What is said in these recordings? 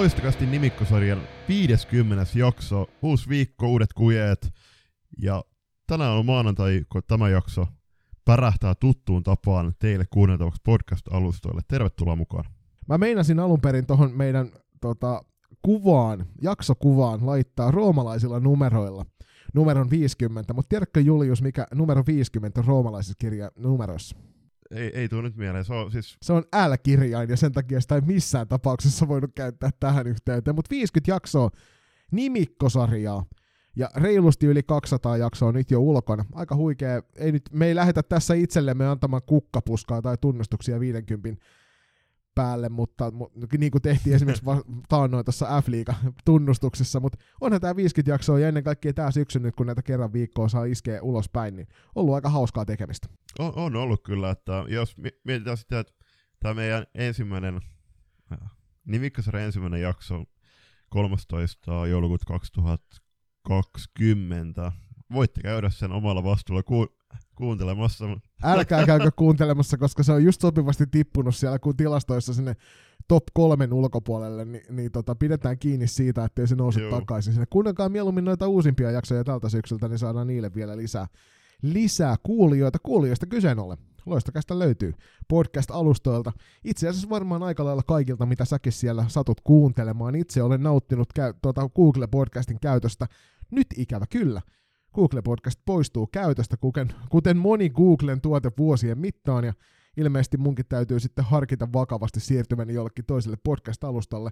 Loistakasti nimikkosarjan 50. jakso, uusi viikko, uudet kujeet. Ja tänään on maanantai, kun tämä jakso pärähtää tuttuun tapaan teille kuunneltavaksi podcast-alustoille. Tervetuloa mukaan. Mä meinasin alun perin tuohon meidän tota, kuvaan, jaksokuvaan laittaa roomalaisilla numeroilla numeron 50, mutta tiedätkö Julius, mikä numero 50 on roomalaisessa kirja numeroissa? Ei, ei tule nyt mieleen, se on siis... Se on L-kirjain ja sen takia sitä ei missään tapauksessa voinut käyttää tähän yhteyteen, mutta 50 jaksoa nimikkosarjaa ja reilusti yli 200 jaksoa nyt jo ulkona. Aika huikea. Ei nyt, me ei lähetä tässä itsellemme antamaan kukkapuskaa tai tunnustuksia 50 päälle, mutta niin kuin tehtiin esimerkiksi taannoin tuossa f tunnustuksessa, mutta onhan tämä 50 jaksoa ja ennen kaikkea tämä syksy nyt, kun näitä kerran viikkoa saa iskeä ulospäin, niin ollut aika hauskaa tekemistä. On, on ollut kyllä, että jos mietitään sitä, että tämä meidän ensimmäinen, nimikkosarjan ensimmäinen jakso 13. joulukuuta 2020, voitte käydä sen omalla vastuulla kuuntelemassa. Älkää käykö kuuntelemassa, koska se on just sopivasti tippunut siellä kun tilastoissa sinne top kolmen ulkopuolelle, niin, niin tota, pidetään kiinni siitä, ettei se nousu Joo. takaisin sinne. Kuunnelkaa mieluummin noita uusimpia jaksoja tältä syksyltä, niin saadaan niille vielä lisää, lisää kuulijoita. Kuulijoista kyseen ollen. Loistakästä löytyy podcast-alustoilta. Itse asiassa varmaan aika lailla kaikilta, mitä säkin siellä satut kuuntelemaan. Itse olen nauttinut käy, tuota Google-podcastin käytöstä. Nyt ikävä kyllä. Google Podcast poistuu käytöstä, kuten, kuten moni Googlen tuote vuosien mittaan, ja ilmeisesti munkin täytyy sitten harkita vakavasti siirtymäni jollekin toiselle podcast-alustalle.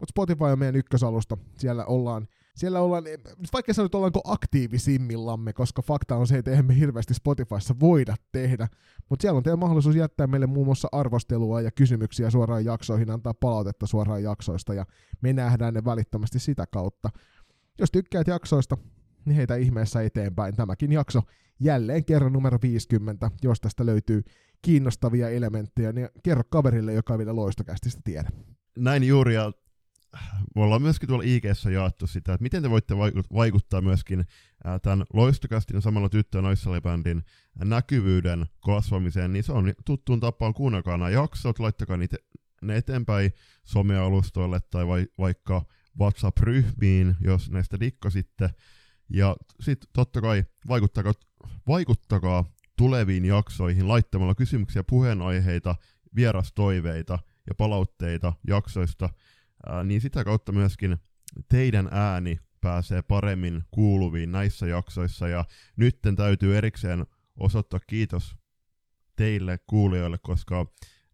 Mutta Spotify on meidän ykkösalusta. Siellä ollaan, siellä ollaan vaikka sanoa, että ollaanko aktiivisimmillamme, koska fakta on se, että eihän me hirveästi Spotifyssa voida tehdä. Mutta siellä on teillä mahdollisuus jättää meille muun muassa arvostelua ja kysymyksiä suoraan jaksoihin, antaa palautetta suoraan jaksoista, ja me nähdään ne välittömästi sitä kautta. Jos tykkäät jaksoista, niin heitä ihmeessä eteenpäin. Tämäkin jakso jälleen kerran numero 50, jos tästä löytyy kiinnostavia elementtejä, niin kerro kaverille, joka ei vielä loistokästistä tiedä. Näin juuri, ja me ollaan myöskin tuolla ig jaettu sitä, että miten te voitte vaikuttaa myöskin tämän loistokästin samalla tyttö- ja näkyvyyden kasvamiseen, niin se on tuttuun tapaan, kuunnelkaa nämä jaksot, laittakaa niitä ne eteenpäin somealustoille tai vai, vaikka WhatsApp-ryhmiin, jos näistä dikkasitte. Ja sitten totta kai vaikuttakaa, vaikuttakaa tuleviin jaksoihin laittamalla kysymyksiä, puheenaiheita, vierastoiveita ja palautteita jaksoista, ää, niin sitä kautta myöskin teidän ääni pääsee paremmin kuuluviin näissä jaksoissa. Ja nytten täytyy erikseen osoittaa kiitos teille kuulijoille, koska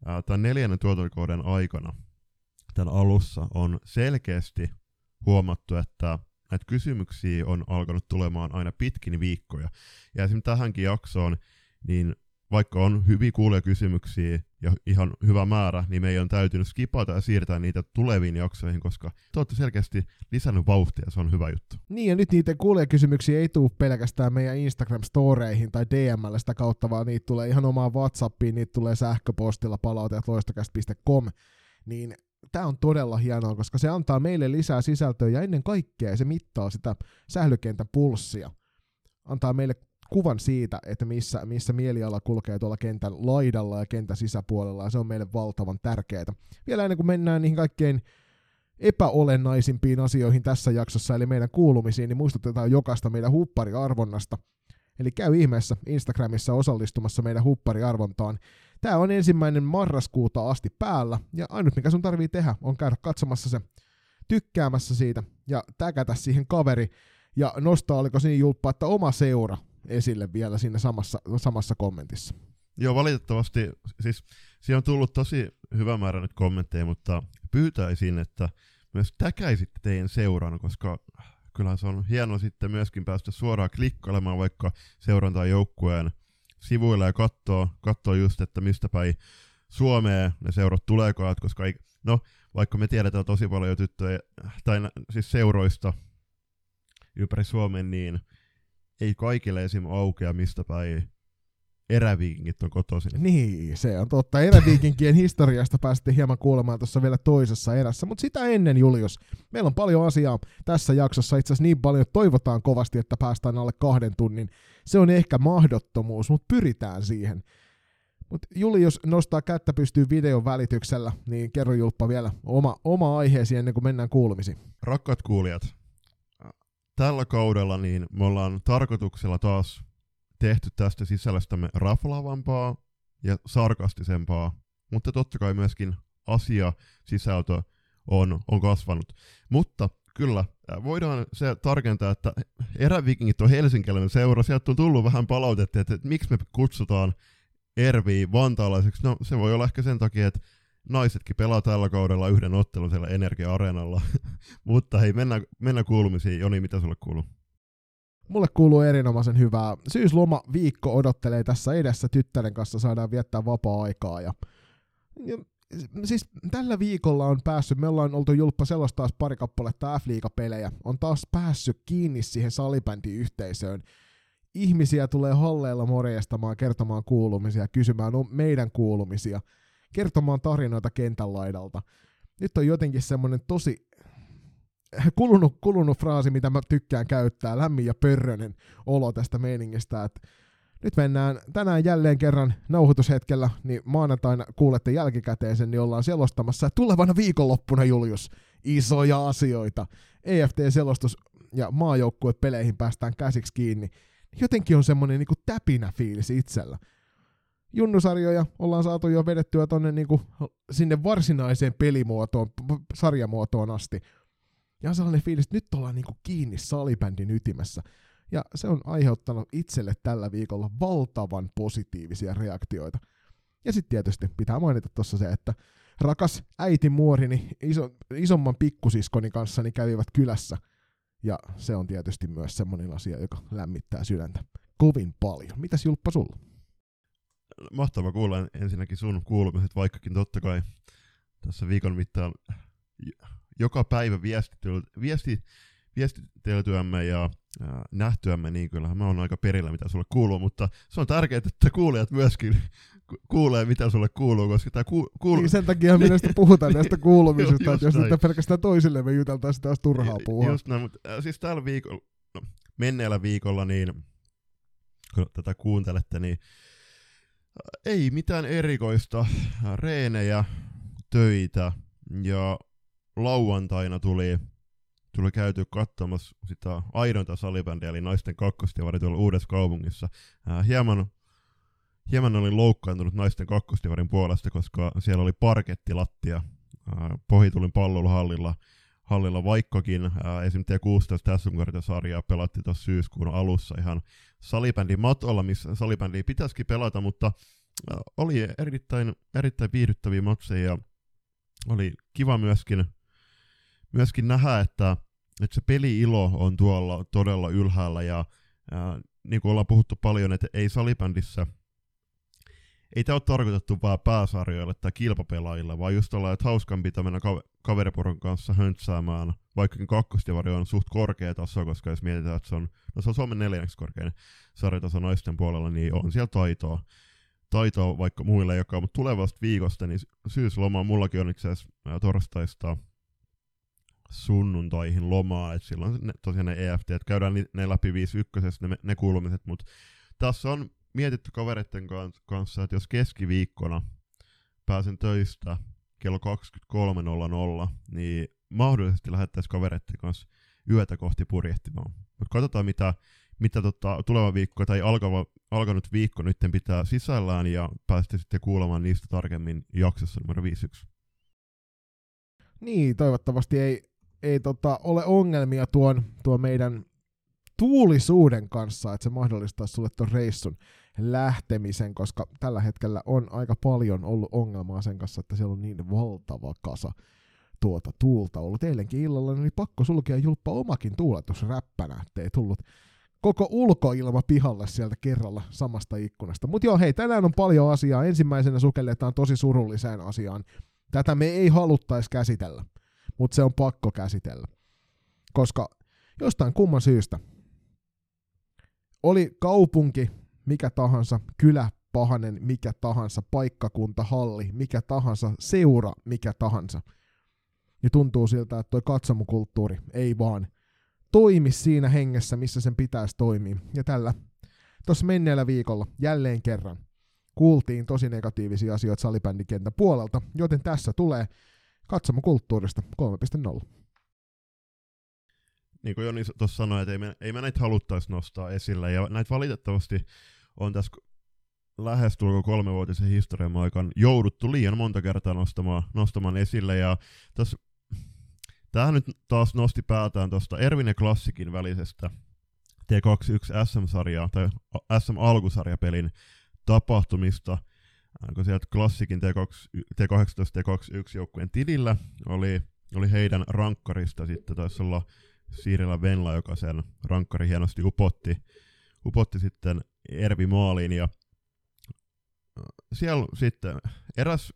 ää, tämän neljännen tuotantokauden aikana tämän alussa on selkeästi huomattu, että näitä kysymyksiä on alkanut tulemaan aina pitkin viikkoja. Ja esimerkiksi tähänkin jaksoon, niin vaikka on hyviä kysymyksiä ja ihan hyvä määrä, niin meidän on täytynyt skipata ja siirtää niitä tuleviin jaksoihin, koska te olette selkeästi lisännyt vauhtia, se on hyvä juttu. Niin, ja nyt niiden kysymyksiä ei tule pelkästään meidän Instagram-storeihin tai DML sitä kautta, vaan niitä tulee ihan omaan WhatsAppiin, niitä tulee sähköpostilla palauteet loistakäst.com, niin tämä on todella hienoa, koska se antaa meille lisää sisältöä ja ennen kaikkea se mittaa sitä sählykentän pulssia. Antaa meille kuvan siitä, että missä, missä mieliala kulkee tuolla kentän laidalla ja kentän sisäpuolella, ja se on meille valtavan tärkeää. Vielä ennen kuin mennään niihin kaikkein epäolennaisimpiin asioihin tässä jaksossa, eli meidän kuulumisiin, niin muistutetaan jokaista meidän huppariarvonnasta. Eli käy ihmeessä Instagramissa osallistumassa meidän huppariarvontaan. Tämä on ensimmäinen marraskuuta asti päällä, ja ainut mikä sun tarvii tehdä on käydä katsomassa se, tykkäämässä siitä, ja täkätä siihen kaveri, ja nostaa, oliko siinä julppa, että oma seura esille vielä siinä samassa, samassa kommentissa. Joo, valitettavasti, siis siinä on tullut tosi hyvä määrä nyt kommentteja, mutta pyytäisin, että myös täkäisitte teidän seuran, koska kyllähän se on hienoa sitten myöskin päästä suoraan klikkailemaan vaikka seurantaa joukkueen sivuilla ja katsoa, katsoa just, että mistä päin Suomeen ne seurat tuleekaan, koska ei, no, vaikka me tiedetään tosi paljon tyttöjä, tai siis seuroista ympäri Suomen, niin ei kaikille esim. aukea mistä päin eräviikingit on kotoisin. Niin, se on totta. Eräviikinkien historiasta päästiin hieman kuulemaan tuossa vielä toisessa erässä, mutta sitä ennen Julius. Meillä on paljon asiaa tässä jaksossa, itse asiassa niin paljon, että toivotaan kovasti, että päästään alle kahden tunnin. Se on ehkä mahdottomuus, mutta pyritään siihen. Mutta Julius nostaa kättä pystyy videon välityksellä, niin kerro Julppa vielä oma, oma aiheesi ennen kuin mennään kuulumisiin. Rakkaat kuulijat, tällä kaudella niin me ollaan tarkoituksella taas tehty tästä sisällöstämme raflaavampaa ja sarkastisempaa, mutta totta kai myöskin asia, sisältö on, on kasvanut. Mutta kyllä, voidaan se tarkentaa, että erävikingit on helsinkiläinen seura, sieltä on tullut vähän palautetta, että, että miksi me kutsutaan Ervi vantaalaiseksi. No se voi olla ehkä sen takia, että naisetkin pelaa tällä kaudella yhden ottelun siellä Energia-areenalla. Mutta hei, mennään, mennään kuulumisiin. Joni, mitä sulle kuuluu? Mulle kuuluu erinomaisen hyvää. Syysloma viikko odottelee tässä edessä. Tyttären kanssa saadaan viettää vapaa-aikaa. Ja, ja siis tällä viikolla on päässyt, me ollaan oltu julppa sellaista taas pari kappaletta f pelejä on taas päässyt kiinni siihen salibändiyhteisöön. Ihmisiä tulee halleilla morjestamaan, kertomaan kuulumisia, kysymään meidän kuulumisia, kertomaan tarinoita kentän laidalta. Nyt on jotenkin semmoinen tosi kulunut, kulunut fraasi, mitä mä tykkään käyttää, lämmin ja pörrönen olo tästä meiningistä, että nyt mennään tänään jälleen kerran nauhoitushetkellä, niin maanantaina kuulette jälkikäteen sen, niin ollaan selostamassa tulevana viikonloppuna, Julius, isoja asioita. EFT-selostus ja maajoukkuepeleihin päästään käsiksi kiinni. Jotenkin on semmoinen niin täpinä fiilis itsellä. Junnusarjoja ollaan saatu jo vedettyä tonne kuin sinne varsinaiseen pelimuotoon, sarjamuotoon asti. Ja on sellainen fiilis, että nyt ollaan niin kuin kiinni salibändin ytimessä. Ja se on aiheuttanut itselle tällä viikolla valtavan positiivisia reaktioita. Ja sitten tietysti pitää mainita tuossa se, että rakas äiti muorini iso, isomman pikkusiskoni kanssani kävivät kylässä. Ja se on tietysti myös semmoinen asia, joka lämmittää sydäntä kovin paljon. Mitäs Julppa sulla? Mahtava kuulla ensinnäkin sun kuulumiset, vaikkakin totta kai tässä viikon mittaan joka päivä viesti, viestiteltyämme ja ää, nähtyämme, niin kyllähän mä oon aika perillä, mitä sulle kuuluu, mutta se on tärkeää, että kuulijat myöskin kuulee, mitä sulle kuuluu, koska tämä ku, kuulu... Niin sen takia me näistä puhutaan näistä kuulumisista, että jos näin. pelkästään toisille me juteltaisiin taas turhaa puhua. Just näin, mutta äh, siis tällä viikolla, no, menneellä viikolla, niin kun tätä kuuntelette, niin ei mitään erikoista, reenejä, töitä ja lauantaina tuli tuli käyty katsomassa sitä aidonta salibändiä, eli naisten kakkostivari tuolla uudessa kaupungissa. Ää, hieman, hieman olin loukkaantunut naisten kakkostivarin puolesta, koska siellä oli parkettilattia. Pohitulin palloiluhallilla, hallilla, vaikkakin. Ää, esimerkiksi 16 SM-sarjaa pelatti tuossa syyskuun alussa ihan salibändin matolla, missä salibändiä pitäisikin pelata, mutta ää, oli erittäin, erittäin viihdyttäviä matseja oli kiva myöskin myöskin nähdä, että, että se peli-ilo on tuolla todella ylhäällä ja ää, niin kuin ollaan puhuttu paljon, että ei salibändissä ei tämä ole tarkoitettu vaan pääsarjoille tai kilpapelaajille, vaan just ollaan, että hauskampi mennä kaveriporon kanssa höntsäämään, vaikkakin kakkostivari on suht korkea taso, koska jos mietitään, että se on, no se on Suomen neljänneksi korkein sarjataso naisten puolella, niin on siellä taitoa. Taitoa vaikka muille, joka on, tulevasta viikosta, niin syysloma mullakin on itse asiassa torstaista sunnuntaihin lomaa, että silloin ne, tosiaan ne EFT, että käydään ne läpi 51 ne, ne kuulumiset, mutta tässä on mietitty kavereiden kanssa, että jos keskiviikkona pääsen töistä kello 23.00, niin mahdollisesti lähettäisiin kavereiden kanssa yötä kohti purjehtimaan. Mutta katsotaan, mitä, mitä tota, tuleva viikko tai alkava, alkanut viikko nyt pitää sisällään ja pääsette sitten kuulemaan niistä tarkemmin jaksossa numero 51. Niin, toivottavasti ei ei tota, ole ongelmia tuon, tuon meidän tuulisuuden kanssa, että se mahdollistaa sulle tuon reissun lähtemisen, koska tällä hetkellä on aika paljon ollut ongelmaa sen kanssa, että siellä on niin valtava kasa tuota tuulta ollut. Eilenkin illalla niin oli pakko sulkea julppa omakin tuuletus räppänä, ettei tullut koko ulkoilma pihalle sieltä kerralla samasta ikkunasta. Mutta joo, hei, tänään on paljon asiaa. Ensimmäisenä sukelletaan tosi surulliseen asiaan. Tätä me ei haluttaisi käsitellä mutta se on pakko käsitellä. Koska jostain kumman syystä oli kaupunki, mikä tahansa, kylä, pahanen, mikä tahansa, paikkakunta, halli, mikä tahansa, seura, mikä tahansa. Ja tuntuu siltä, että toi katsomukulttuuri ei vaan toimi siinä hengessä, missä sen pitäisi toimia. Ja tällä tuossa menneellä viikolla jälleen kerran kuultiin tosi negatiivisia asioita salibändikentän puolelta, joten tässä tulee katsomokulttuurista 3.0. Niin kuin Joni tuossa sanoi, että ei me, ei me näitä haluttaisi nostaa esille, ja näitä valitettavasti on tässä lähestulkoon kolmevuotisen historian aikana jouduttu liian monta kertaa nostamaan, nostamaan esille, ja tässä Tämähän nyt taas nosti päätään tuosta Ervin ja Klassikin välisestä T21 SM-sarjaa tai SM-alkusarjapelin tapahtumista, kun sieltä Klassikin T18 T21 joukkueen tilillä. Oli, oli heidän rankkarista sitten. Taisi olla Siirillä Venla, joka sen rankkari hienosti upotti, upotti sitten Ervi maaliin. Ja siellä sitten eräs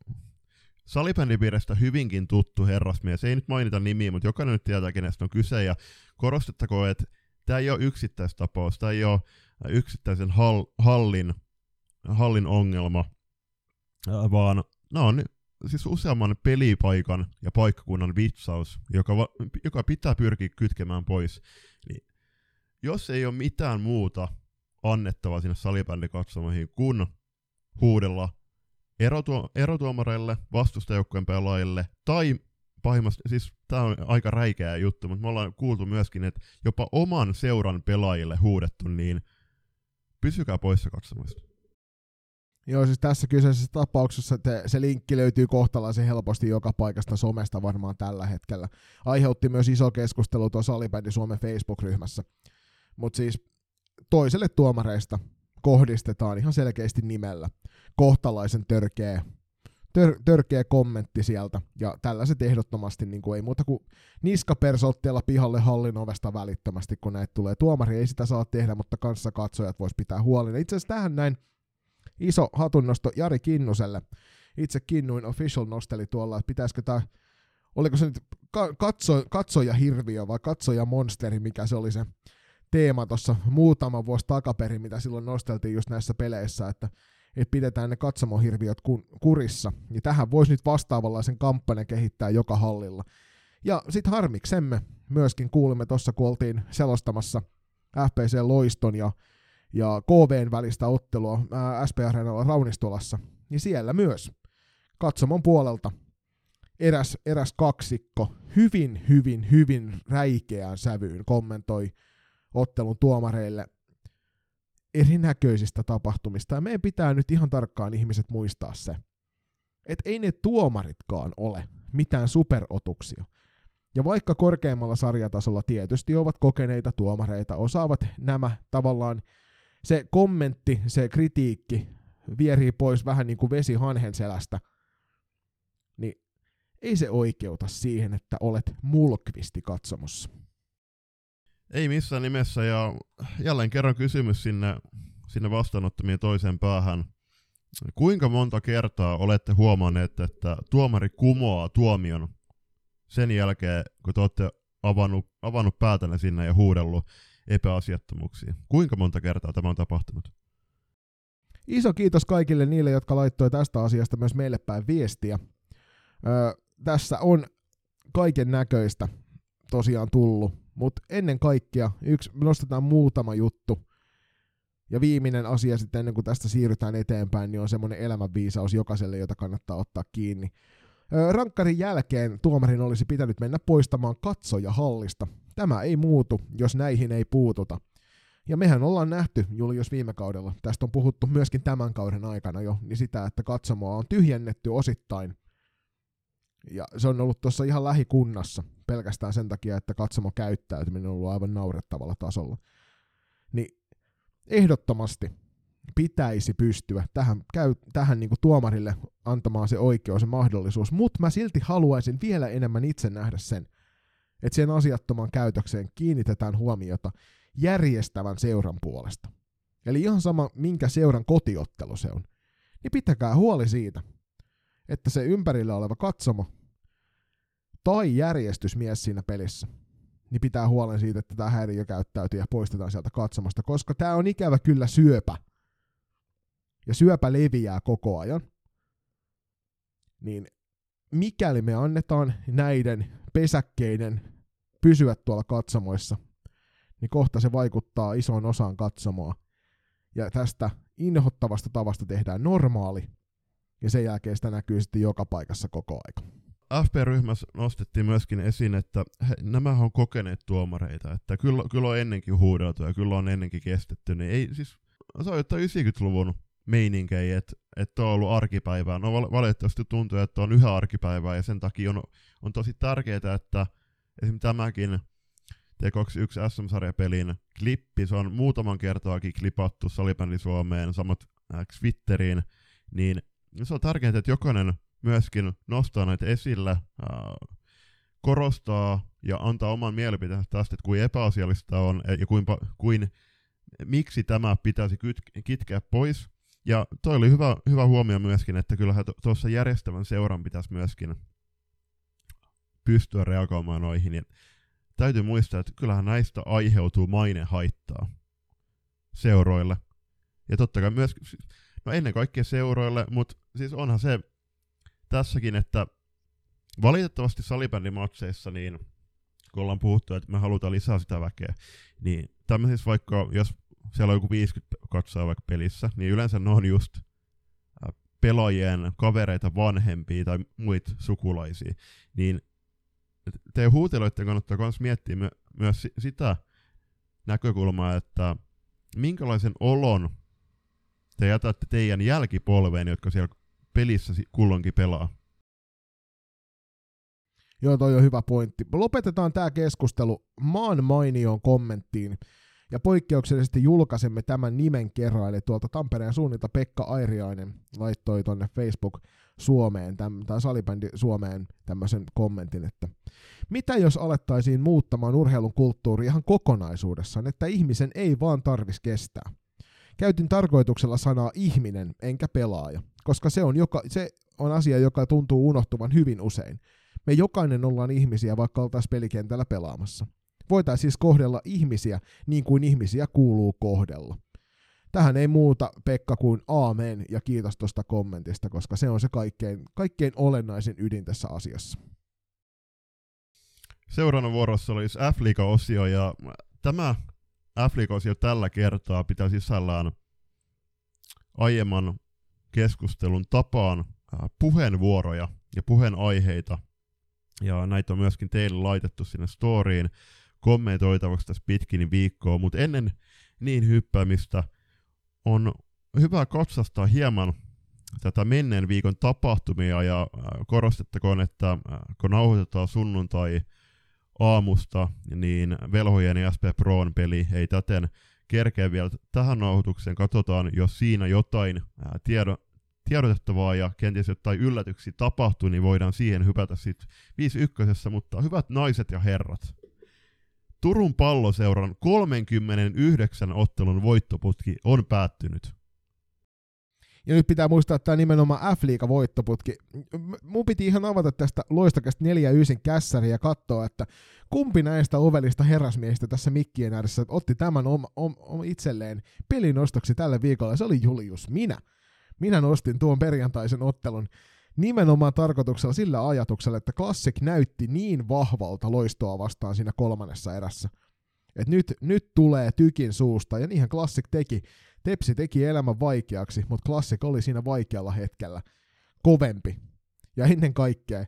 salibändipiiristä hyvinkin tuttu herrasmies, ei nyt mainita nimiä, mutta jokainen nyt tietää, kenestä on kyse, ja korostettakoon, että tämä ei ole yksittäistapaus, tämä ei ole yksittäisen hall, hallin, hallin ongelma, vaan nämä on siis useamman pelipaikan ja paikkakunnan vitsaus, joka, joka pitää pyrkiä kytkemään pois. Niin, jos ei ole mitään muuta annettavaa sinne salibändikatsomoihin kuin huudella erotu- erotuomareille, vastustajoukkojen pelaajille, tai pahimmasti, siis tämä on aika räikeä juttu, mutta me ollaan kuultu myöskin, että jopa oman seuran pelaajille huudettu, niin pysykää poissa katsomasta. Joo, siis tässä kyseisessä tapauksessa te, se linkki löytyy kohtalaisen helposti joka paikasta somesta varmaan tällä hetkellä. Aiheutti myös iso keskustelu tuossa Salibändi Suomen Facebook-ryhmässä. Mutta siis toiselle tuomareista kohdistetaan ihan selkeästi nimellä kohtalaisen törkeä, tör, törkeä kommentti sieltä, ja tällaiset ehdottomasti niin kuin ei muuta kuin niskapersotteella pihalle hallin ovesta välittömästi, kun näitä tulee. Tuomari ei sitä saa tehdä, mutta kanssa katsojat vois pitää huolen. Itse asiassa tähän näin iso hatunnosto Jari Kinnuselle. Itse Kinnuin official nosteli tuolla, että pitäisikö tämä, oliko se nyt katso, katsoja hirviö vai katsoja monsteri, mikä se oli se teema tuossa muutama vuosi takaperin, mitä silloin nosteltiin just näissä peleissä, että, että pidetään ne katsomohirviöt kurissa. Ja tähän voisi nyt vastaavanlaisen kampanjan kehittää joka hallilla. Ja sitten harmiksemme myöskin kuulimme tuossa, kun oltiin selostamassa FPC Loiston ja, ja KVn välistä ottelua SP-areenalla Raunistolassa, niin siellä myös katsomon puolelta eräs, eräs kaksikko hyvin, hyvin, hyvin räikeään sävyyn kommentoi ottelun tuomareille erinäköisistä tapahtumista. Ja meidän pitää nyt ihan tarkkaan ihmiset muistaa se, että ei ne tuomaritkaan ole mitään superotuksia. Ja vaikka korkeammalla sarjatasolla tietysti ovat kokeneita tuomareita, osaavat nämä tavallaan, se kommentti, se kritiikki vierii pois vähän niin kuin vesi hanhen selästä, niin ei se oikeuta siihen, että olet mulkvisti katsomossa. Ei missään nimessä, ja jälleen kerran kysymys sinne, sinne vastaanottamien toiseen päähän. Kuinka monta kertaa olette huomanneet, että tuomari kumoaa tuomion sen jälkeen, kun te olette avannut, avannut päätänne sinne ja huudellut epäasiattomuuksia? Kuinka monta kertaa tämä on tapahtunut? Iso kiitos kaikille niille, jotka laittoi tästä asiasta myös meille päin viestiä. Öö, tässä on kaiken näköistä tosiaan tullut mutta ennen kaikkea yksi, nostetaan muutama juttu. Ja viimeinen asia sitten ennen kuin tästä siirrytään eteenpäin, niin on semmoinen elämänviisaus jokaiselle, jota kannattaa ottaa kiinni. Rankkarin jälkeen tuomarin olisi pitänyt mennä poistamaan katsoja hallista. Tämä ei muutu, jos näihin ei puututa. Ja mehän ollaan nähty, Julius viime kaudella, tästä on puhuttu myöskin tämän kauden aikana jo, niin sitä, että katsomoa on tyhjennetty osittain – ja se on ollut tuossa ihan lähikunnassa pelkästään sen takia, että katsomo käyttäytyminen on ollut aivan naurettavalla tasolla. Niin ehdottomasti pitäisi pystyä tähän, käy, tähän niin tuomarille antamaan se oikeus ja mahdollisuus, mutta mä silti haluaisin vielä enemmän itse nähdä sen, että sen asiattoman käytökseen kiinnitetään huomiota järjestävän seuran puolesta. Eli ihan sama, minkä seuran kotiottelu se on, niin pitäkää huoli siitä, että se ympärillä oleva katsomo tai järjestysmies siinä pelissä, niin pitää huolen siitä, että tämä häiriö käyttäytyy ja poistetaan sieltä katsomasta, koska tämä on ikävä kyllä syöpä. Ja syöpä leviää koko ajan. Niin mikäli me annetaan näiden pesäkkeiden pysyä tuolla katsomoissa, niin kohta se vaikuttaa isoon osaan katsomoa. Ja tästä inhottavasta tavasta tehdään normaali, ja sen jälkeen sitä näkyy sitten joka paikassa koko aika. FP-ryhmässä nostettiin myöskin esiin, että he, nämä on kokeneet tuomareita, että kyllä, kyllä on ennenkin huudeltu ja kyllä on ennenkin kestetty, niin ei siis, se on jotain 90-luvun meininkejä, että, että on ollut arkipäivää. No valitettavasti tuntuu, että on yhä arkipäivää ja sen takia on, on tosi tärkeää, että esimerkiksi tämäkin T21 SM-sarjapelin klippi, se on muutaman kertaakin klipattu Salibändi Suomeen, samat äh, Twitteriin, niin se on tärkeää, että jokainen myöskin nostaa näitä esille, äh, korostaa ja antaa oman mielipiteensä tästä, että kuin epäasiallista on ja kuin, kuin miksi tämä pitäisi kyt- kitkeä pois. Ja toi oli hyvä, hyvä huomio myöskin, että kyllähän tuossa järjestävän seuran pitäisi myöskin pystyä reagoimaan noihin. Ja täytyy muistaa, että kyllähän näistä aiheutuu mainehaittaa seuroille. Ja totta kai myös, no ennen kaikkea seuroille, mutta siis onhan se tässäkin, että valitettavasti salibändimatseissa, niin kun ollaan puhuttu, että me halutaan lisää sitä väkeä, niin tämmöisissä vaikka, jos siellä on joku 50 katsoa vaikka pelissä, niin yleensä ne on just pelaajien kavereita, vanhempia tai muita sukulaisia, niin teidän huuteloiden kannattaa myös miettiä my- myös sitä näkökulmaa, että minkälaisen olon te jätätte teidän jälkipolveen, jotka siellä pelissä kulloinkin pelaa. Joo, toi on hyvä pointti. Lopetetaan tämä keskustelu maan mainioon kommenttiin ja poikkeuksellisesti julkaisemme tämän nimen kerran, eli tuolta Tampereen suunnilta Pekka Airiainen laittoi tonne Facebook Suomeen, täm, tai salibändi Suomeen tämmöisen kommentin, että mitä jos alettaisiin muuttamaan urheilun kulttuuri ihan kokonaisuudessaan, että ihmisen ei vaan tarvis kestää. Käytin tarkoituksella sanaa ihminen enkä pelaaja, koska se on, joka, se on asia, joka tuntuu unohtuvan hyvin usein. Me jokainen ollaan ihmisiä, vaikka oltaisiin pelikentällä pelaamassa. Voitaisiin siis kohdella ihmisiä niin kuin ihmisiä kuuluu kohdella. Tähän ei muuta Pekka kuin aamen ja kiitos tuosta kommentista, koska se on se kaikkein, kaikkein olennaisin ydin tässä asiassa. Seuraavana vuorossa olisi f osio ja tämä f osio tällä kertaa pitää sisällään aiemman keskustelun tapaan puheenvuoroja ja puheenaiheita. Ja näitä on myöskin teille laitettu sinne storyin kommentoitavaksi tässä pitkin viikkoa, mutta ennen niin hyppäämistä on hyvä katsastaa hieman tätä menneen viikon tapahtumia ja äh, korostettakoon, että äh, kun nauhoitetaan sunnuntai aamusta, niin velhojen ja SP Proon peli ei täten kerkeä vielä tähän nauhoitukseen. Katsotaan, jos siinä jotain äh, tiedo, tiedotettavaa ja kenties jotain yllätyksiä tapahtuu, niin voidaan siihen hypätä sitten 5 mutta hyvät naiset ja herrat, Turun palloseuran 39 ottelun voittoputki on päättynyt. Ja nyt pitää muistaa, että tämä nimenomaan f voittoputki. Mun piti ihan avata tästä loistakästä 4-9 kässäriä ja katsoa, että kumpi näistä ovelista herrasmiehistä tässä mikkien ääressä otti tämän om, om, om itselleen pelinostoksi tälle viikolle. Se oli Julius, minä. Minä nostin tuon perjantaisen ottelun nimenomaan tarkoituksella sillä ajatuksella, että Classic näytti niin vahvalta loistoa vastaan siinä kolmannessa erässä. Et nyt, nyt tulee tykin suusta, ja niinhän Classic teki. Tepsi teki elämän vaikeaksi, mutta Classic oli siinä vaikealla hetkellä kovempi. Ja ennen kaikkea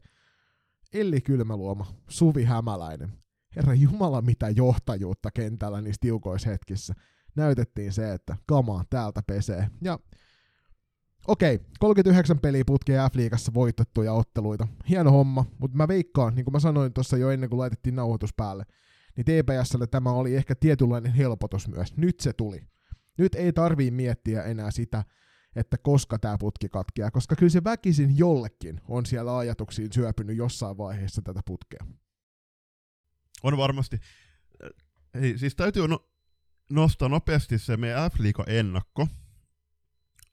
Elli Kylmäluoma, Suvi Hämäläinen. Herra Jumala, mitä johtajuutta kentällä niissä tiukoissa hetkissä. Näytettiin se, että kamaa täältä pesee. Ja Okei, 39 peliä putkeen F-liigassa voitettuja otteluita. Hieno homma, mutta mä veikkaan, niin kuin mä sanoin tuossa jo ennen kuin laitettiin nauhoitus päälle, niin TPSlle tämä oli ehkä tietynlainen helpotus myös. Nyt se tuli. Nyt ei tarvii miettiä enää sitä, että koska tämä putki katkeaa, koska kyllä se väkisin jollekin on siellä ajatuksiin syöpynyt jossain vaiheessa tätä putkea. On varmasti. Ei, siis täytyy no- nostaa nopeasti se meidän F-liiga-ennakko,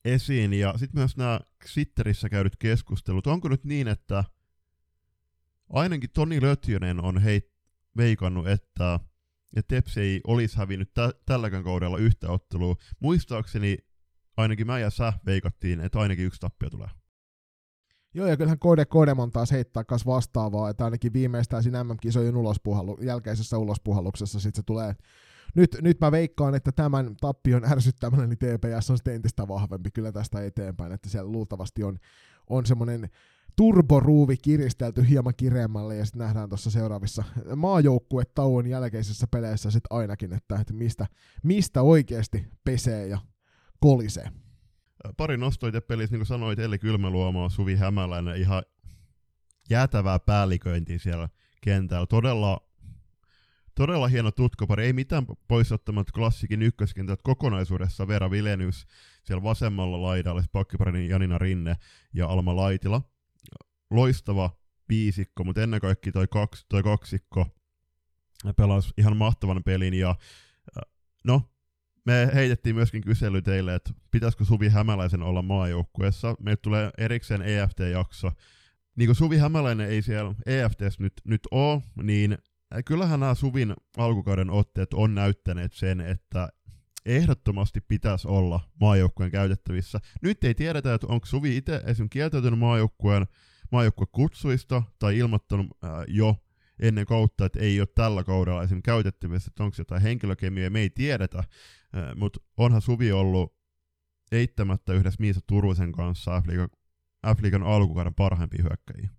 esiin. Ja sitten myös nämä Twitterissä käydyt keskustelut. Onko nyt niin, että ainakin Toni Lötjönen on hei, veikannut, että, että Tepsi ei olisi hävinnyt tä- tälläkään kaudella yhtä ottelua. Muistaakseni ainakin mä ja sä veikattiin, että ainakin yksi tappio tulee. Joo, ja kyllähän Kode Kodemon taas heittää kas vastaavaa, että ainakin viimeistään siinä MM-kisojen ulospuhallu- jälkeisessä ulospuhalluksessa sitten se tulee nyt, nyt mä veikkaan, että tämän tappion ärsyttämällä niin TPS on sitten entistä vahvempi kyllä tästä eteenpäin, että siellä luultavasti on, on semmoinen turboruuvi kiristelty hieman kireemmälle ja sitten nähdään tuossa seuraavissa tauon jälkeisissä peleissä sitten ainakin, että, että mistä, mistä oikeasti pesee ja kolisee. Pari nostoita pelissä, niin kuin sanoit, Eli Kylmäluoma, Suvi Hämäläinen, ihan jäätävää päälliköintiä siellä kentällä. Todella, todella hieno tutkopari, ei mitään pois klassikin ykköskentät kokonaisuudessa. Vera Vilenius siellä vasemmalla laidalla, pakkiparin Janina Rinne ja Alma Laitila loistava viisikko, mutta ennen kaikkea toi, kaks, toi kaksikko pelasi ihan mahtavan pelin ja äh, no, me heitettiin myöskin kysely teille, että pitäisikö Suvi Hämäläisen olla maajoukkueessa. Meille tulee erikseen EFT-jakso. Niin kuin Suvi Hämäläinen ei siellä EFTs nyt, nyt ole, niin kyllähän nämä Suvin alkukauden otteet on näyttäneet sen, että ehdottomasti pitäisi olla maajoukkueen käytettävissä. Nyt ei tiedetä, että onko Suvi itse esimerkiksi kieltäytynyt maajoukkueen maajoukkue kutsuista tai ilmoittanut ää, jo ennen kautta, että ei ole tällä kaudella esim. käytettävissä, että onko jotain henkilökemiä, me ei tiedetä, mutta onhan Suvi ollut eittämättä yhdessä Miisa Turusen kanssa F-liigan alkukauden parhaimpia hyökkäjiä.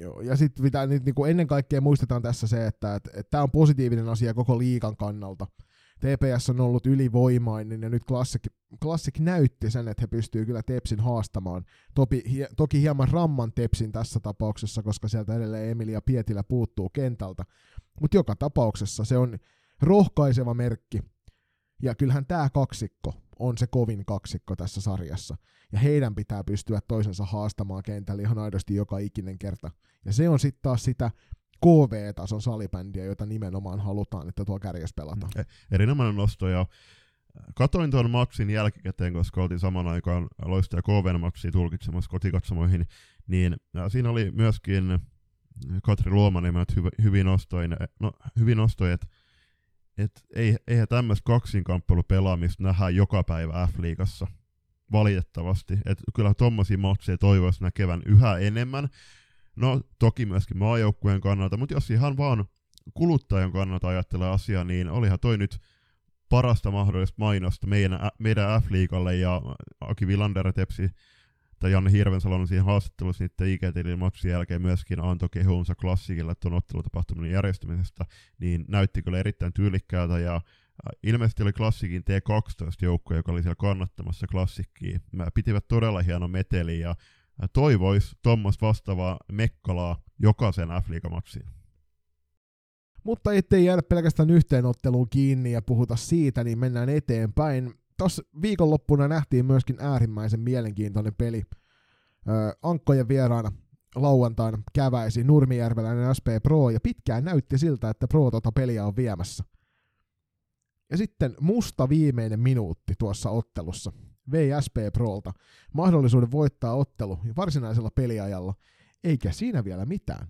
Joo, ja sitten mitä nyt niin ennen kaikkea muistetaan tässä se, että tämä on positiivinen asia koko liikan kannalta. TPS on ollut ylivoimainen ja nyt Classic, Classic näytti sen, että he pystyy kyllä Tepsin haastamaan. Topi, hie, toki hieman ramman Tepsin tässä tapauksessa, koska sieltä edelleen Emilia Pietilä puuttuu kentältä. Mutta joka tapauksessa se on rohkaiseva merkki. Ja kyllähän tämä kaksikko on se kovin kaksikko tässä sarjassa. Ja heidän pitää pystyä toisensa haastamaan kentällä ihan aidosti joka ikinen kerta. Ja se on sitten taas sitä KV-tason salibändiä, jota nimenomaan halutaan, että tuo kärjessä pelataan. E- erinomainen nosto, ja katoin tuon matsin jälkikäteen, koska oltiin saman aikaan loistaja KV-matsia tulkitsemassa kotikatsomoihin, niin siinä oli myöskin Katri Luomaniemet hyv- hyvin nostoin, no, hyvin nostoi, että et ei, eihän tämmöistä kaksinkamppelu-pelaamista nähdä joka päivä F-liigassa valitettavasti. Et kyllä tuommoisia matseja toivoisi näkevän yhä enemmän, No toki myöskin maajoukkueen kannalta, mutta jos ihan vaan kuluttajan kannalta ajattelee asiaa, niin olihan toi nyt parasta mahdollista mainosta meidän, meidän F-liigalle ja Aki Villander tepsi tai Janne Hirvensalon siinä haastattelussa niiden IGTLin matsin jälkeen myöskin antoi kehuunsa klassikilla tuon ottelutapahtuman järjestämisestä, niin näytti kyllä erittäin tyylikkäältä ja ilmeisesti oli klassikin T12-joukko, joka oli siellä kannattamassa klassikkiin. Mä pitivät todella hieno meteli ja toivois tuommoista vastaavaa Mekkalaa jokaisen f matsiin Mutta ettei jäädä pelkästään yhteenotteluun kiinni ja puhuta siitä, niin mennään eteenpäin. Tuossa viikonloppuna nähtiin myöskin äärimmäisen mielenkiintoinen peli. Ankkojen vieraana lauantaina käväisi Nurmijärveläinen SP Pro, ja pitkään näytti siltä, että Pro tota peliä on viemässä. Ja sitten musta viimeinen minuutti tuossa ottelussa vei SP Prolta mahdollisuuden voittaa ottelu varsinaisella peliajalla, eikä siinä vielä mitään,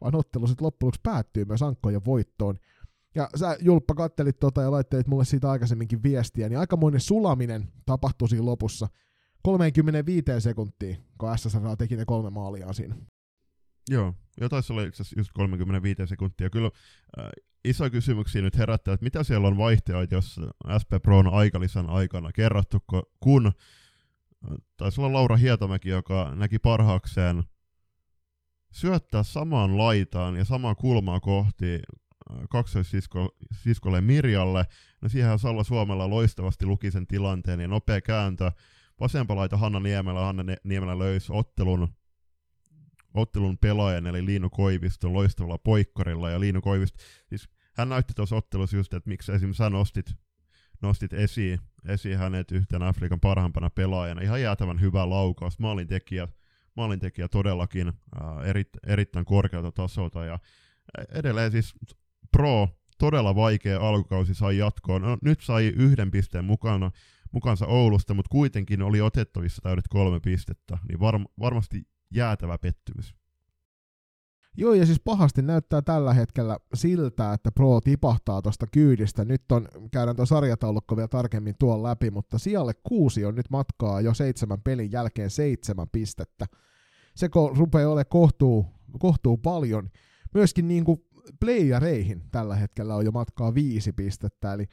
vaan ottelu sitten loppujen päättyy myös ankkojen voittoon. Ja sä Julppa kattelit tota ja laittelit mulle siitä aikaisemminkin viestiä, niin aikamoinen sulaminen tapahtui siinä lopussa 35 sekuntia, kun SSR teki ne kolme maalia siinä. Joo, ja taisi olla itse just 35 sekuntia. Kyllä äh, iso kysymyksiä nyt herättää, että mitä siellä on jos SP Proon aikalisän aikana kerrottu, kun äh, taisi olla Laura Hietamäki, joka näki parhaakseen syöttää samaan laitaan ja samaa kulmaa kohti kaksoissiskolle Mirjalle. No siihen Salla Suomella loistavasti luki sen tilanteen ja nopea kääntö. Vasempa laita Hanna Niemelä, Hanna Niemelä löysi ottelun ottelun pelaajan, eli Liinu Koivisto loistavalla poikkarilla, ja Liinu Koivisto, siis hän näytti tuossa ottelussa just, että miksi esimerkiksi sä nostit, nostit esiin, esiin hänet yhtenä Afrikan parhaimpana pelaajana. Ihan jäätävän hyvä laukaus, maalintekijä, maalintekijä todellakin ää, eri, erittäin korkealta tasolta, ja edelleen siis Pro, todella vaikea alkukausi sai jatkoon. No, nyt sai yhden pisteen mukana, mukansa Oulusta, mutta kuitenkin oli otettavissa täydet kolme pistettä, niin varm, varmasti jäätävä pettymys. Joo, ja siis pahasti näyttää tällä hetkellä siltä, että Pro tipahtaa tuosta kyydistä. Nyt on, käydään tuo sarjataulukko vielä tarkemmin tuon läpi, mutta sijalle kuusi on nyt matkaa jo seitsemän pelin jälkeen seitsemän pistettä. Se ko- rupeaa olemaan kohtuu, kohtuu paljon. Myöskin niin kuin playareihin tällä hetkellä on jo matkaa viisi pistettä, eli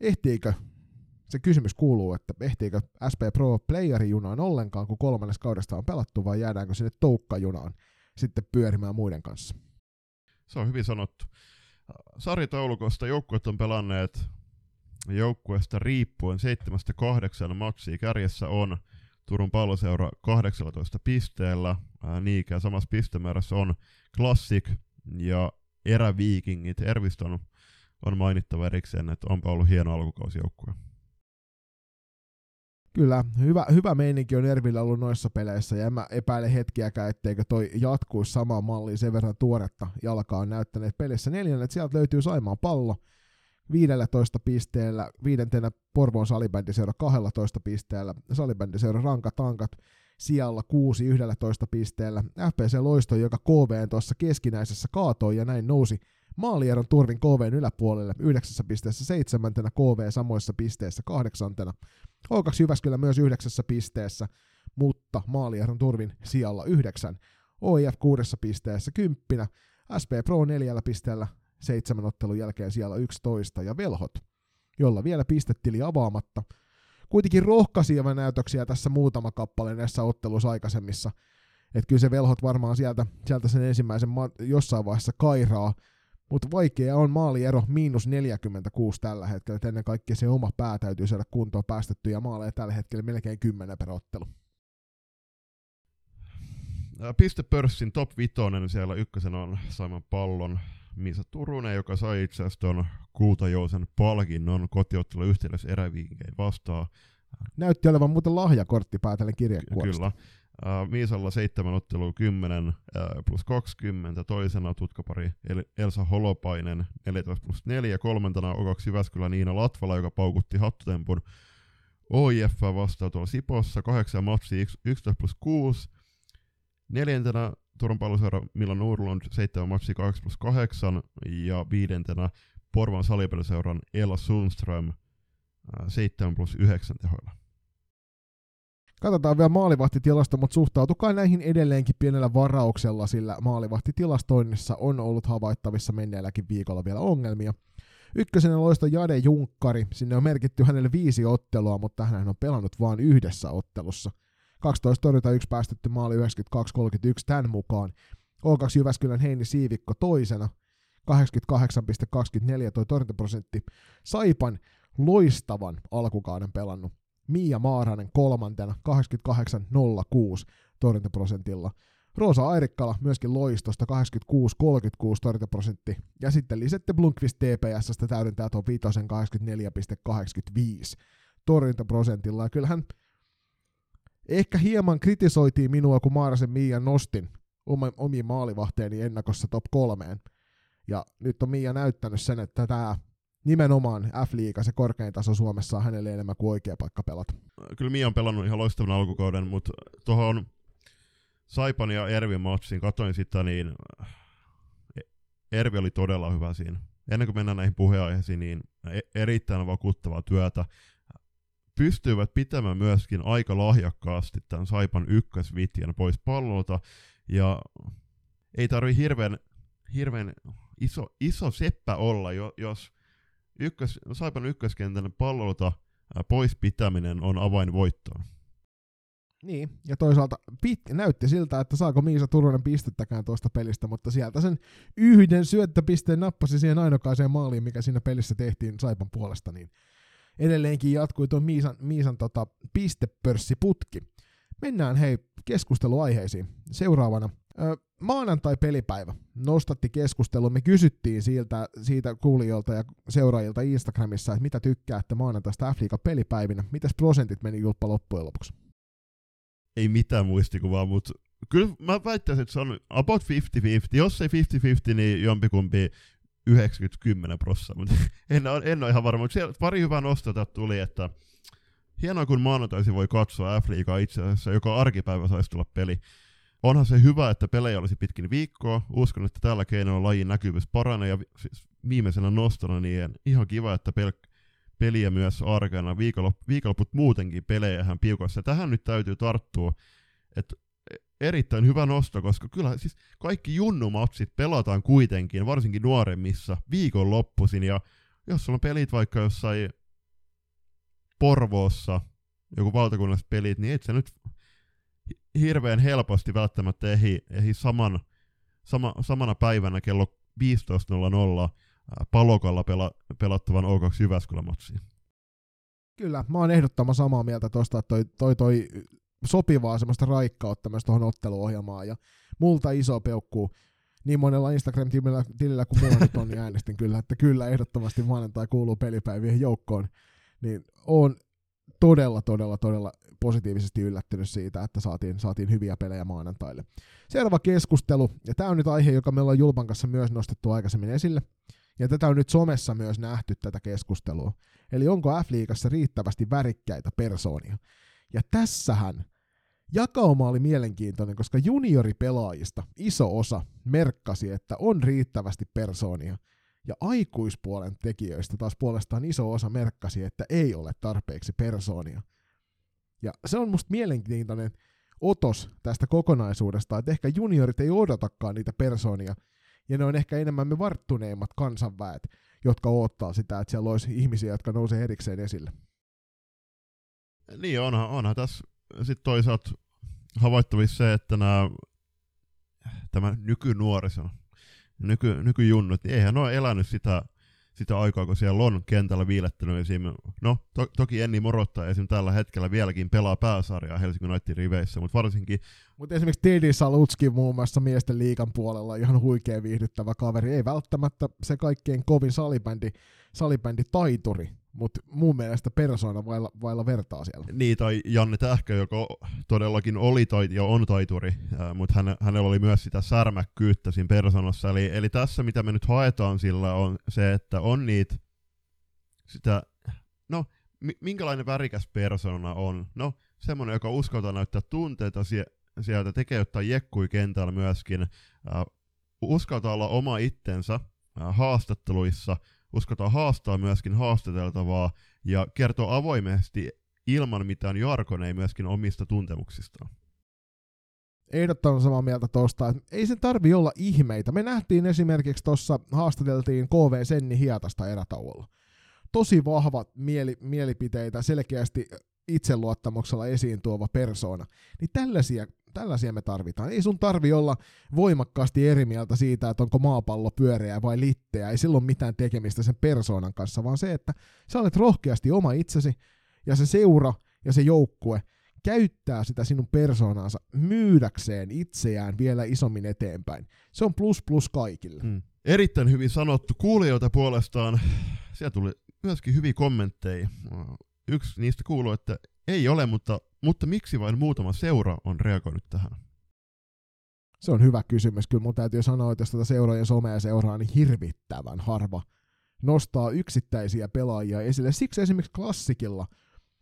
ehtiikö, se kysymys kuuluu, että ehtiikö SP Pro playerijunaan ollenkaan, kun kolmannes kaudesta on pelattu, vai jäädäänkö sinne toukkajunaan sitten pyörimään muiden kanssa? Se on hyvin sanottu. Sarjataulukosta joukkueet on pelanneet joukkueesta riippuen 7-8 maksia. Kärjessä on Turun palloseura 18 pisteellä, niinkään samassa pistemäärässä on Classic ja Eräviikingit. Ervistä on, on mainittava erikseen, että onpa ollut hieno alkukausijoukkue. Kyllä, hyvä, hyvä meininki on Ervillä ollut noissa peleissä, ja en mä epäile hetkiäkään, etteikö toi jatkuisi samaan malliin sen verran tuoretta jalkaa on näyttäneet pelissä että Sieltä löytyy Saimaan pallo, 15 pisteellä, viidentenä Porvoon salibändiseura 12 pisteellä, salibändiseura Ranka Tankat sijalla 6 11 pisteellä, FPC Loisto, joka KV tuossa keskinäisessä kaatoi ja näin nousi maalieron turvin KVn yläpuolelle 9 pisteessä seitsemäntenä, KV samoissa pisteissä kahdeksantena, H2 Jyväskylä myös yhdeksässä pisteessä, mutta maalieron turvin sijalla yhdeksän, OIF kuudessa pisteessä kymppinä, SP Pro neljällä pisteellä seitsemän ottelun jälkeen siellä 11 ja Velhot, jolla vielä pistetili avaamatta. Kuitenkin rohkaisijava näytöksiä tässä muutama kappale näissä otteluissa aikaisemmissa. Että kyllä se Velhot varmaan sieltä, sieltä sen ensimmäisen ma- jossain vaiheessa kairaa, mutta vaikea on maaliero miinus 46 tällä hetkellä, että ennen kaikkea se oma pää täytyy saada kuntoon päästettyjä maaleja tällä hetkellä melkein 10 per ottelu. Pistepörssin top 5 siellä ykkösenä on Simon Pallon Misa Turunen, joka sai itse asiassa tuon Kultajousen palkinnon kotiottelu yhteydessä eräviinkein vastaan. Näytti olevan muuten lahjakortti päätellen kirjekuoresta. Kyllä. Uh, Miisalla seitsemän ottelua 10 uh, plus 20, toisena tutkapari Elsa Holopainen 14 plus 4, kolmantena O2 Jyväskylän Niina Latvala, joka paukutti hattutempun OIF vastaan tuolla Sipossa, 8 matsia 11 plus 6, neljäntenä Turun palloseura Milan Urlund 7 matsia 8 plus 8 ja viidentenä Porvan salipelliseuran Ella Sundström 7 plus 9 tehoilla. Katsotaan vielä maalivahtitilasta, mutta suhtautukaa näihin edelleenkin pienellä varauksella, sillä maalivahtitilastoinnissa on ollut havaittavissa menneelläkin viikolla vielä ongelmia. Ykkösenä loista Jade Junkkari, sinne on merkitty hänelle viisi ottelua, mutta hän on pelannut vain yhdessä ottelussa – 12 torjunta, yksi päästetty maali 92-31 tämän mukaan. O2 Jyväskylän Heini Siivikko toisena, 88,24 toi torjuntaprosentti. Saipan loistavan alkukauden pelannut. Mia Maaranen kolmantena, 88,06 torjuntaprosentilla. Roosa Airikkala myöskin loistosta 86-36 torjuntaprosentti. Ja sitten Lisette Blunkvist TPSstä täydentää tuon viitosen 84,85 torjuntaprosentilla. Ja kyllähän Ehkä hieman kritisoitiin minua, kun Maarasen Miia nostin omiin maalivahteen ennakossa top kolmeen. Ja nyt on Miia näyttänyt sen, että tämä nimenomaan F-liiga, se korkein taso Suomessa on hänelle enemmän kuin oikea paikka pelata. Kyllä Mia on pelannut ihan loistavan alkukauden, mutta tuohon Saipan ja Ervin matsiin, katoin sitä, niin Ervi oli todella hyvä siinä. Ennen kuin mennään näihin puheenaiheisiin, niin e- erittäin vakuuttavaa työtä pystyivät pitämään myöskin aika lahjakkaasti tämän Saipan ykkösvitjan pois pallolta, ja ei tarvi hirveän, hirveän iso, iso seppä olla, jos ykkös, Saipan ykköskentän pallolta pois pitäminen on avain voittoon. Niin, ja toisaalta pit, näytti siltä, että saako Miisa Turunen pistettäkään tuosta pelistä, mutta sieltä sen yhden syöttöpisteen nappasi siihen ainokaiseen maaliin, mikä siinä pelissä tehtiin Saipan puolesta, niin edelleenkin jatkui tuon Miisan, Miisan tota, pistepörssiputki. Mennään hei keskusteluaiheisiin. Seuraavana ö, maanantai-pelipäivä nostatti keskustelua. Me kysyttiin siitä, siitä kuulijoilta ja seuraajilta Instagramissa, että mitä tykkäätte maanantaista f pelipäivinä. Mitäs prosentit meni Julppa loppujen lopuksi? Ei mitään muistikuvaa, mutta kyllä mä väittäisin, että se on about 50-50. Jos ei 50-50, niin jompikumpi 90-10 prossaa, mutta en, en ole ihan varma. Mutta siellä pari hyvää nostota tuli, että hienoa kun maanantaisin voi katsoa f itse asiassa, joka arkipäivä saisi tulla peli. Onhan se hyvä, että pelejä olisi pitkin viikkoa. Uskon, että tällä keinoilla lajin näkyvyys paranee ja siis viimeisenä nostona niin ihan kiva, että pel- peliä myös. Viikonlop- viikonloput muutenkin pelejä ihan piukossa. Tähän nyt täytyy tarttua, että erittäin hyvä nosto, koska kyllä siis kaikki junnumatsit pelataan kuitenkin, varsinkin nuoremmissa, viikonloppuisin, ja jos sulla on pelit vaikka jossain Porvoossa, joku valtakunnalliset pelit, niin et sä nyt hirveän helposti välttämättä ehi, ehi saman, sama, samana päivänä kello 15.00 palokalla pela, pelattavan O2 Jyväskylä-matsiin. Kyllä, mä oon ehdottoman samaa mieltä tuosta, että toi, toi, toi sopivaa semmoista raikkautta myös tuohon otteluohjelmaan, ja multa iso peukku niin monella Instagram-tilillä tilillä kuin mulla nyt on, niin äänestin kyllä, että kyllä ehdottomasti maanantai kuuluu pelipäivien joukkoon, niin on todella, todella, todella positiivisesti yllättynyt siitä, että saatiin, saatiin hyviä pelejä maanantaille. Seuraava keskustelu, ja tämä on nyt aihe, joka meillä on Julpan kanssa myös nostettu aikaisemmin esille, ja tätä on nyt somessa myös nähty tätä keskustelua. Eli onko F-liigassa riittävästi värikkäitä persoonia? Ja tässähän jakauma oli mielenkiintoinen, koska junioripelaajista iso osa merkkasi, että on riittävästi persoonia. Ja aikuispuolen tekijöistä taas puolestaan iso osa merkkasi, että ei ole tarpeeksi persoonia. Ja se on musta mielenkiintoinen otos tästä kokonaisuudesta, että ehkä juniorit ei odotakaan niitä persoonia, ja ne on ehkä enemmän me varttuneimmat kansanväet, jotka odottaa sitä, että siellä olisi ihmisiä, jotka nousee erikseen esille. Niin, onhan, onhan tässä sitten toisaalta havaittavissa se, että nämä, tämä nykynuoriso, nyky, nykyjunnut, niin eihän ole elänyt sitä sitä aikaa, kun siellä on kentällä viilettänyt esim. No, to, toki Enni Morotta esim. tällä hetkellä vieläkin pelaa pääsarjaa Helsingin United riveissä, mutta varsinkin... Mutta esimerkiksi Teddy Salutski muun muassa miesten liikan puolella ihan huikea viihdyttävä kaveri, ei välttämättä se kaikkein kovin salibändi, salibändi taituri, mutta mun mielestä persoona vailla, vailla vertaa siellä. Niin, tai Janne Tähkö, joka todellakin oli tai, ja on taituri, mutta hän, hänellä oli myös sitä särmäkkyyttä siinä persoonassa. Eli, eli tässä, mitä me nyt haetaan sillä, on se, että on niitä sitä, no, minkälainen värikäs persona on? No, semmoinen, joka uskaltaa näyttää tunteita sieltä, tekee jotain jekkui kentällä myöskin, äh, uskaltaa olla oma itsensä äh, haastatteluissa, uskotaan haastaa myöskin haastateltavaa ja kertoo avoimesti ilman mitään jarkoneja myöskin omista tuntemuksistaan. Ehdottoman samaa mieltä tuosta, että ei se tarvi olla ihmeitä. Me nähtiin esimerkiksi tuossa, haastateltiin KV Senni Hietasta erätauolla. Tosi vahvat mieli, mielipiteitä, selkeästi itseluottamuksella esiin tuova persoona. Niin tällaisia Tällaisia me tarvitaan. Ei sun tarvi olla voimakkaasti eri mieltä siitä, että onko maapallo pyöreä vai litteä. Ei silloin mitään tekemistä sen persoonan kanssa, vaan se, että sä olet rohkeasti oma itsesi ja se seura ja se joukkue käyttää sitä sinun persoonaansa myydäkseen itseään vielä isommin eteenpäin. Se on plus plus kaikille. Hmm. Erittäin hyvin sanottu. Kuulijoilta puolestaan, siellä tuli myöskin hyviä kommentteja. Yksi niistä kuuluu, että ei ole, mutta, mutta miksi vain muutama seura on reagoinut tähän? Se on hyvä kysymys. Kyllä mun täytyy sanoa, että jos tätä seuraa ja somea seuraa, niin hirvittävän harva nostaa yksittäisiä pelaajia esille. Siksi esimerkiksi klassikilla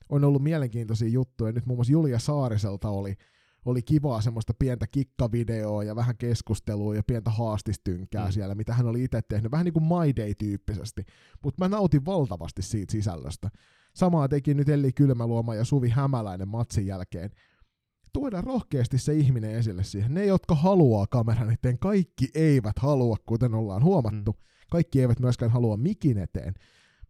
on ollut mielenkiintoisia juttuja. Nyt muun muassa Julia Saariselta oli, oli kivaa semmoista pientä kikkavideoa ja vähän keskustelua ja pientä haastistynkää mm. siellä, mitä hän oli itse tehnyt. Vähän niin kuin My Day-tyyppisesti. Mutta mä nautin valtavasti siitä sisällöstä. Samaa teki nyt Elli Kylmäluoma ja Suvi Hämäläinen matsin jälkeen. Tuodaan rohkeasti se ihminen esille siihen. Ne, jotka haluaa kameran eteen, kaikki eivät halua, kuten ollaan huomattu. Mm. Kaikki eivät myöskään halua mikin eteen.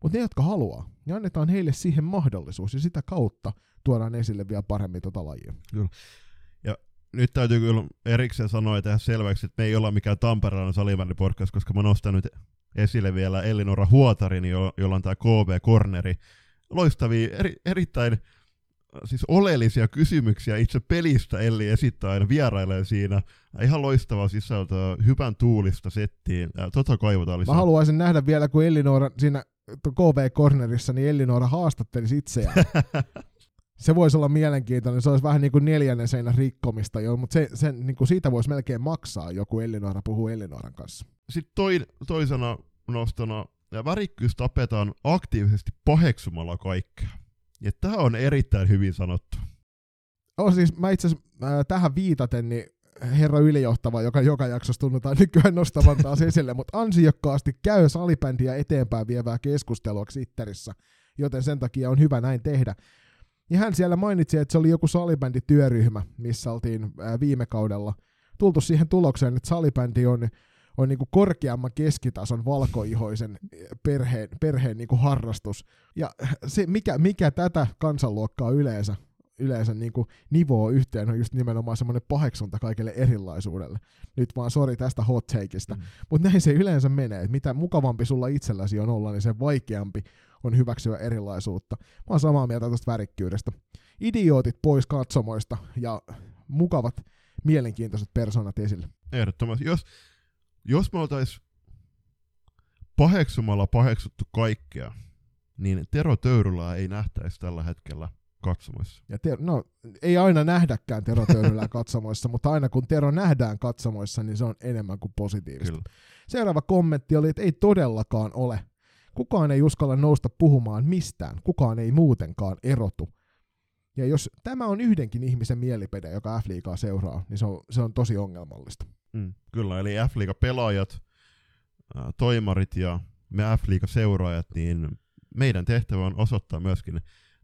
Mutta ne, jotka haluaa, niin annetaan heille siihen mahdollisuus ja sitä kautta tuodaan esille vielä paremmin tota lajia. Kyllä. Ja nyt täytyy kyllä erikseen sanoa ja tehdä selväksi, että me ei olla mikään Tampereen salivänni-podcast, koska mä nostan nyt esille vielä Elinora Huotarin, jo- jolla on tämä KV-korneri, loistavia, eri, erittäin siis oleellisia kysymyksiä itse pelistä Elli esittää aina vierailee siinä. Ihan loistava sisältö, hyvän tuulista settiin. Tota kaivotaan lisää. Mä haluaisin nähdä vielä, kun Ellinora siinä KV-cornerissa, niin Ellinora haastattelisi itseään. se voisi olla mielenkiintoinen, se olisi vähän niin kuin neljännen seinän rikkomista jo, mutta se, se, niin kuin siitä voisi melkein maksaa joku Ellinora puhuu Ellinoran kanssa. Sitten toi, toisena nostona ja värikkyys tapetaan aktiivisesti paheksumalla kaikkea. Ja tämä on erittäin hyvin sanottu. Oh, siis mä itse äh, tähän viitaten, niin herra ylijohtava, joka joka jaksossa tunnutaan nykyään nostavan taas esille, mutta ansiokkaasti käy salibändiä eteenpäin vievää keskustelua Twitterissä, joten sen takia on hyvä näin tehdä. Ja hän siellä mainitsi, että se oli joku salibändityöryhmä, missä oltiin viime kaudella tultu siihen tulokseen, että salibändi on, on niin kuin korkeamman keskitason valkoihoisen perheen, perheen niin kuin harrastus. Ja se, mikä, mikä tätä kansanluokkaa yleensä yleensä niin kuin nivoo yhteen on just nimenomaan semmoinen paheksunta kaikille erilaisuudelle. Nyt vaan sori tästä hot takeista. Mm. Mutta näin se yleensä menee. Et mitä mukavampi sulla itselläsi on olla, niin sen vaikeampi on hyväksyä erilaisuutta. Mä oon samaa mieltä tästä värikkyydestä. Idiootit pois katsomoista ja mukavat, mielenkiintoiset persoonat esille. Ehdottomasti. Jos, jos me oltais paheksumalla paheksuttu kaikkea, niin Tero Töyrylää ei nähtäisi tällä hetkellä katsomoissa. Ja te, no, ei aina nähdäkään Tero Töyrylää katsomoissa, mutta aina kun Tero nähdään katsomoissa, niin se on enemmän kuin positiivista. Kyllä. Seuraava kommentti oli, että ei todellakaan ole. Kukaan ei uskalla nousta puhumaan mistään. Kukaan ei muutenkaan erotu. Ja jos tämä on yhdenkin ihmisen mielipide, joka F-liigaa seuraa, niin se on, se on tosi ongelmallista. Mm, kyllä, eli F-liiga-pelaajat, toimarit ja me F-liiga-seuraajat, niin meidän tehtävä on osoittaa myöskin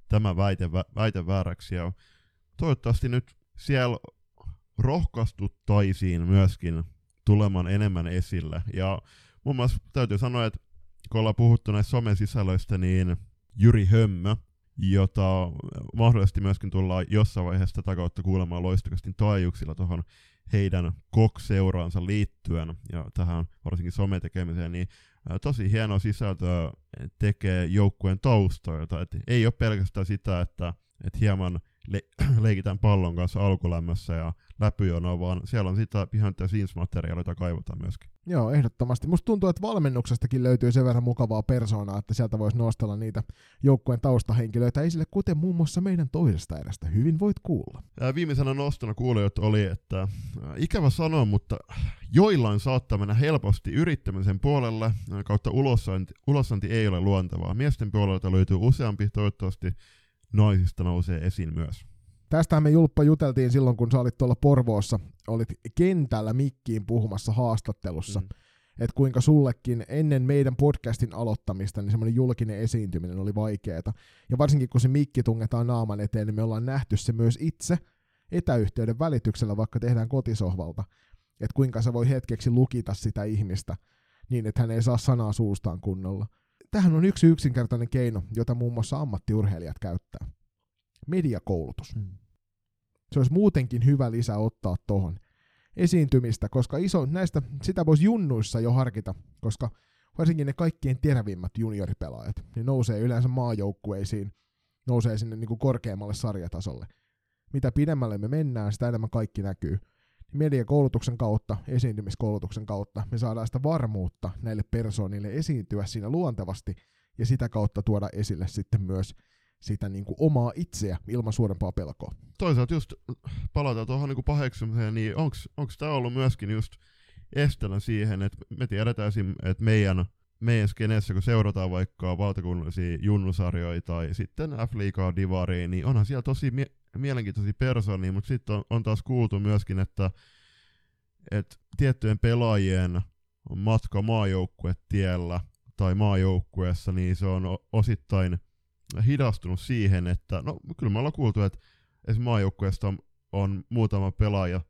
tämä väite, väite vääräksi. Ja toivottavasti nyt siellä rohkaistuttaisiin myöskin tulemaan enemmän esille. Ja muun muassa täytyy sanoa, että kun ollaan puhuttu näistä somen sisällöistä, niin Jyri Hömmö, jota mahdollisesti myöskin tullaan jossain vaiheessa tätä kautta kuulemaan loistakastin taajuuksilla tuohon heidän kokseuraansa liittyen ja tähän varsinkin sometekemiseen, niin tosi hienoa sisältöä tekee joukkueen taustoilta. Et ei ole pelkästään sitä, että et hieman le- leikitään pallon kanssa alkulämmössä ja läpyjonoa, vaan siellä on sitä scenes materiaalia, kaivataan myöskin. Joo, ehdottomasti. Musta tuntuu, että valmennuksestakin löytyy sen verran mukavaa persoonaa, että sieltä voisi nostella niitä joukkueen taustahenkilöitä esille, kuten muun muassa meidän toisesta edestä. Hyvin voit kuulla. Ja viimeisenä nostona kuulijat oli, että äh, ikävä sanoa, mutta joillain saattaa mennä helposti yrittämisen puolelle, äh, kautta ulosanti, ulosanti ei ole luontevaa. Miesten puolelta löytyy useampi, toivottavasti naisista nousee esiin myös. Tästähän me Julppa juteltiin silloin, kun sä olit tuolla Porvoossa, olit kentällä mikkiin puhumassa haastattelussa, mm. että kuinka sullekin ennen meidän podcastin aloittamista, niin semmoinen julkinen esiintyminen oli vaikeaa. Ja varsinkin kun se mikki tungetaan naaman eteen, niin me ollaan nähty se myös itse etäyhteyden välityksellä, vaikka tehdään kotisohvalta, että kuinka se voi hetkeksi lukita sitä ihmistä niin, että hän ei saa sanaa suustaan kunnolla. Tähän on yksi yksinkertainen keino, jota muun muassa ammattiurheilijat käyttää. Mediakoulutus. Mm. Se olisi muutenkin hyvä lisä ottaa tuohon esiintymistä, koska iso, näistä sitä voisi junnuissa jo harkita, koska varsinkin ne kaikkien terävimmät junioripelaajat, niin nousee yleensä maajoukkueisiin, nousee sinne niin kuin korkeammalle sarjatasolle. Mitä pidemmälle me mennään, sitä enemmän kaikki näkyy. Mediakoulutuksen kautta, esiintymiskoulutuksen kautta me saadaan sitä varmuutta näille persoonille esiintyä siinä luontevasti ja sitä kautta tuoda esille sitten myös sitä niin kuin omaa itseä ilman suurempaa pelkoa. Toisaalta just palataan tuohon niin paheksumiseen, niin onko tämä ollut myöskin just estelä siihen, että me tiedetään että meidän, meidän skeneessä, kun seurataan vaikka valtakunnallisia junnusarjoja tai sitten F-liigaa divariin, niin onhan siellä tosi mielenkiintoisia persoonia, mutta sitten on, on taas kuultu myöskin, että, että tiettyjen pelaajien matka maajoukkuetiellä tai maajoukkueessa, niin se on osittain – hidastunut siihen, että no kyllä me ollaan kuultu, että esimerkiksi maajoukkueesta on, on muutama pelaaja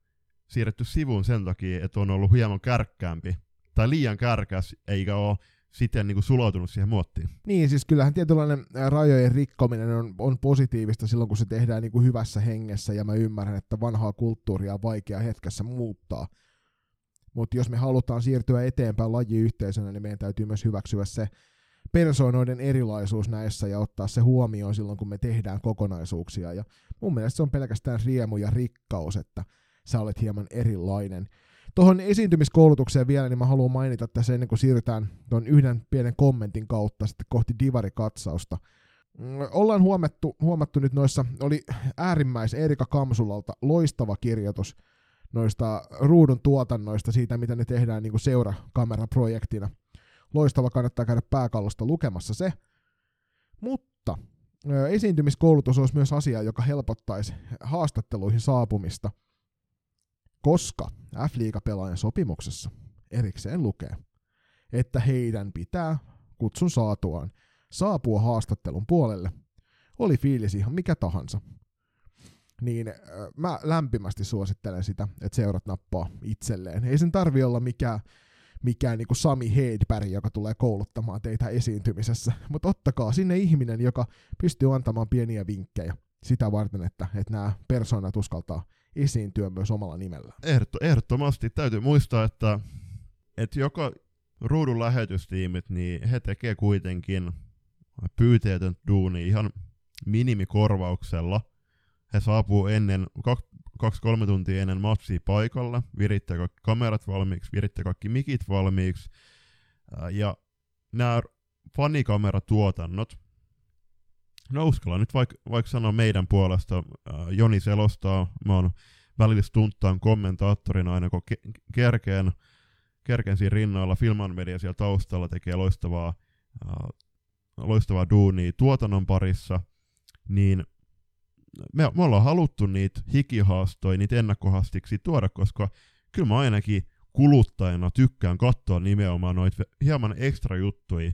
siirretty sivuun sen takia, että on ollut hieman kärkkäämpi tai liian kärkäs, eikä ole siten niin kuin sulautunut siihen muottiin. Niin, siis kyllähän tietynlainen rajojen rikkominen on, on positiivista silloin, kun se tehdään niin kuin hyvässä hengessä, ja mä ymmärrän, että vanhaa kulttuuria on vaikea hetkessä muuttaa. Mutta jos me halutaan siirtyä eteenpäin lajiyhteisönä, niin meidän täytyy myös hyväksyä se, persoonoiden erilaisuus näissä ja ottaa se huomioon silloin, kun me tehdään kokonaisuuksia. Ja mun mielestä se on pelkästään riemu ja rikkaus, että sä olet hieman erilainen. Tuohon esiintymiskoulutukseen vielä, niin mä haluan mainita tässä ennen kuin siirrytään tuon yhden pienen kommentin kautta sitten kohti divarikatsausta. Mm, ollaan huomattu, huomattu nyt noissa, oli äärimmäis Erika Kamsulalta loistava kirjoitus noista ruudun tuotannoista, siitä mitä ne tehdään niin kuin seurakameraprojektina – loistava, kannattaa käydä pääkallosta lukemassa se. Mutta esiintymiskoulutus olisi myös asia, joka helpottaisi haastatteluihin saapumista, koska F-liiga-pelaajan sopimuksessa erikseen lukee, että heidän pitää kutsun saatuaan saapua haastattelun puolelle oli fiilis ihan mikä tahansa. Niin mä lämpimästi suosittelen sitä, että seurat nappaa itselleen. Ei sen tarvi olla mikään mikään niin Sami Hedberg, joka tulee kouluttamaan teitä esiintymisessä, mutta ottakaa sinne ihminen, joka pystyy antamaan pieniä vinkkejä sitä varten, että, että nämä persoonat uskaltaa esiintyä myös omalla nimellä. Ehdotto, ehdottomasti täytyy muistaa, että, että joka ruudun lähetystiimit, niin he tekee kuitenkin pyyteetön duuni ihan minimikorvauksella. He saapuu ennen, kaksi-kolme tuntia ennen matsia paikalla, virittää kaikki kamerat valmiiksi, virittää kaikki mikit valmiiksi. Ja nämä fanikameratuotannot, no uskallan nyt vaikka vaik sanoa meidän puolesta, äh, Joni selostaa, mä oon välillä stunttaan kommentaattorina aina kun ke- kerkeen, kerkeen siinä rinnalla, Filman Media siellä taustalla tekee loistavaa, äh, loistavaa duunia tuotannon parissa, niin me, me ollaan haluttu niitä hikihaastoja, niitä ennakkohastiksi tuoda, koska kyllä mä ainakin kuluttajana tykkään katsoa nimenomaan noita hieman ekstra juttuja,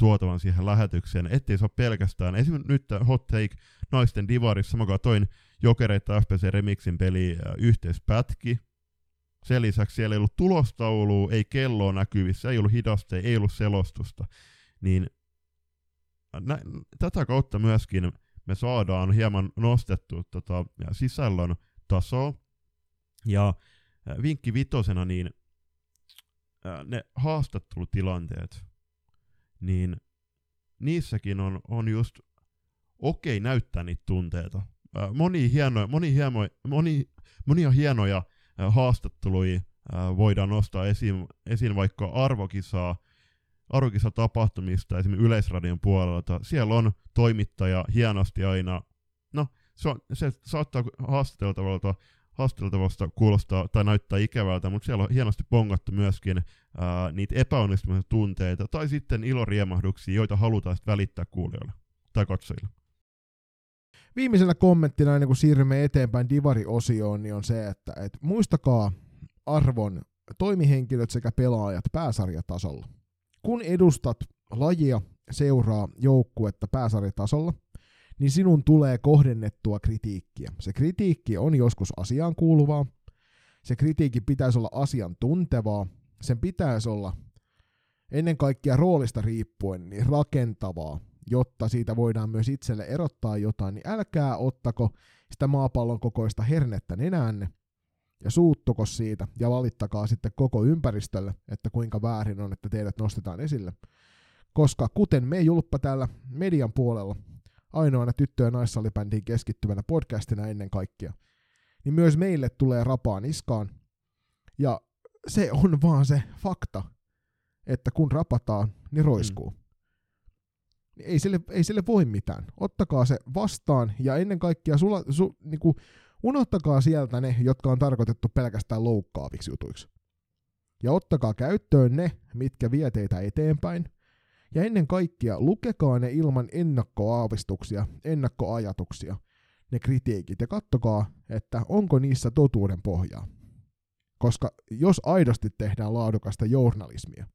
tuotavan siihen lähetykseen, ettei se ole pelkästään, esimerkiksi nyt Hot Take naisten divarissa, mä katsoin Jokereita FPC Remixin peli äh, yhteispätki, sen lisäksi siellä ei ollut tulostaulua, ei kelloa näkyvissä, ei ollut hidaste, ei ollut selostusta, niin nä- tätä kautta myöskin me saadaan hieman nostettu tota, sisällön tasoa, ja äh, vinkki vitosena, niin äh, ne haastattelutilanteet, niin niissäkin on, on just okei okay näyttää niitä tunteita. moni hienoja, moni hieno, moni, monia hienoja haastatteluja voidaan nostaa esiin, esiin vaikka arvokisaa, arvokisa tapahtumista esimerkiksi Yleisradion puolelta. Siellä on toimittaja hienosti aina, no se, on, se saattaa haastateltavalta haasteltavasta kuulostaa tai näyttää ikävältä, mutta siellä on hienosti pongattu myöskin ää, niitä epäonnistumisen tunteita tai sitten iloriemahduksia, joita halutaan sitten välittää kuulijoille tai katsojille. Viimeisenä kommenttina ennen kuin siirrymme eteenpäin Divari-osioon, niin on se, että et muistakaa arvon toimihenkilöt sekä pelaajat pääsarjatasolla. Kun edustat lajia, seuraa joukkuetta pääsarjatasolla, niin sinun tulee kohdennettua kritiikkiä. Se kritiikki on joskus asiaan kuuluvaa, se kritiikki pitäisi olla asiantuntevaa, sen pitäisi olla ennen kaikkea roolista riippuen niin rakentavaa, jotta siitä voidaan myös itselle erottaa jotain, niin älkää ottako sitä maapallon kokoista hernettä nenänne ja suuttuko siitä ja valittakaa sitten koko ympäristölle, että kuinka väärin on, että teidät nostetaan esille. Koska kuten me julppa täällä median puolella ainoana tyttö- ja naissalibändiin keskittyvänä podcastina ennen kaikkea, niin myös meille tulee rapaa niskaan. Ja se on vaan se fakta, että kun rapataan, niin roiskuu. Mm. Ei, sille, ei sille voi mitään. Ottakaa se vastaan ja ennen kaikkea sula, su, niinku, unohtakaa sieltä ne, jotka on tarkoitettu pelkästään loukkaaviksi jutuiksi. Ja ottakaa käyttöön ne, mitkä vie teitä eteenpäin – ja ennen kaikkea lukekaa ne ilman ennakkoaavistuksia, ennakkoajatuksia, ne kritiikit, ja kattokaa, että onko niissä totuuden pohjaa. Koska jos aidosti tehdään laadukasta journalismia,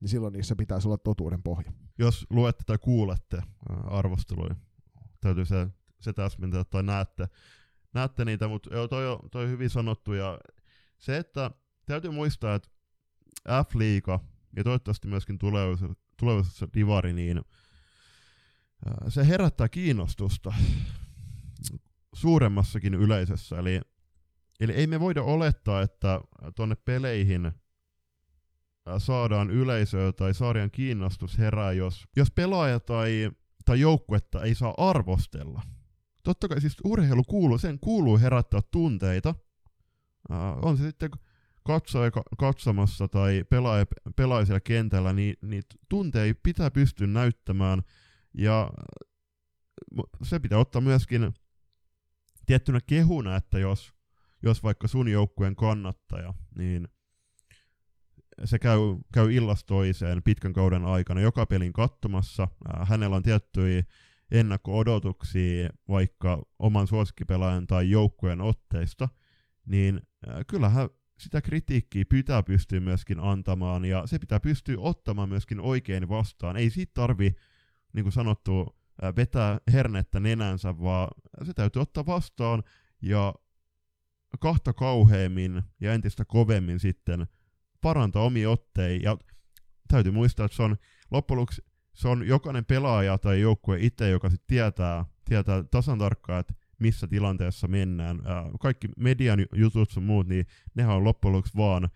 niin silloin niissä pitäisi olla totuuden pohja. Jos luette tai kuulette arvosteluja, täytyy se, se täsmentää tai näette, näette niitä, mutta joo, toi, on, toi on hyvin sanottu. Ja se, että täytyy muistaa, että F-liiga ja toivottavasti myöskin tulevaisuudessa, divari, niin se herättää kiinnostusta suuremmassakin yleisössä. Eli, eli ei me voida olettaa, että tuonne peleihin saadaan yleisöä tai saadaan kiinnostus herää, jos, jos pelaaja tai, tai joukkuetta ei saa arvostella. Totta kai siis urheilu kuuluu, sen kuuluu herättää tunteita. Uh, on se sitten katsoja katsomassa tai pelaaja, pelaaja siellä kentällä, niin niitä tunteja pitää pystyä näyttämään. Ja se pitää ottaa myöskin tiettynä kehuna, että jos, jos vaikka sun joukkueen kannattaja, niin se käy, käy illasta toiseen pitkän kauden aikana joka pelin katsomassa. Hänellä on tiettyjä ennakko-odotuksia vaikka oman suosikkipelaajan tai joukkueen otteista, niin kyllähän sitä kritiikkiä pitää pystyä myöskin antamaan, ja se pitää pystyä ottamaan myöskin oikein vastaan. Ei siitä tarvi, niin kuin sanottu, vetää hernettä nenänsä, vaan se täytyy ottaa vastaan ja kahta kauheammin ja entistä kovemmin sitten parantaa omia otteja. Ja täytyy muistaa, että se on loppujen se on jokainen pelaaja tai joukkue itse, joka sitten tietää, tietää tasan tarkkaan, että missä tilanteessa mennään. kaikki median jutut ja muut, niin nehän on loppujen vaan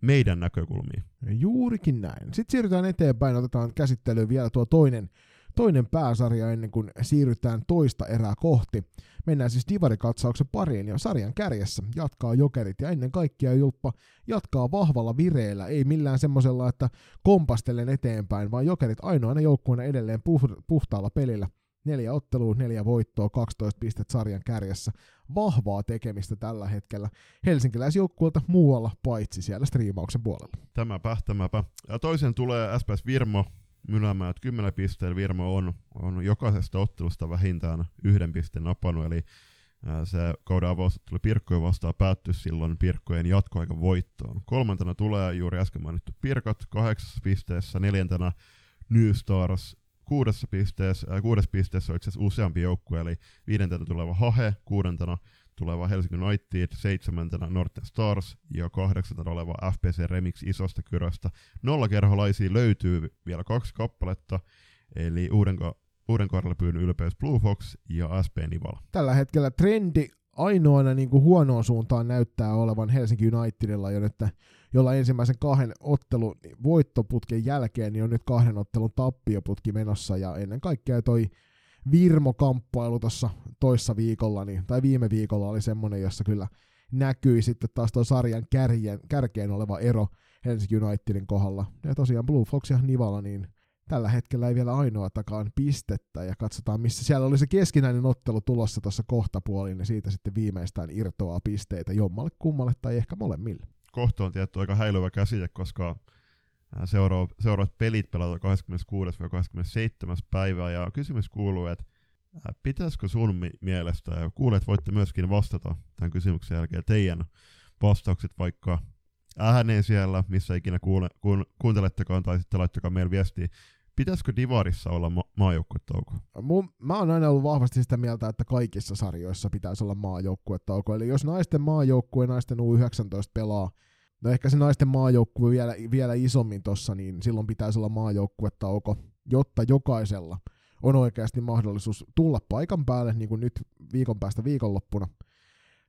meidän näkökulmia. Juurikin näin. Sitten siirrytään eteenpäin, otetaan käsittelyyn vielä tuo toinen, toinen pääsarja ennen kuin siirrytään toista erää kohti. Mennään siis divarikatsauksen pariin ja sarjan kärjessä jatkaa jokerit ja ennen kaikkea Julppa jatkaa vahvalla vireellä, ei millään semmoisella, että kompastelen eteenpäin, vaan jokerit ainoana joukkueena edelleen puh- puhtaalla pelillä. Neljä ottelua, neljä voittoa, 12 pistet sarjan kärjessä. Vahvaa tekemistä tällä hetkellä helsinkiläisjoukkueelta muualla, paitsi siellä striimauksen puolella. Tämäpä, tämäpä. Ja toisen tulee SPS Virmo, mynäämään, että 10 pisteen Virmo on, on jokaisesta ottelusta vähintään yhden pisteen napannut, eli se kauden avaus tuli Pirkkojen vastaan päättyi silloin Pirkkojen jatkoaika voittoon. Kolmantena tulee juuri äsken mainittu Pirkat kahdeksassa pisteessä, neljäntenä New Stars kuudessa pisteessä, äh, kuudes pisteessä on itse asiassa useampi joukkue, eli viidentenä tuleva Hahe, kuudentena tuleva Helsinki United, seitsemäntenä Northern Stars ja kahdeksantena oleva FPC Remix isosta kyröstä. Nollakerholaisia löytyy vielä kaksi kappaletta, eli Uudenko, Uudenkorlepyyn ylpeys Blue Fox ja SP Nivala. Tällä hetkellä trendi ainoana niin kuin huonoon suuntaan näyttää olevan Helsinki Unitedilla, jo nyt, jolla ensimmäisen kahden ottelun voittoputken jälkeen niin on nyt kahden ottelun tappioputki menossa, ja ennen kaikkea toi Virmo-kamppailu tuossa toissa viikolla, niin, tai viime viikolla oli semmoinen, jossa kyllä näkyi sitten taas tuon sarjan kärjen, kärkeen oleva ero Helsinki Unitedin kohdalla. Ja tosiaan Blue Fox ja Nivala, niin tällä hetkellä ei vielä ainoatakaan pistettä, ja katsotaan missä siellä oli se keskinäinen ottelu tulossa tuossa kohtapuoliin, niin siitä sitten viimeistään irtoaa pisteitä jommalle kummalle tai ehkä molemmille. Kohta on tietty aika häilyvä käsite, koska seuraavat, seuraavat pelit pelataan 26. vai 27. päivää, ja kysymys kuuluu, että pitäisikö sun mi- mielestä, ja kuulet voitte myöskin vastata tämän kysymyksen jälkeen teidän vastaukset vaikka ääneen siellä, missä ikinä kuule, kun, kuuntelettekaan, tai sitten laittakaa meille viestiä, Pitäisikö Divarissa olla ma- maajoukkuetauko? Mun, mä oon aina ollut vahvasti sitä mieltä, että kaikissa sarjoissa pitäisi olla maajoukkuetauko. Eli jos naisten maajoukkue naisten U19 pelaa, no ehkä se naisten maajoukkue vielä, vielä isommin tossa, niin silloin pitäisi olla maajoukkuetauko, jotta jokaisella on oikeasti mahdollisuus tulla paikan päälle, niin kuin nyt viikon päästä viikonloppuna,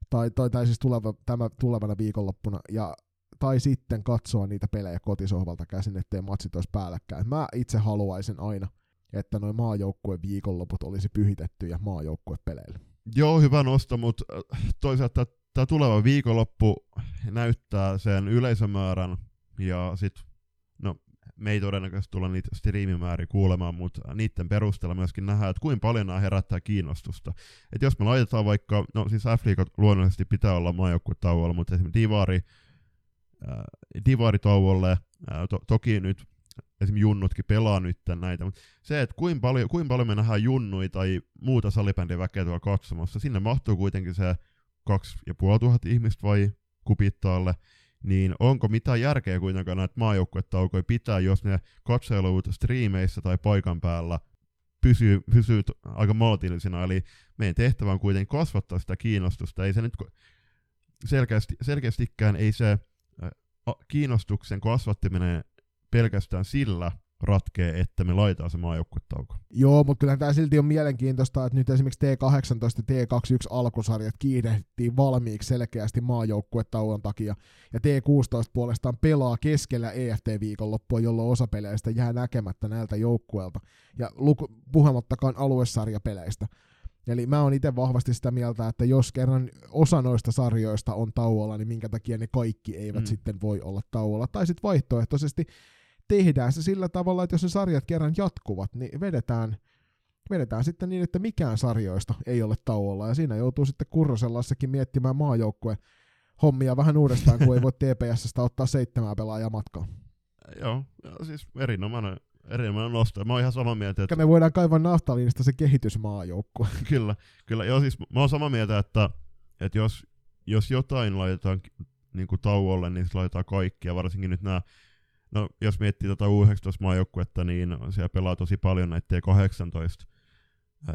tai, tai, tai siis tuleva, tämä tulevana viikonloppuna, ja tai sitten katsoa niitä pelejä kotisohvalta käsin, ettei matsit olisi päällekkäin. Mä itse haluaisin aina, että noin maajoukkueen viikonloput olisi pyhitetty ja peleille. Joo, hyvä nosto, mutta äh, toisaalta tämä tuleva viikonloppu näyttää sen yleisömäärän ja sit, no me ei todennäköisesti tulla niitä striimimääriä kuulemaan, mutta niiden perusteella myöskin nähdään, että kuinka paljon nämä herättää kiinnostusta. Et jos me laitetaan vaikka, no siis f luonnollisesti pitää olla maajoukkuetauolla, mutta esimerkiksi Divari äh, divaritauolle. Äh, to, toki nyt esimerkiksi junnutkin pelaa nyt näitä, mutta se, että kuinka paljon, kuinka paljon me nähdään junnui tai muuta salibändin väkeä tuolla katsomassa, sinne mahtuu kuitenkin se kaksi ja puoli tuhat ihmistä vai kupittaalle, niin onko mitään järkeä kuitenkaan näitä maajoukkuetaukoja pitää, jos ne katselut striimeissä tai paikan päällä pysyy, pysyy aika maltillisina, eli meidän tehtävä on kuitenkin kasvattaa sitä kiinnostusta, ei se nyt selkeästi, selkeästikään ei se kiinnostuksen kasvattaminen pelkästään sillä ratkee, että me laitetaan se maajoukkuetauko. Joo, mutta kyllähän tämä silti on mielenkiintoista, että nyt esimerkiksi T18 ja T21 alkusarjat kiirehdittiin valmiiksi selkeästi maajoukkuetauon takia, ja T16 puolestaan pelaa keskellä EFT-viikonloppua, jolloin osa peleistä jää näkemättä näiltä joukkueilta, ja luku, puhumattakaan aluesarjapeleistä. Eli mä oon itse vahvasti sitä mieltä, että jos kerran osa noista sarjoista on tauolla, niin minkä takia ne kaikki eivät mm. sitten voi olla tauolla. Tai sitten vaihtoehtoisesti tehdään se sillä tavalla, että jos ne sarjat kerran jatkuvat, niin vedetään, vedetään sitten niin, että mikään sarjoista ei ole tauolla. Ja siinä joutuu sitten Kurrosellassakin miettimään maajoukkue hommia vähän uudestaan, kun ei voi TPSstä ottaa seitsemää pelaajaa matkaan. Joo, siis erinomainen erinomainen nosto. Mä oon ihan samaa mieltä, että... me voidaan kaivaa naftaliinista se kehitysmaajoukkue. kyllä, kyllä. Joo, siis mä oon samaa mieltä, että, että jos, jos jotain laitetaan niin kuin tauolle, niin se laitetaan kaikkia, varsinkin nyt nämä No, jos miettii tota U19-maajoukkuetta, niin siellä pelaa tosi paljon näitä T18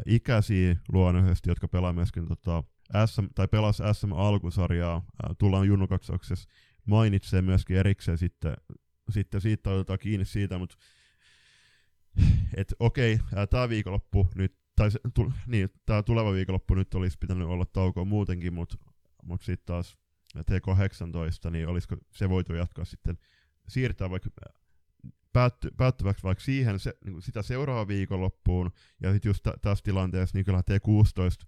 ikäisiä luonnollisesti, jotka pelaa myöskin tota, SM, tai pelas SM alkusarjaa, tullaan junnukatsauksessa mainitsee myöskin erikseen sitten, sitten siitä otetaan kiinni siitä, mutta että okei, tämä viikonloppu nyt, tai se, tu, niin, tämä tuleva viikonloppu nyt olisi pitänyt olla taukoa muutenkin, mutta mut sitten taas T18, niin olisiko se voitu jatkaa sitten, siirtää vaikka päätty, päättyväksi vaikka siihen se, niin sitä seuraavaan viikonloppuun, ja sitten just tässä tilanteessa, niin kyllä T16,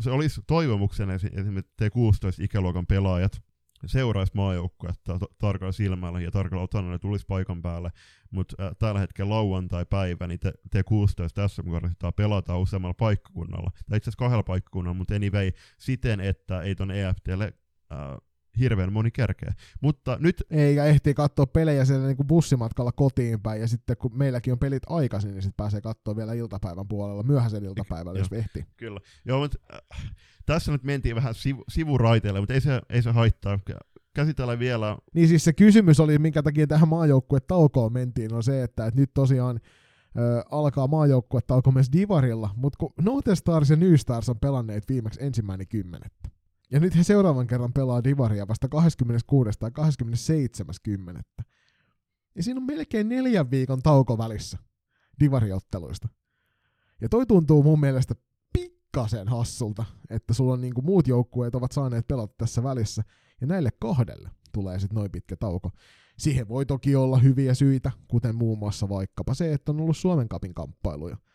se olisi toivomuksena esimerkiksi T16-ikäluokan pelaajat seuraisi maajoukkuetta tarkalla silmällä ja tarkalla otannalla tulisi paikan päälle, mutta äh, tällä hetkellä lauantai-päivä, niin te, T16 tässä korjaa pelataan useammalla paikkakunnalla, tai itse asiassa kahdella paikkakunnalla, mutta anyway, siten, että ei ton EFTlle äh, hirveän moni kärkeä. Mutta nyt... Eikä ehtii katsoa pelejä siellä niin kuin bussimatkalla kotiin päin, ja sitten kun meilläkin on pelit aikaisin, niin sitten pääsee katsoa vielä iltapäivän puolella, myöhäisen iltapäivällä, jos ehtii. Kyllä. Joo, mutta äh, tässä nyt mentiin vähän sivu, sivuraiteille, mutta ei se, ei se haittaa. Käsitellään vielä... Niin siis se kysymys oli, minkä takia tähän maajoukkuetaukoon mentiin, on se, että, että nyt tosiaan ö, alkaa maajoukkuetauko myös Divarilla, mutta kun Note Stars ja New Stars on pelanneet viimeksi ensimmäinen kymmenettä, ja nyt he seuraavan kerran pelaa Divaria vasta 26. tai 27.10. Ja siinä on melkein neljän viikon tauko välissä Divariotteluista. Ja toi tuntuu mun mielestä pikkasen hassulta, että sulla on niinku muut joukkueet ovat saaneet pelata tässä välissä, ja näille kahdelle tulee sitten noin pitkä tauko. Siihen voi toki olla hyviä syitä, kuten muun muassa vaikkapa se, että on ollut Suomen kapin kamppailuja –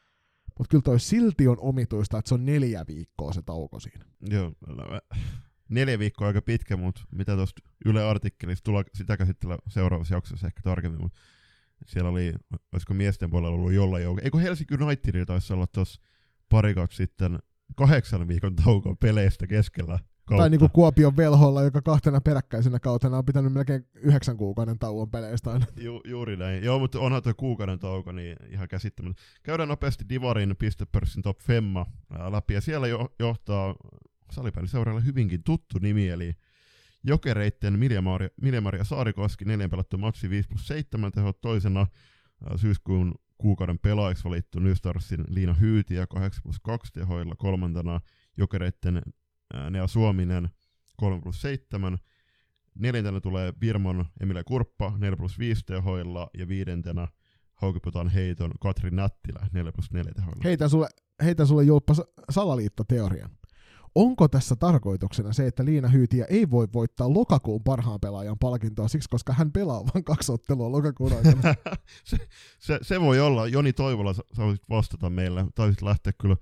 mutta kyllä toi silti on omituista, että se on neljä viikkoa se tauko siinä. Joo, neljä viikkoa aika pitkä, mutta mitä tuosta Yle artikkelista tulla sitä käsitellä seuraavassa jaksossa ehkä tarkemmin, mutta siellä oli, olisiko miesten puolella ollut jollain joukko, eikö Helsinki Unitedilla taisi olla tuossa pari sitten kahdeksan viikon tauko peleistä keskellä kautta. Tai niin kuin Kuopion velholla, joka kahtena peräkkäisenä kautena on pitänyt melkein yhdeksän kuukauden tauon peleistä aina. Ju, juuri näin. Joo, mutta onhan tuo kuukauden tauko niin ihan käsittämättä. Käydään nopeasti Divarin pistepörssin top femma läpi, ja siellä jo, johtaa salipäin hyvinkin tuttu nimi, eli Jokereitten Milja Maria Saarikoski, neljän pelattu matsi 5 plus 7 tehot toisena syyskuun kuukauden pelaajiksi valittu New Starsin Liina Hyytiä 8 plus 2 tehoilla, kolmantena Jokereitten Nea Suominen 3 plus 7. Neljäntenä tulee Birmon Emilia Kurppa 4 plus 5 tehoilla ja viidentenä Haukiputaan heiton Katri Nättilä 4 plus 4 tehoilla. Heitän sulle, heitän sulle Julppa salaliittoteorian. Onko tässä tarkoituksena se, että Liina Hyytiä ei voi voittaa lokakuun parhaan pelaajan palkintoa siksi, koska hän pelaa vain kaksi ottelua lokakuun aikana? se, se, se, voi olla. Joni Toivola, sä voisit vastata meille. Taisit lähteä kyllä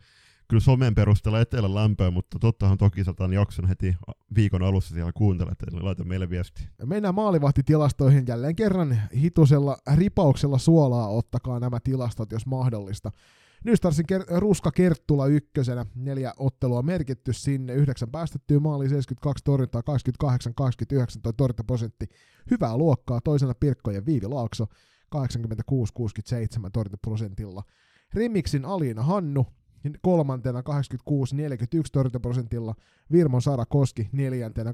kyllä somen perusteella etelän lämpöä, mutta tottahan toki satan jakson heti viikon alussa siellä kuuntelet, eli laita meille viesti. Mennään maalivahtitilastoihin jälleen kerran hitusella ripauksella suolaa, ottakaa nämä tilastot, jos mahdollista. Nystarsin ker- Ruska Kerttula ykkösenä, neljä ottelua merkitty sinne, yhdeksän päästettyä maali, 72 torjuntaa, 28, 29 toi torjuntaprosentti. Hyvää luokkaa, toisena Pirkko ja Viivi Laakso, 86-67 torjuntaprosentilla. Remixin Aliina Hannu, kolmantena 86-41 torjuntaprosentilla, Virmon Sara Koski neljäntenä 85-29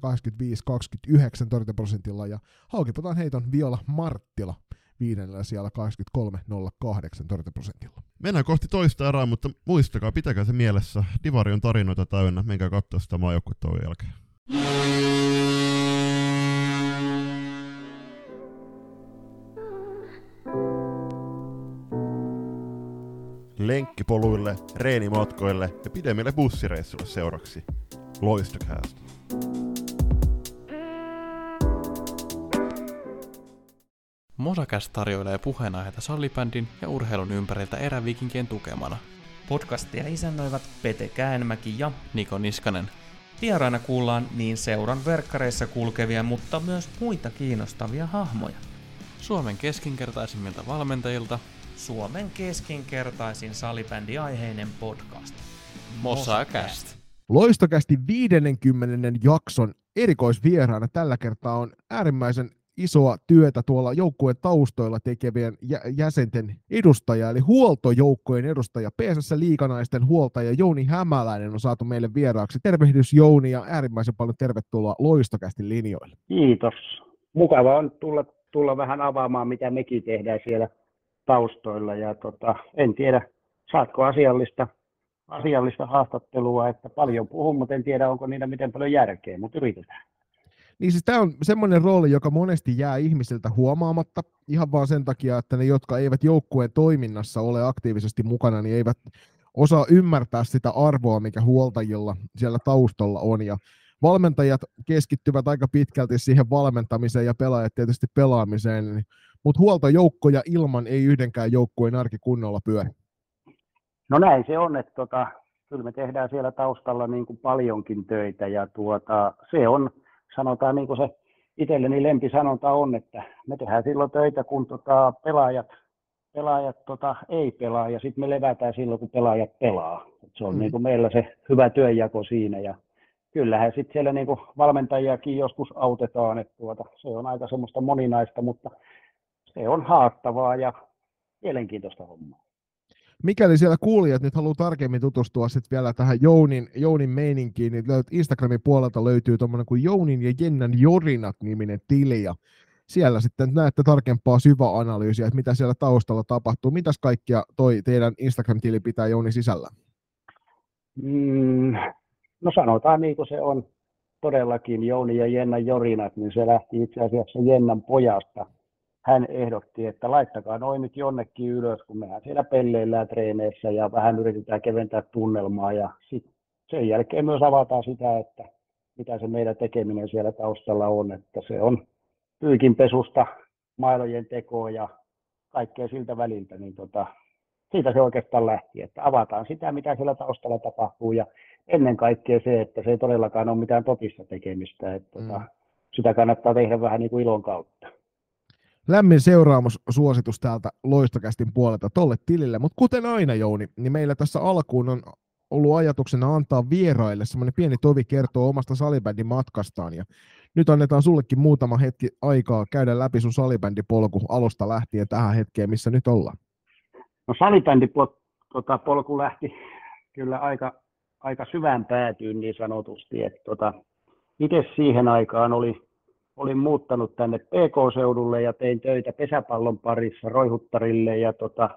torjuntaprosentilla ja Haukiputan heiton Viola Marttila viidennellä siellä 83-08 torjuntaprosentilla. Mennään kohti toista erää, mutta muistakaa, pitäkää se mielessä. Divari on tarinoita täynnä, menkää katsoa sitä maajoukkuetta jälkeen. Lenkkipoluille, reenimatkoille ja pidemmille bussireissuille seuraksi. Loistokäästä! Mosakäs tarjoilee puheenaiheita sallibändin ja urheilun ympäriltä erävikinkien tukemana. Podcastia isännöivät Pete Käänmäki ja Niko Niskanen. Vieraina kuullaan niin seuran verkkareissa kulkevia, mutta myös muita kiinnostavia hahmoja. Suomen keskinkertaisimmilta valmentajilta Suomen keskinkertaisin salibändiaiheinen podcast. Mossakäst. Loistokästi 50. jakson erikoisvieraana tällä kertaa on äärimmäisen isoa työtä tuolla joukkueen taustoilla tekevien jäsenten edustaja, eli huoltojoukkojen edustaja, PSS Liikanaisten huoltaja Jouni Hämäläinen on saatu meille vieraaksi. Tervehdys Jouni ja äärimmäisen paljon tervetuloa Loistokästi linjoille. Kiitos. Mukava on tulla, tulla vähän avaamaan, mitä mekin tehdään siellä taustoilla ja tota, en tiedä, saatko asiallista asiallista haastattelua, että paljon puhun, mutta en tiedä, onko niillä miten paljon järkeä, mutta yritetään. Niin siis tämä on semmoinen rooli, joka monesti jää ihmisiltä huomaamatta, ihan vaan sen takia, että ne, jotka eivät joukkueen toiminnassa ole aktiivisesti mukana, niin eivät osaa ymmärtää sitä arvoa, mikä huoltajilla siellä taustalla on. Ja valmentajat keskittyvät aika pitkälti siihen valmentamiseen ja pelaajat tietysti pelaamiseen, niin, mutta huoltojoukkoja ilman ei yhdenkään joukkueen arki kunnolla pyöri. No näin se on, että tota, kyllä me tehdään siellä taustalla niin kuin paljonkin töitä ja tuota, se on, sanotaan niin kuin se itselleni lempisanonta on, että me tehdään silloin töitä, kun tota, pelaajat, pelaajat tota, ei pelaa ja sitten me levätään silloin, kun pelaajat pelaa. Et se on mm. niin kuin meillä se hyvä työnjako siinä ja kyllähän sitten siellä niin kuin valmentajiakin joskus autetaan, että tuota, se on aika semmoista moninaista, mutta se on haastavaa ja mielenkiintoista hommaa. Mikäli siellä kuulijat nyt haluaa tarkemmin tutustua sitten vielä tähän Jounin, Jounin meininkiin, niin Instagramin puolelta löytyy tuommoinen kuin Jounin ja Jennan Jorinat-niminen tili, ja siellä sitten näette tarkempaa syväanalyysiä, että mitä siellä taustalla tapahtuu. Mitäs kaikkia toi teidän Instagram-tili pitää Jouni sisällä? Mm, no sanotaan niin kuin se on todellakin Jouni ja Jennan Jorinat, niin se lähti itse asiassa Jennan pojasta – hän ehdotti, että laittakaa noin nyt jonnekin ylös, kun mehän siellä pelleillään treeneissä ja vähän yritetään keventää tunnelmaa ja sit sen jälkeen myös avataan sitä, että mitä se meidän tekeminen siellä taustalla on, että se on pyykinpesusta, mailojen tekoa ja kaikkea siltä väliltä, niin tota, siitä se oikeastaan lähti, että avataan sitä, mitä siellä taustalla tapahtuu ja ennen kaikkea se, että se ei todellakaan ole mitään totista tekemistä, että tota, mm. tota, sitä kannattaa tehdä vähän niin kuin ilon kautta lämmin seuraamussuositus täältä Loistokästin puolelta tolle tilille. Mutta kuten aina Jouni, niin meillä tässä alkuun on ollut ajatuksena antaa vieraille semmoinen pieni tovi kertoo omasta salibändin matkastaan. Ja nyt annetaan sullekin muutama hetki aikaa käydä läpi sun salibändipolku alusta lähtien tähän hetkeen, missä nyt ollaan. No salibändipolku tota, lähti kyllä aika, aika syvään päätyyn niin sanotusti. Että tota, itse siihen aikaan oli olin muuttanut tänne PK-seudulle ja tein töitä pesäpallon parissa Roihuttarille ja tota,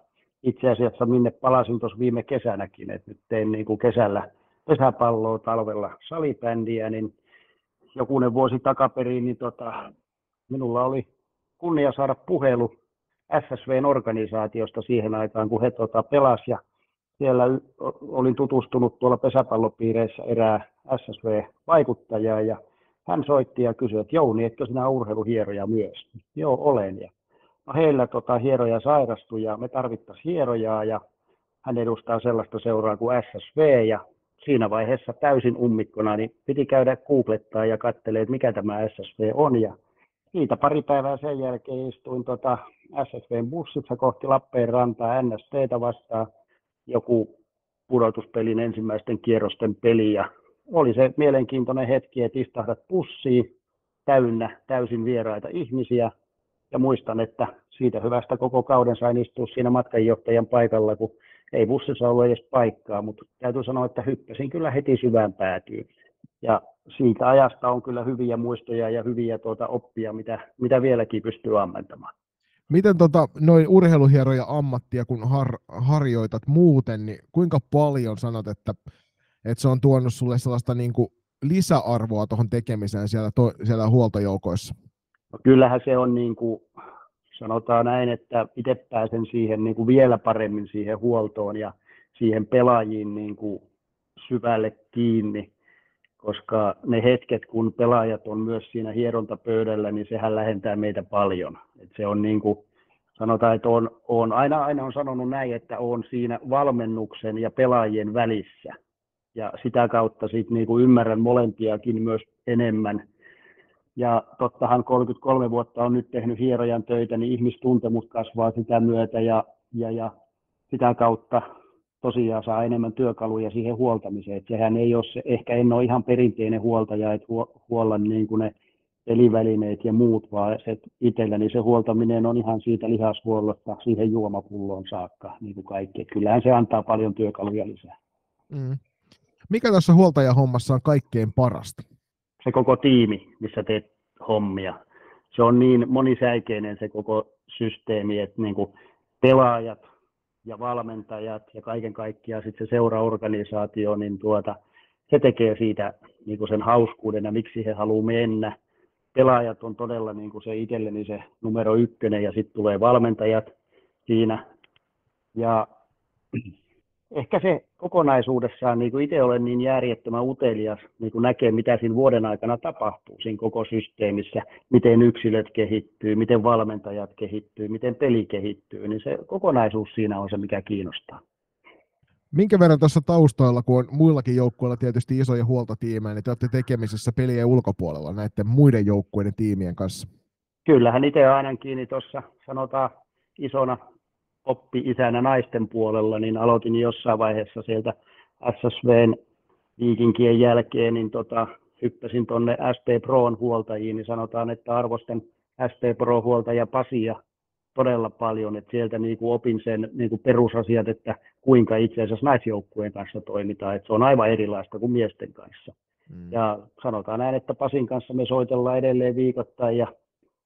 itse asiassa minne palasin tuossa viime kesänäkin, että nyt tein niin kuin kesällä pesäpalloa, talvella salibändiä, niin jokunen vuosi takaperin, niin tota, minulla oli kunnia saada puhelu SSVn organisaatiosta siihen aikaan, kun he tota, pelas ja siellä olin tutustunut tuolla pesäpallopiireissä erää SSV-vaikuttajaa ja hän soitti ja kysyi, että Jouni, etkö sinä urheiluhieroja myös? Joo, olen. Ja no heillä tota, hieroja sairastui ja me tarvittaisiin hierojaa ja hän edustaa sellaista seuraa kuin SSV ja siinä vaiheessa täysin ummikkona, niin piti käydä googlettaa ja katselee, että mikä tämä SSV on. Ja siitä pari päivää sen jälkeen istuin tota SSVn bussissa kohti Lappeenrantaa NSTtä vastaan joku pudotuspelin ensimmäisten kierrosten peli ja oli se mielenkiintoinen hetki, että istahdat pussiin täynnä täysin vieraita ihmisiä. Ja muistan, että siitä hyvästä koko kauden sain istua siinä matkanjohtajan paikalla, kun ei bussissa ollut edes paikkaa, mutta täytyy sanoa, että hyppäsin kyllä heti syvään päätyyn. Ja siitä ajasta on kyllä hyviä muistoja ja hyviä tuota oppia, mitä, mitä vieläkin pystyy ammentamaan. Miten tota, noin urheiluhieroja ammattia, kun har, harjoitat muuten, niin kuinka paljon sanot, että että se on tuonut sulle sellaista niin kuin lisäarvoa tuohon tekemiseen siellä, to, siellä huoltojoukoissa? No kyllähän se on niin kuin, sanotaan näin, että itse pääsen siihen niin kuin vielä paremmin siihen huoltoon ja siihen pelaajiin niin kuin syvälle kiinni, koska ne hetket, kun pelaajat on myös siinä hierontapöydällä, niin sehän lähentää meitä paljon. Et se on niin kuin, sanotaan, että on, on aina, aina on sanonut näin, että on siinä valmennuksen ja pelaajien välissä ja sitä kautta sit niinku ymmärrän molempiakin myös enemmän. Ja tottahan 33 vuotta on nyt tehnyt hierojan töitä, niin ihmistuntemus kasvaa sitä myötä ja, ja, ja sitä kautta tosiaan saa enemmän työkaluja siihen huoltamiseen. Et sehän ei ole se, ehkä en ole ihan perinteinen huoltaja, että huollan niin kuin ne pelivälineet ja muut, vaan se itselläni se huoltaminen on ihan siitä lihashuollosta siihen juomapulloon saakka, niin kuin kaikki. Et kyllähän se antaa paljon työkaluja lisää. Mm. Mikä tässä huoltajahommassa on kaikkein parasta? Se koko tiimi, missä teet hommia. Se on niin monisäikeinen se koko systeemi, että niin kuin pelaajat, ja valmentajat ja kaiken kaikkiaan sitten se seuraorganisaatio, niin tuota, se tekee siitä niin kuin sen hauskuuden ja miksi he haluaa mennä. Pelaajat on todella niin kuin se itselleni se numero ykkönen ja sitten tulee valmentajat siinä. Ja ehkä se kokonaisuudessaan, niin kuin itse olen niin järjettömän utelias, niin kuin näkee, mitä siinä vuoden aikana tapahtuu siinä koko systeemissä, miten yksilöt kehittyy, miten valmentajat kehittyy, miten peli kehittyy, niin se kokonaisuus siinä on se, mikä kiinnostaa. Minkä verran tuossa taustalla, kun on muillakin joukkueilla tietysti isoja huoltotiimejä, niin te olette tekemisissä pelien ulkopuolella näiden muiden joukkueiden tiimien kanssa? Kyllähän itse ainakin kiinni tuossa, sanotaan isona oppi-isänä naisten puolella, niin aloitin jossain vaiheessa sieltä SSVn viikinkien jälkeen, niin tota, hyppäsin tuonne SP Proon huoltajiin, niin sanotaan, että arvostan SP Pro-huoltaja Pasia todella paljon, että sieltä niin kuin opin sen niin kuin perusasiat, että kuinka itse asiassa naisjoukkueen kanssa toimitaan, että se on aivan erilaista kuin miesten kanssa. Mm. Ja sanotaan näin, että Pasin kanssa me soitellaan edelleen viikoittain ja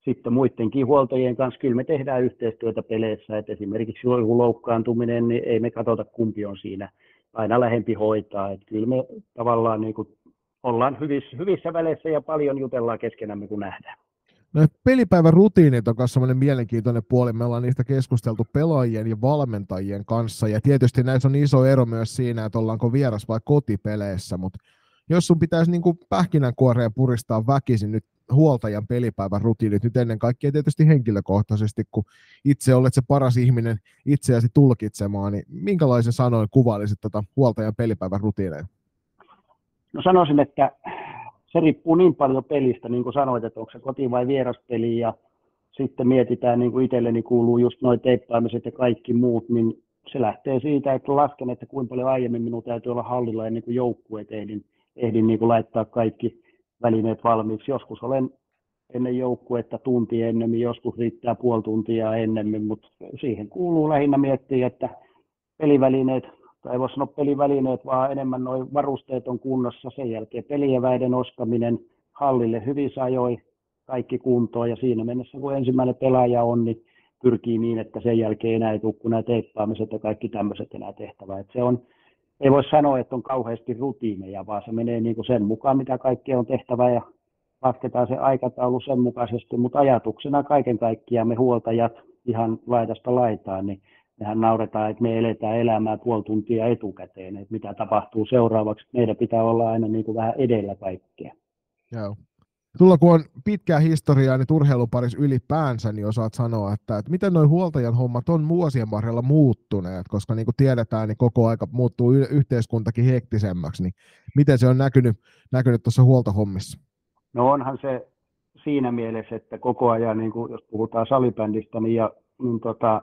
sitten muidenkin huoltajien kanssa kyllä me tehdään yhteistyötä peleissä, että esimerkiksi joku loukkaantuminen, niin ei me katsota kumpi on siinä aina lähempi hoitaa, että kyllä me tavallaan niin kuin ollaan hyvissä, hyvissä väleissä ja paljon jutellaan keskenämme, kun nähdään. No, pelipäivän rutiinit on myös sellainen mielenkiintoinen puoli. Me ollaan niistä keskusteltu pelaajien ja valmentajien kanssa. Ja tietysti näissä on iso ero myös siinä, että ollaanko vieras vai kotipeleissä. Mutta jos sun pitäisi niin pähkinänkuoreen puristaa väkisin nyt huoltajan pelipäivän rutiinit nyt ennen kaikkea tietysti henkilökohtaisesti, kun itse olet se paras ihminen itseäsi tulkitsemaan, niin minkälaisen sanoin kuvailisit tätä huoltajan pelipäivän rutiineja? No sanoisin, että se riippuu niin paljon pelistä, niin kuin sanoit, että onko se koti- vai vieraspeli, ja sitten mietitään, niin kuin itselleni kuuluu just noin teippaamiset ja kaikki muut, niin se lähtee siitä, että lasken, että kuinka paljon aiemmin minun täytyy olla hallilla ennen kuin joukkueet ehdin, ehdin niin kuin laittaa kaikki välineet valmiiksi. Joskus olen ennen joukkuetta tunti ennemmin, joskus riittää puoli tuntia ennemmin, mutta siihen kuuluu lähinnä miettiä, että pelivälineet, tai ei voi sanoa pelivälineet, vaan enemmän noin varusteet on kunnossa. Sen jälkeen pelieväiden ostaminen hallille hyvin sajoi kaikki kuntoon, ja siinä mennessä kun ensimmäinen pelaaja on, niin pyrkii niin, että sen jälkeen enää ei tule kuin nämä teippaamiset ja kaikki tämmöiset enää tehtävä. Et se on, ei voi sanoa, että on kauheasti rutiineja, vaan se menee niin kuin sen mukaan, mitä kaikkea on tehtävä ja lasketaan se aikataulu sen mukaisesti, mutta ajatuksena kaiken kaikkiaan me huoltajat ihan laidasta laitaan, niin mehän nauretaan, että me eletään elämää puoli tuntia etukäteen, että mitä tapahtuu seuraavaksi. Meidän pitää olla aina niin kuin vähän edellä kaikkea. Joo. Sulla kun on pitkää historiaa niin urheiluparis ylipäänsä, niin osaat sanoa, että, että miten noin huoltajan hommat on vuosien varrella muuttuneet, koska niin kuin tiedetään, niin koko aika muuttuu yhteiskuntakin hektisemmäksi, niin miten se on näkynyt, näkynyt tuossa huoltohommissa? No onhan se siinä mielessä, että koko ajan, niin kuin jos puhutaan salibändistä, niin, ja, niin tota,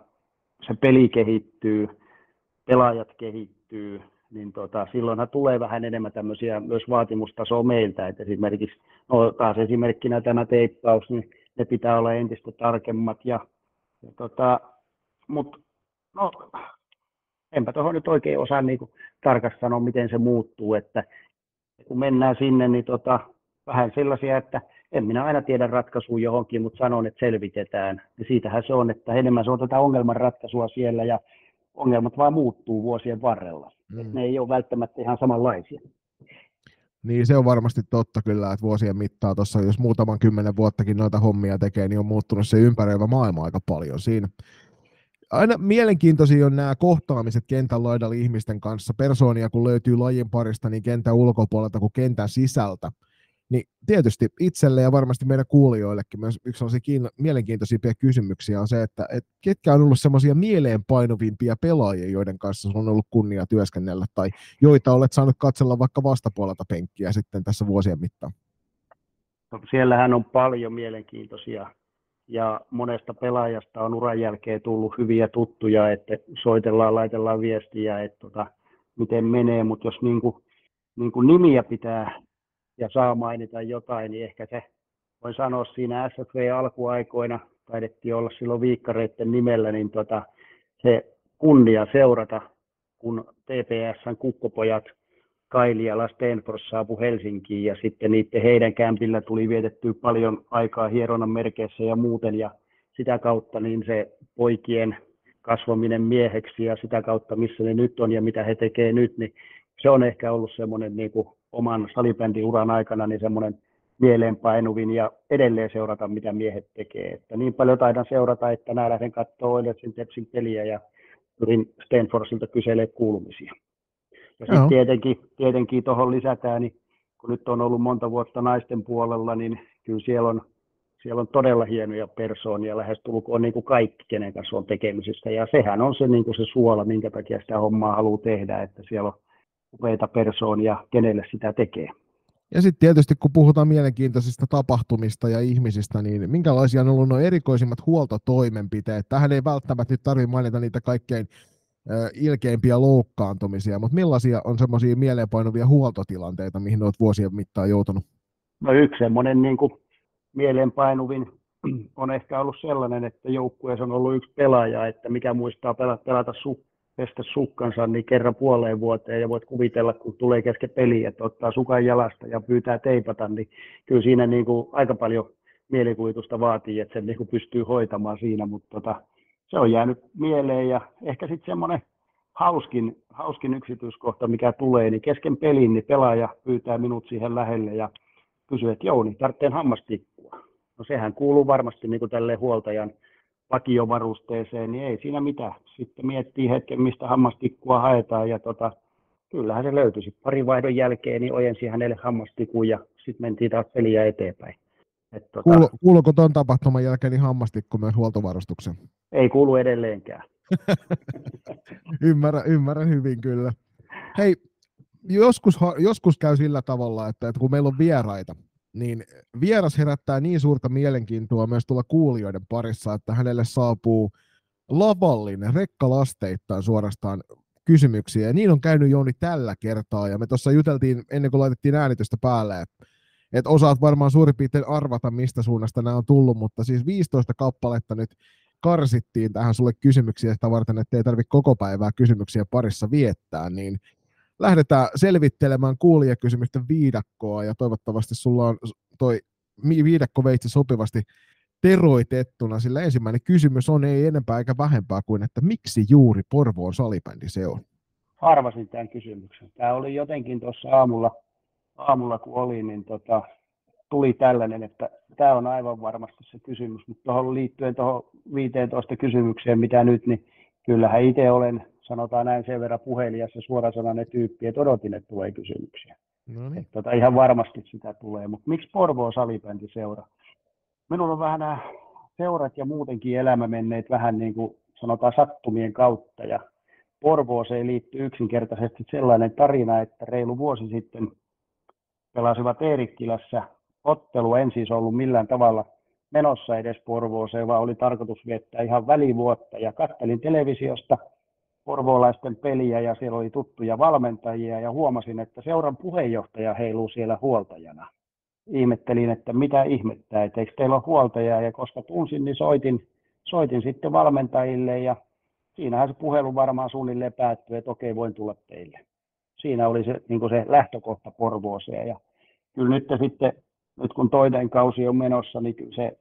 se peli kehittyy, pelaajat kehittyy, niin tota, silloinhan tulee vähän enemmän tämmöisiä myös vaatimustasoa meiltä, että esimerkiksi, no taas esimerkkinä tämä teippaus, niin ne pitää olla entistä tarkemmat, ja, ja tota, mutta no, enpä tuohon nyt oikein osaa niin kuin, tarkasti sanoa, miten se muuttuu, että kun mennään sinne, niin tota, vähän sellaisia, että en minä aina tiedä ratkaisua johonkin, mutta sanon, että selvitetään. Ja siitähän se on, että enemmän se on tätä ongelmanratkaisua siellä ja ongelmat vaan muuttuu vuosien varrella. Mm. ne ei ole välttämättä ihan samanlaisia. Niin se on varmasti totta kyllä, että vuosien mittaa tuossa, jos muutaman kymmenen vuottakin noita hommia tekee, niin on muuttunut se ympäröivä maailma aika paljon siinä. Aina mielenkiintoisia on nämä kohtaamiset kentän laidalla ihmisten kanssa. Persoonia kun löytyy lajin parista niin kentän ulkopuolelta kuin kentän sisältä. Niin tietysti itselle ja varmasti meidän kuulijoillekin myös yksi sellaisia kiinno- mielenkiintoisimpia kysymyksiä on se, että et ketkä on ollut semmoisia mieleenpainuvimpia pelaajia, joiden kanssa on ollut kunnia työskennellä, tai joita olet saanut katsella vaikka vastapuolelta penkkiä sitten tässä vuosien mittaan? No, siellähän on paljon mielenkiintoisia ja monesta pelaajasta on uran jälkeen tullut hyviä tuttuja, että soitellaan, laitellaan viestiä, että tota, miten menee, mutta jos niin kuin, niin kuin nimiä pitää ja saa mainita jotain, niin ehkä se voin sanoa siinä SFV-alkuaikoina, taidettiin olla silloin viikkareiden nimellä, niin tota, se kunnia seurata, kun TPSn kukkopojat Kaili ja Stenfors saapu Helsinkiin ja sitten niiden heidän kämpillä tuli vietettyä paljon aikaa hieronnan merkeissä ja muuten ja sitä kautta niin se poikien kasvaminen mieheksi ja sitä kautta, missä ne nyt on ja mitä he tekee nyt, niin se on ehkä ollut semmoinen niin kuin oman salibändiuran aikana niin semmoinen mieleenpainuvin ja edelleen seurata, mitä miehet tekee. Että niin paljon taidan seurata, että nämä lähden katsoa Oilersin Tepsin peliä ja pyrin Stanfordsilta kyselee kuulumisia. Ja sitten tietenkin, tietenkin tuohon lisätään, niin kun nyt on ollut monta vuotta naisten puolella, niin kyllä siellä on, siellä on todella hienoja persoonia, lähestulkoon niin kuin kaikki, kenen kanssa on tekemisissä. Ja sehän on se, niin kuin se suola, minkä takia sitä hommaa haluaa tehdä, että siellä on upeita persoonia, kenelle sitä tekee. Ja sitten tietysti, kun puhutaan mielenkiintoisista tapahtumista ja ihmisistä, niin minkälaisia on ollut nuo erikoisimmat huoltotoimenpiteet? Tähän ei välttämättä nyt tarvitse mainita niitä kaikkein ilkeimpiä loukkaantumisia, mutta millaisia on semmoisia mieleenpainuvia huoltotilanteita, mihin olet vuosien mittaan joutunut? No yksi semmoinen niin kuin mieleenpainuvin on ehkä ollut sellainen, että joukkueessa on ollut yksi pelaaja, että mikä muistaa pelata, pelata su, pestä sukkansa niin kerran puoleen vuoteen ja voit kuvitella, kun tulee kesken peliä, että ottaa sukan jalasta ja pyytää teipata, niin kyllä siinä niin kuin aika paljon mielikuvitusta vaatii, että sen niin kuin pystyy hoitamaan siinä, mutta tota, se on jäänyt mieleen ja ehkä sitten semmoinen hauskin, hauskin yksityiskohta, mikä tulee, niin kesken pelin niin pelaaja pyytää minut siihen lähelle ja kysyy, että Jouni, tarvitsee hammastikkua. No sehän kuuluu varmasti niin kuin tälle huoltajan vakiovarusteeseen, niin ei siinä mitään. Sitten miettii hetken, mistä hammastikkua haetaan ja tota, kyllähän se löytyi. Pari vaihdon jälkeen niin ojensi hänelle hammastikun ja sitten mentiin taas peliä eteenpäin. Et, tota, Kuulu, kuuluuko tuon tapahtuman jälkeen niin hammastikku myös huoltovarustuksen? Ei kuulu edelleenkään. ymmärrän, ymmärrän hyvin kyllä. Hei, joskus, joskus käy sillä tavalla, että, että kun meillä on vieraita, niin vieras herättää niin suurta mielenkiintoa myös tuolla kuulijoiden parissa, että hänelle saapuu lavallinen, rekkalasteittain suorastaan kysymyksiä. Ja niin on käynyt Jouni tällä kertaa. Ja me tuossa juteltiin ennen kuin laitettiin äänitystä päälle, että et osaat varmaan suurin piirtein arvata, mistä suunnasta nämä on tullut, mutta siis 15 kappaletta nyt karsittiin tähän sulle kysymyksiä sitä varten, että ei tarvitse koko päivää kysymyksiä parissa viettää, niin lähdetään selvittelemään kuulijakysymysten viidakkoa ja toivottavasti sulla on toi viidakko veitsi sopivasti teroitettuna, sillä ensimmäinen kysymys on ei enempää eikä vähempää kuin, että miksi juuri Porvoon salibändi se on? Arvasin tämän kysymyksen. Tämä oli jotenkin tuossa aamulla, aamulla kun oli, niin tota, tuli tällainen, että tämä on aivan varmasti se kysymys, mutta tuohon liittyen tuohon 15 kysymykseen, mitä nyt, niin kyllähän itse olen sanotaan näin sen verran puhelias ja suorasanainen tyyppi, että odotin, että tulee kysymyksiä. No niin. tota, ihan varmasti sitä tulee, mutta miksi Porvoo seura? Minulla on vähän nämä seurat ja muutenkin elämä menneet vähän niin kuin sanotaan sattumien kautta ja Porvooseen liittyy yksinkertaisesti sellainen tarina, että reilu vuosi sitten pelasivat Eerikkilässä ottelu, en siis ollut millään tavalla menossa edes Porvooseen, vaan oli tarkoitus viettää ihan välivuotta ja kattelin televisiosta – porvoolaisten peliä ja siellä oli tuttuja valmentajia ja huomasin, että seuran puheenjohtaja heiluu siellä huoltajana. Ihmettelin, että mitä ihmettää, että eikö teillä ole huoltajaa ja koska tunsin, niin soitin, soitin sitten valmentajille ja siinähän se puhelu varmaan suunnilleen päättyi, että okei, voin tulla teille. Siinä oli se, niin se lähtökohta Porvooseen ja kyllä nyt sitten, nyt kun toinen kausi on menossa, niin se,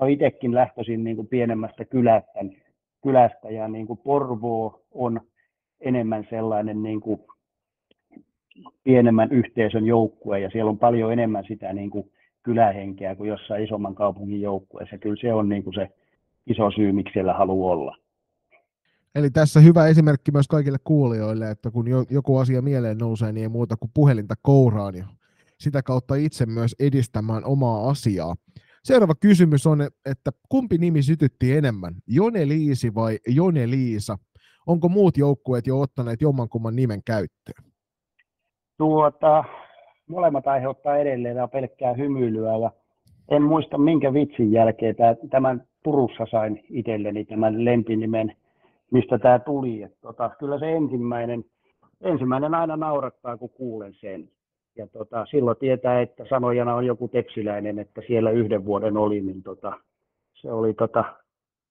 no itsekin lähtöisin niin kuin pienemmästä kylästä, niin kylästä ja niin kuin Porvoo on enemmän sellainen niin kuin pienemmän yhteisön joukkue ja siellä on paljon enemmän sitä niin kuin kylähenkeä kuin jossain isomman kaupungin joukkueessa. Kyllä se on niin kuin se iso syy, miksi siellä haluaa olla. Eli tässä hyvä esimerkki myös kaikille kuulijoille, että kun joku asia mieleen nousee, niin ei muuta kuin puhelinta kouraan ja sitä kautta itse myös edistämään omaa asiaa. Seuraava kysymys on, että kumpi nimi sytytti enemmän, Jone Liisi vai Jone Liisa? Onko muut joukkueet jo ottaneet jommankumman nimen käyttöön? Tuota, molemmat aiheuttaa edelleen pelkkää hymyilyä ja en muista minkä vitsin jälkeen tämän Turussa sain itselleni tämän lempinimen, mistä tämä tuli. Et tota, kyllä se ensimmäinen, ensimmäinen aina naurattaa, kun kuulen sen ja tota, silloin tietää, että sanojana on joku tepsiläinen, että siellä yhden vuoden oli, niin tota, se oli tota,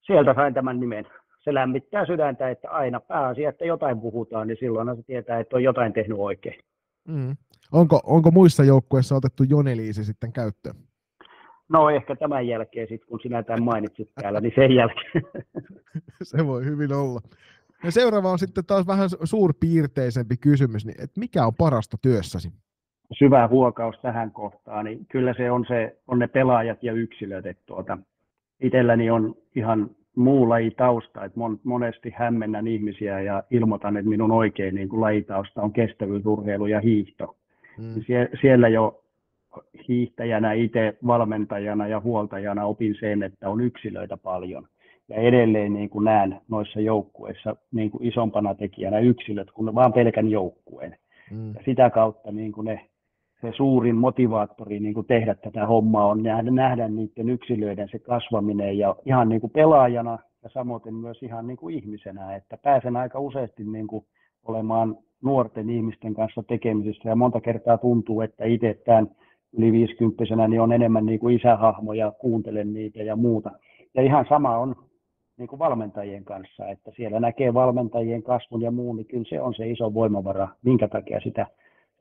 sieltä sain tämän nimen. Se lämmittää sydäntä, että aina pääasia, että jotain puhutaan, niin silloin se tietää, että on jotain tehnyt oikein. Mm. Onko, onko muissa joukkueissa otettu Joneliisi sitten käyttöön? No ehkä tämän jälkeen sitten, kun sinä tämän mainitsit täällä, niin sen jälkeen. Se voi hyvin olla. Ja seuraava on sitten taas vähän suurpiirteisempi kysymys, niin että mikä on parasta työssäsi? Syvä huokaus tähän kohtaan, niin kyllä se on, se, on ne pelaajat ja yksilöt. Että tuota, itselläni on ihan muu lajitausta, että mon, monesti hämmennän ihmisiä ja ilmoitan, että minun oikein niin kuin lajitausta on kestävyysurheilu ja hiihto. Mm. Sie, siellä jo hiihtäjänä, itse valmentajana ja huoltajana opin sen, että on yksilöitä paljon. Ja edelleen niin kuin näen noissa joukkueissa niin kuin isompana tekijänä yksilöt kuin vaan pelkän joukkueen. Mm. Ja sitä kautta niin kuin ne, se suurin motivaattori niin kuin tehdä tätä hommaa on nähdä, nähdä niiden yksilöiden se kasvaminen ja ihan niin kuin pelaajana ja samoin myös ihan niin kuin ihmisenä, että pääsen aika useasti niin kuin olemaan nuorten ihmisten kanssa tekemisissä ja monta kertaa tuntuu, että itse tämän yli 50 niin on enemmän niin kuin isähahmo ja kuuntelen niitä ja muuta. Ja ihan sama on niin kuin valmentajien kanssa, että siellä näkee valmentajien kasvun ja muun, niin kyllä se on se iso voimavara, minkä takia sitä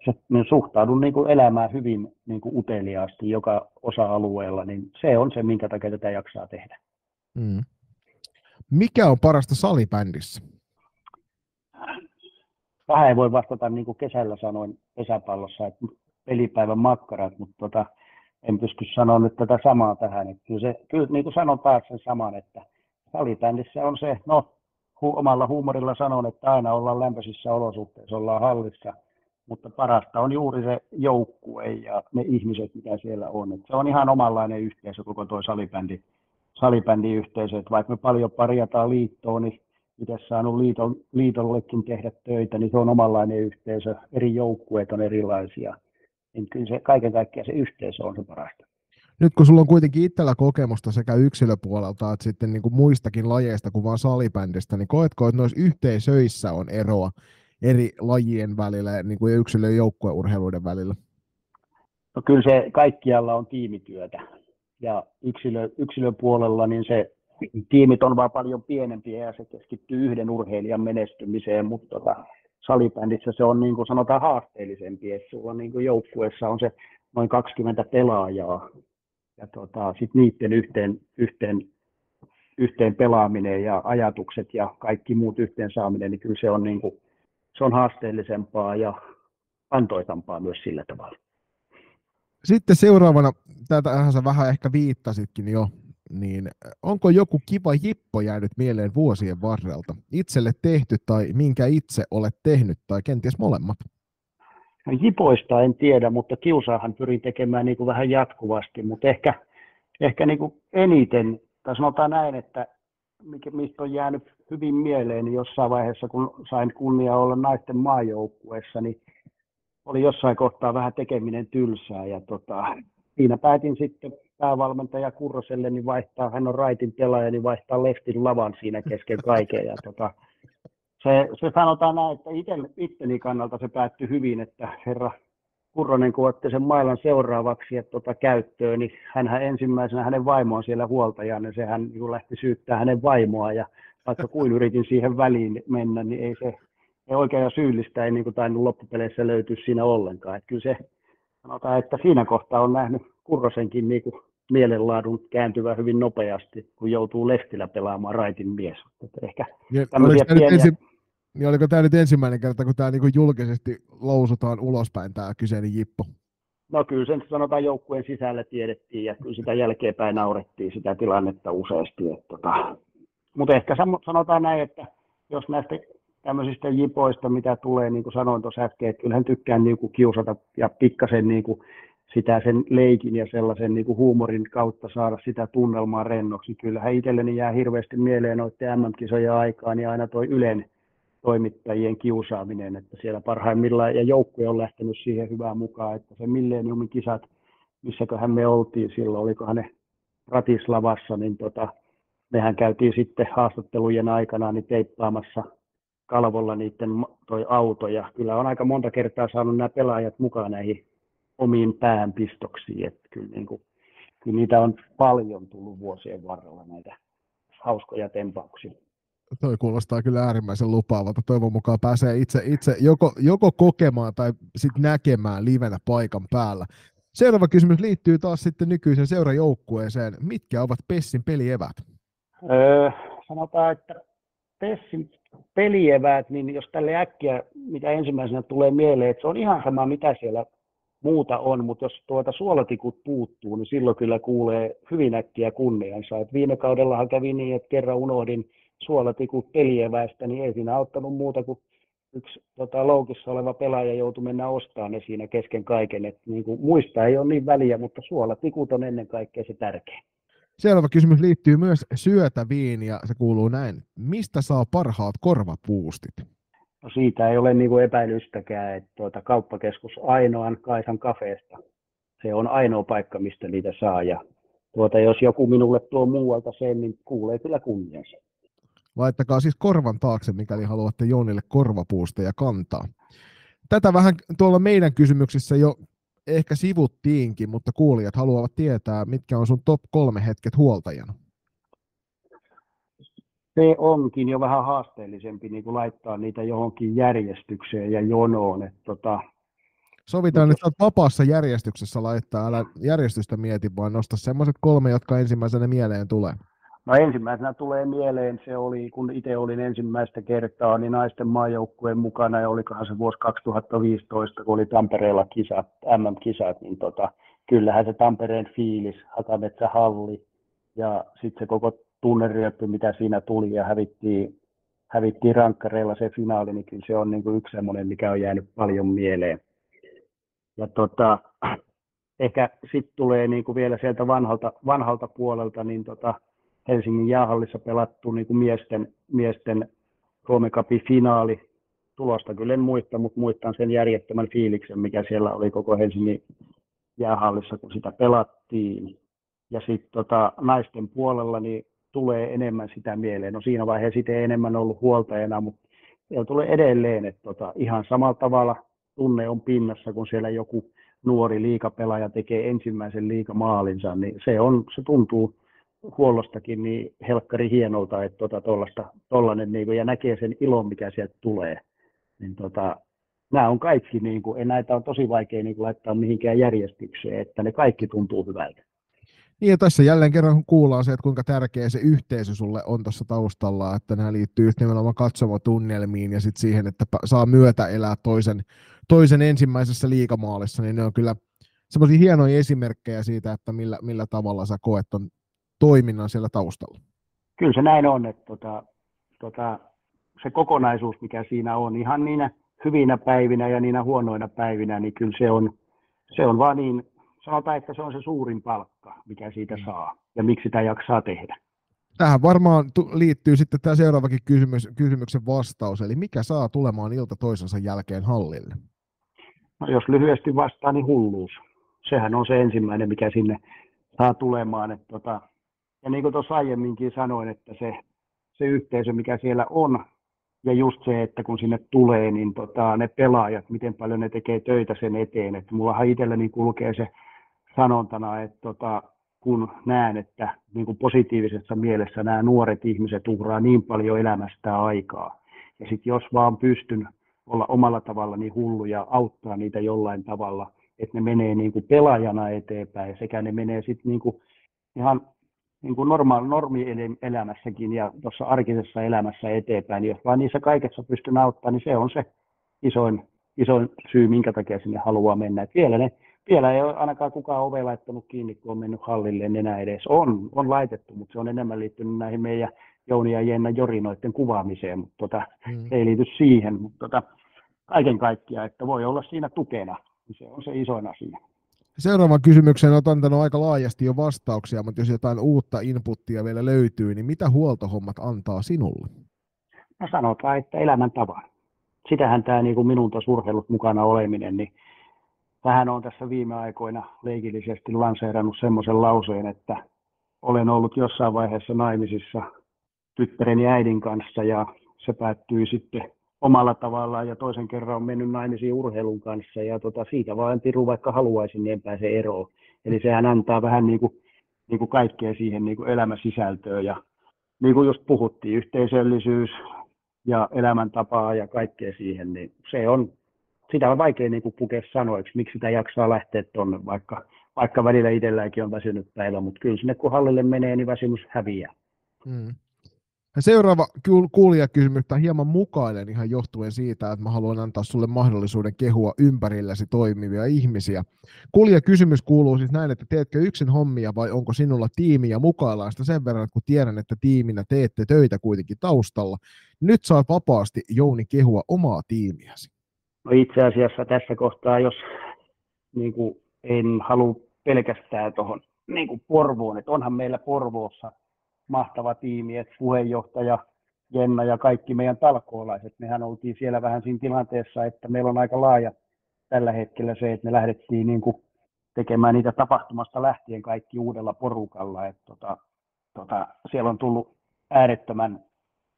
se, niin suhtaudun niin kuin elämään hyvin niin kuin uteliaasti joka osa-alueella, niin se on se, minkä takia tätä jaksaa tehdä. Mm. Mikä on parasta salibändissä? Vähän ei voi vastata niin kuin kesällä sanoin pesäpallossa, että pelipäivän makkarat, mutta tota, en pysty sanoa nyt tätä samaa tähän. Että kyllä, se, kyllä niin kuin sanon taas sen saman, että salibändissä on se, no hu, omalla huumorilla sanon, että aina ollaan lämpöisissä olosuhteissa, ollaan hallissa, mutta parasta on juuri se joukkue ja ne ihmiset, mitä siellä on. Et se on ihan omanlainen yhteisö, koko tuo salibändi, salibändiyhteisö. Et vaikka me paljon parjataan liittoon, niin itse saanut liiton, liitollekin tehdä töitä, niin se on omanlainen yhteisö. Eri joukkueet on erilaisia niin kyllä se kaiken kaikkiaan se yhteisö on se parasta. Nyt kun sulla on kuitenkin itsellä kokemusta sekä yksilöpuolelta että sitten niin kuin muistakin lajeista kuin vain salibändistä, niin koetko, että noissa yhteisöissä on eroa eri lajien välillä niin kuin yksilö- ja joukkueurheiluiden välillä? No kyllä se kaikkialla on tiimityötä. Ja yksilö, yksilöpuolella niin se tiimit on vaan paljon pienempiä ja se keskittyy yhden urheilijan menestymiseen, mutta tota, salibändissä se on niin kuin sanotaan haasteellisempi, että sulla niin kuin joukkueessa on se noin 20 pelaajaa ja tota, sitten niiden yhteen, yhteen, yhteen pelaaminen ja ajatukset ja kaikki muut yhteen saaminen, niin kyllä se on, niin kuin, se on haasteellisempaa ja antoisampaa myös sillä tavalla. Sitten seuraavana, tätä sä vähän ehkä viittasitkin jo, niin onko joku kiva jippo jäänyt mieleen vuosien varrelta? Itselle tehty tai minkä itse olet tehnyt tai kenties molemmat? No, jipoista en tiedä, mutta kiusaahan pyrin tekemään niin kuin vähän jatkuvasti, mutta ehkä, ehkä niin kuin eniten, tai sanotaan näin, että mikä, mistä on jäänyt hyvin mieleen, niin jossain vaiheessa, kun sain kunnia olla naisten maajoukkueessa, niin oli jossain kohtaa vähän tekeminen tylsää ja tota, siinä päätin sitten päävalmentaja Kurroselle, niin vaihtaa, hän on raitin pelaaja, niin vaihtaa leftin lavan siinä kesken kaiken. Ja tota, se, se, sanotaan näin, että ite, itteni kannalta se päättyi hyvin, että herra Kurronen, kun otti sen mailan seuraavaksi että tota, käyttöön, niin hän ensimmäisenä hänen vaimoon siellä huoltajana, niin sehän niin lähti syyttää hänen vaimoa, ja vaikka kuin yritin siihen väliin mennä, niin ei se ei oikein syyllistä ei niin kuin tainnut loppupeleissä löytyä siinä ollenkaan. Että kyllä se sanotaan, että siinä kohtaa on nähnyt Kurrosenkin niin kuin mielenlaadun kääntyvä hyvin nopeasti, kun joutuu leftillä pelaamaan raitin mies. Että ehkä ja, oliko, pieniä... ensi, niin oliko tämä nyt ensimmäinen kerta, kun tämä niin julkisesti lousutaan ulospäin tämä kyseinen jippo? No kyllä sen sanotaan joukkueen sisällä tiedettiin ja kyllä sitä jälkeenpäin naurettiin sitä tilannetta useasti. Että, tota, mutta ehkä sanotaan näin, että jos näistä tämmöisistä jipoista, mitä tulee, niin kuin sanoin tuossa äsken, että kyllähän tykkään niin kuin kiusata ja pikkasen niin kuin sitä sen leikin ja sellaisen niin kuin huumorin kautta saada sitä tunnelmaa rennoksi. Kyllähän itselleni jää hirveästi mieleen noiden MM-kisojen aikaan ja aina toi Ylen toimittajien kiusaaminen, että siellä parhaimmillaan, ja joukkue on lähtenyt siihen hyvään mukaan, että se Milleniumin kisat, missäköhän me oltiin silloin, olikohan ne Ratislavassa, niin tota, mehän käytiin sitten haastattelujen aikana niin teippaamassa kalvolla niiden toi auto, ja kyllä on aika monta kertaa saanut nämä pelaajat mukaan näihin omiin päänpistoksiin. Että kyllä, niin kuin, kyllä niitä on paljon tullut vuosien varrella näitä hauskoja tempauksia. Toi kuulostaa kyllä äärimmäisen lupaavalta. Toivon mukaan pääsee itse, itse joko, joko kokemaan tai sitten näkemään livenä paikan päällä. Seuraava kysymys liittyy taas sitten nykyisen seurajoukkueeseen. Mitkä ovat Pessin pelievät? Öö, sanotaan, että Pessin pelieväät, niin jos tälle äkkiä, mitä ensimmäisenä tulee mieleen, että se on ihan sama, mitä siellä muuta on, mutta jos tuota suolatikut puuttuu, niin silloin kyllä kuulee hyvin äkkiä kunniansa. Et viime kaudellahan kävi niin, että kerran unohdin suolatikut pelieväistä, niin ei siinä auttanut muuta kuin yksi tota, loukissa oleva pelaaja joutui mennä ostamaan ne siinä kesken kaiken. Et, niin kuin, muista ei ole niin väliä, mutta suolatikut on ennen kaikkea se tärkeä. Seuraava kysymys liittyy myös syötäviin ja se kuuluu näin. Mistä saa parhaat korvapuustit? No siitä ei ole niin kuin epäilystäkään, että tuota, kauppakeskus ainoan Kaisan kafeesta. Se on ainoa paikka, mistä niitä saa. Ja tuota, jos joku minulle tuo muualta sen, niin kuulee kyllä kunniansa. Laittakaa siis korvan taakse, mikäli haluatte Joonille korvapuusteja kantaa. Tätä vähän tuolla meidän kysymyksissä jo ehkä sivuttiinkin, mutta kuulijat haluavat tietää, mitkä on sun top kolme hetket huoltajana. Se onkin jo vähän haasteellisempi niin kuin laittaa niitä johonkin järjestykseen ja jonoon. Että tota, Sovitaan, että olet vapaassa järjestyksessä laittaa, älä järjestystä mieti, vaan nosta semmoiset kolme, jotka ensimmäisenä mieleen tulee. No ensimmäisenä tulee mieleen, se oli, kun itse olin ensimmäistä kertaa, niin naisten maajoukkueen mukana, ja olikohan se vuosi 2015, kun oli Tampereella kisat, MM-kisat, niin tota, kyllähän se Tampereen fiilis, Hakametsä halli, ja sitten se koko tunneryöppy, mitä siinä tuli, ja hävittiin, hävittiin rankkareilla se finaali, niin kyllä se on niin kuin yksi semmoinen, mikä on jäänyt paljon mieleen. Ja tota, ehkä sitten tulee niin kuin vielä sieltä vanhalta, vanhalta puolelta, niin tota, Helsingin jäähallissa pelattu niin kuin miesten, miesten Suomen Cupin finaali. Tulosta kyllä en muista, mutta muistan sen järjettömän fiiliksen, mikä siellä oli koko Helsingin jäähallissa, kun sitä pelattiin. Ja sitten tota, naisten puolella niin tulee enemmän sitä mieleen. No siinä vaiheessa sitten ei enemmän ollut huoltajana, mutta siellä tulee edelleen, että tota, ihan samalla tavalla tunne on pinnassa, kun siellä joku nuori liikapelaaja tekee ensimmäisen liikamaalinsa, niin se, on, se tuntuu huollostakin niin helkkari hienolta, että tota, tollasta, niin kuin, ja näkee sen ilon, mikä sieltä tulee. Niin, tota, nämä on kaikki, niin kuin, en näitä on tosi vaikea niin kuin, laittaa mihinkään järjestykseen, että ne kaikki tuntuu hyvältä. Niin ja tässä jälleen kerran kuullaan se, että kuinka tärkeä se yhteisö sulle on tuossa taustalla, että nämä liittyy just nimenomaan katsomotunnelmiin ja sitten siihen, että saa myötä elää toisen, toisen ensimmäisessä liikamaalissa, niin ne on kyllä semmoisia hienoja esimerkkejä siitä, että millä, millä tavalla sä koet ton toiminnan siellä taustalla. Kyllä se näin on, että tota, tota, se kokonaisuus, mikä siinä on, ihan niinä hyvinä päivinä ja niinä huonoina päivinä, niin kyllä se on, se on vaan niin, sanotaan, että se on se suurin palkka, mikä siitä mm. saa ja miksi sitä jaksaa tehdä. Tähän varmaan liittyy sitten tämä seuraavakin kysymys, kysymyksen vastaus, eli mikä saa tulemaan ilta toisensa jälkeen hallille? No, jos lyhyesti vastaa, niin hulluus. Sehän on se ensimmäinen, mikä sinne saa tulemaan. Että tota, ja niin kuin tuossa aiemminkin sanoin, että se, se yhteisö, mikä siellä on, ja just se, että kun sinne tulee, niin tota, ne pelaajat, miten paljon ne tekee töitä sen eteen. Että mullahan itselläni kulkee se sanontana, että tota, kun näen, että niin kuin positiivisessa mielessä nämä nuoret ihmiset uhraa niin paljon elämästä aikaa. Ja sitten jos vaan pystyn olla omalla tavalla niin hullu ja auttaa niitä jollain tavalla, että ne menee niin kuin pelaajana eteenpäin sekä ne menee sitten niin kuin ihan niin kuin normaali, normielämässäkin ja tuossa arkisessa elämässä eteenpäin, niin jos vaan niissä kaikessa pystyn auttamaan, niin se on se isoin, isoin syy, minkä takia sinne haluaa mennä. Et vielä, ne, vielä ei ole ainakaan kukaan ove laittanut kiinni, kun on mennyt hallille enää edes. On, on laitettu, mutta se on enemmän liittynyt näihin meidän Jouni ja Jenna Jorinoiden kuvaamiseen, mutta tota, mm. ei liity siihen. Mutta tota, kaiken kaikkiaan, että voi olla siinä tukena, niin se on se isoin asia. Seuraavan kysymykseen olet antanut aika laajasti jo vastauksia, mutta jos jotain uutta inputtia vielä löytyy, niin mitä huoltohommat antaa sinulle? No sanotaan, että elämäntavan. Sitähän tämä niin kuin minun tuossa urheilut mukana oleminen, niin vähän on tässä viime aikoina leikillisesti lanseerannut semmoisen lauseen, että olen ollut jossain vaiheessa naimisissa tyttäreni äidin kanssa ja se päättyi sitten omalla tavallaan ja toisen kerran on mennyt naimisiin urheilun kanssa ja tota, siitä vaan piru vaikka haluaisin, niin en pääse eroon. Eli sehän antaa vähän niin kuin, niin kuin kaikkea siihen niin kuin elämäsisältöön ja niin kuin just puhuttiin, yhteisöllisyys ja elämäntapaa ja kaikkea siihen, niin se on sitä on vaikea niin kuin pukea sanoiksi, miksi sitä jaksaa lähteä tuonne, vaikka, vaikka välillä itselläänkin on väsynyt päivä, mutta kyllä sinne kun hallille menee, niin väsymys häviää. Mm. Seuraava kuulijakysymys on hieman mukainen ihan johtuen siitä, että mä haluan antaa sulle mahdollisuuden kehua ympärilläsi toimivia ihmisiä. kysymys kuuluu siis näin, että teetkö yksin hommia vai onko sinulla tiimi ja mukaillaan sitä sen verran, että kun tiedän, että tiiminä teette töitä kuitenkin taustalla. Nyt saat vapaasti Jouni kehua omaa tiimiäsi. No itse asiassa tässä kohtaa, jos niin kuin en halua pelkästään tuohon niin Porvoon, että onhan meillä Porvoossa – mahtava tiimi, että puheenjohtaja Jenna ja kaikki meidän talkoolaiset, mehän oltiin siellä vähän siinä tilanteessa, että meillä on aika laaja tällä hetkellä se, että me lähdettiin niin kuin tekemään niitä tapahtumasta lähtien kaikki uudella porukalla, että tota, tota, siellä on tullut äärettömän,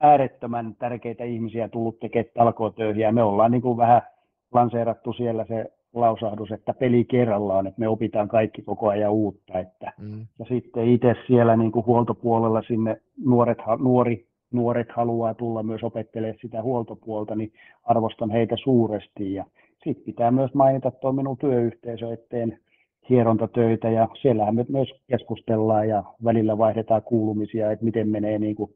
äärettömän tärkeitä ihmisiä tullut tekemään talkootöihin ja me ollaan niin kuin vähän lanseerattu siellä se lausahdus, että peli kerrallaan, että me opitaan kaikki koko ajan uutta. Että, mm. Ja sitten itse siellä niin kuin huoltopuolella sinne nuoret, nuori, nuoret haluaa tulla myös opettelemaan sitä huoltopuolta, niin arvostan heitä suuresti. Ja sitten pitää myös mainita tuo minun työyhteisö, etteen hierontatöitä ja siellähän me myös keskustellaan ja välillä vaihdetaan kuulumisia, että miten menee, niin kuin,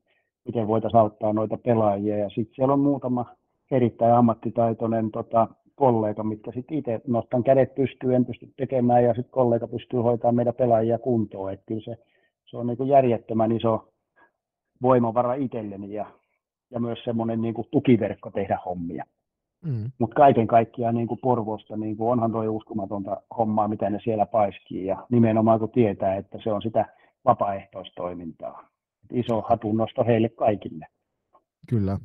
miten voitaisiin auttaa noita pelaajia. Ja sitten siellä on muutama erittäin ammattitaitoinen tota, kollega, mitkä sitten itse nostan kädet pystyyn, en pysty tekemään ja sitten kollega pystyy hoitamaan meidän pelaajia kuntoon. Että kyllä se, se on niin kuin järjettömän iso voimavara itselleni ja, ja myös semmoinen niin kuin tukiverkko tehdä hommia. Mm. Mutta kaiken kaikkiaan niin kuin Porvosta niin kuin onhan tuo uskomatonta hommaa, mitä ne siellä paiskii ja nimenomaan kun tietää, että se on sitä vapaaehtoistoimintaa. Iso hatunnosto heille kaikille. Kyllä,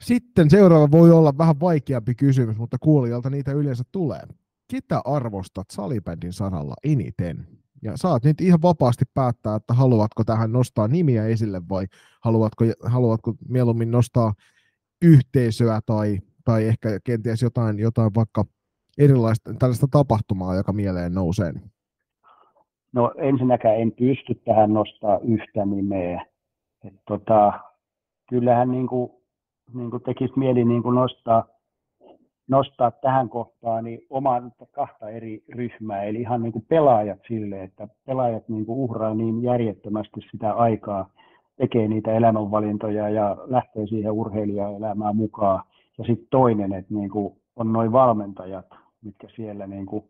sitten seuraava voi olla vähän vaikeampi kysymys, mutta kuulijalta niitä yleensä tulee. Ketä arvostat salibändin saralla eniten? Ja saat nyt ihan vapaasti päättää, että haluatko tähän nostaa nimiä esille vai haluatko, haluatko mieluummin nostaa yhteisöä tai, tai ehkä kenties jotain, jotain vaikka erilaista tällaista tapahtumaa, joka mieleen nousee? No ensinnäkään en pysty tähän nostaa yhtä nimeä. Et tota, kyllähän niin kuin niin kuin tekisi mieli niin kuin nostaa, nostaa tähän kohtaan niin omaa kahta eri ryhmää, eli ihan niin kuin pelaajat sille, että pelaajat niin kuin uhraa niin järjettömästi sitä aikaa, tekee niitä elämänvalintoja ja lähtee siihen urheilijaelämään mukaan. Ja sitten toinen, että niin kuin on noin valmentajat, mitkä siellä niin kuin,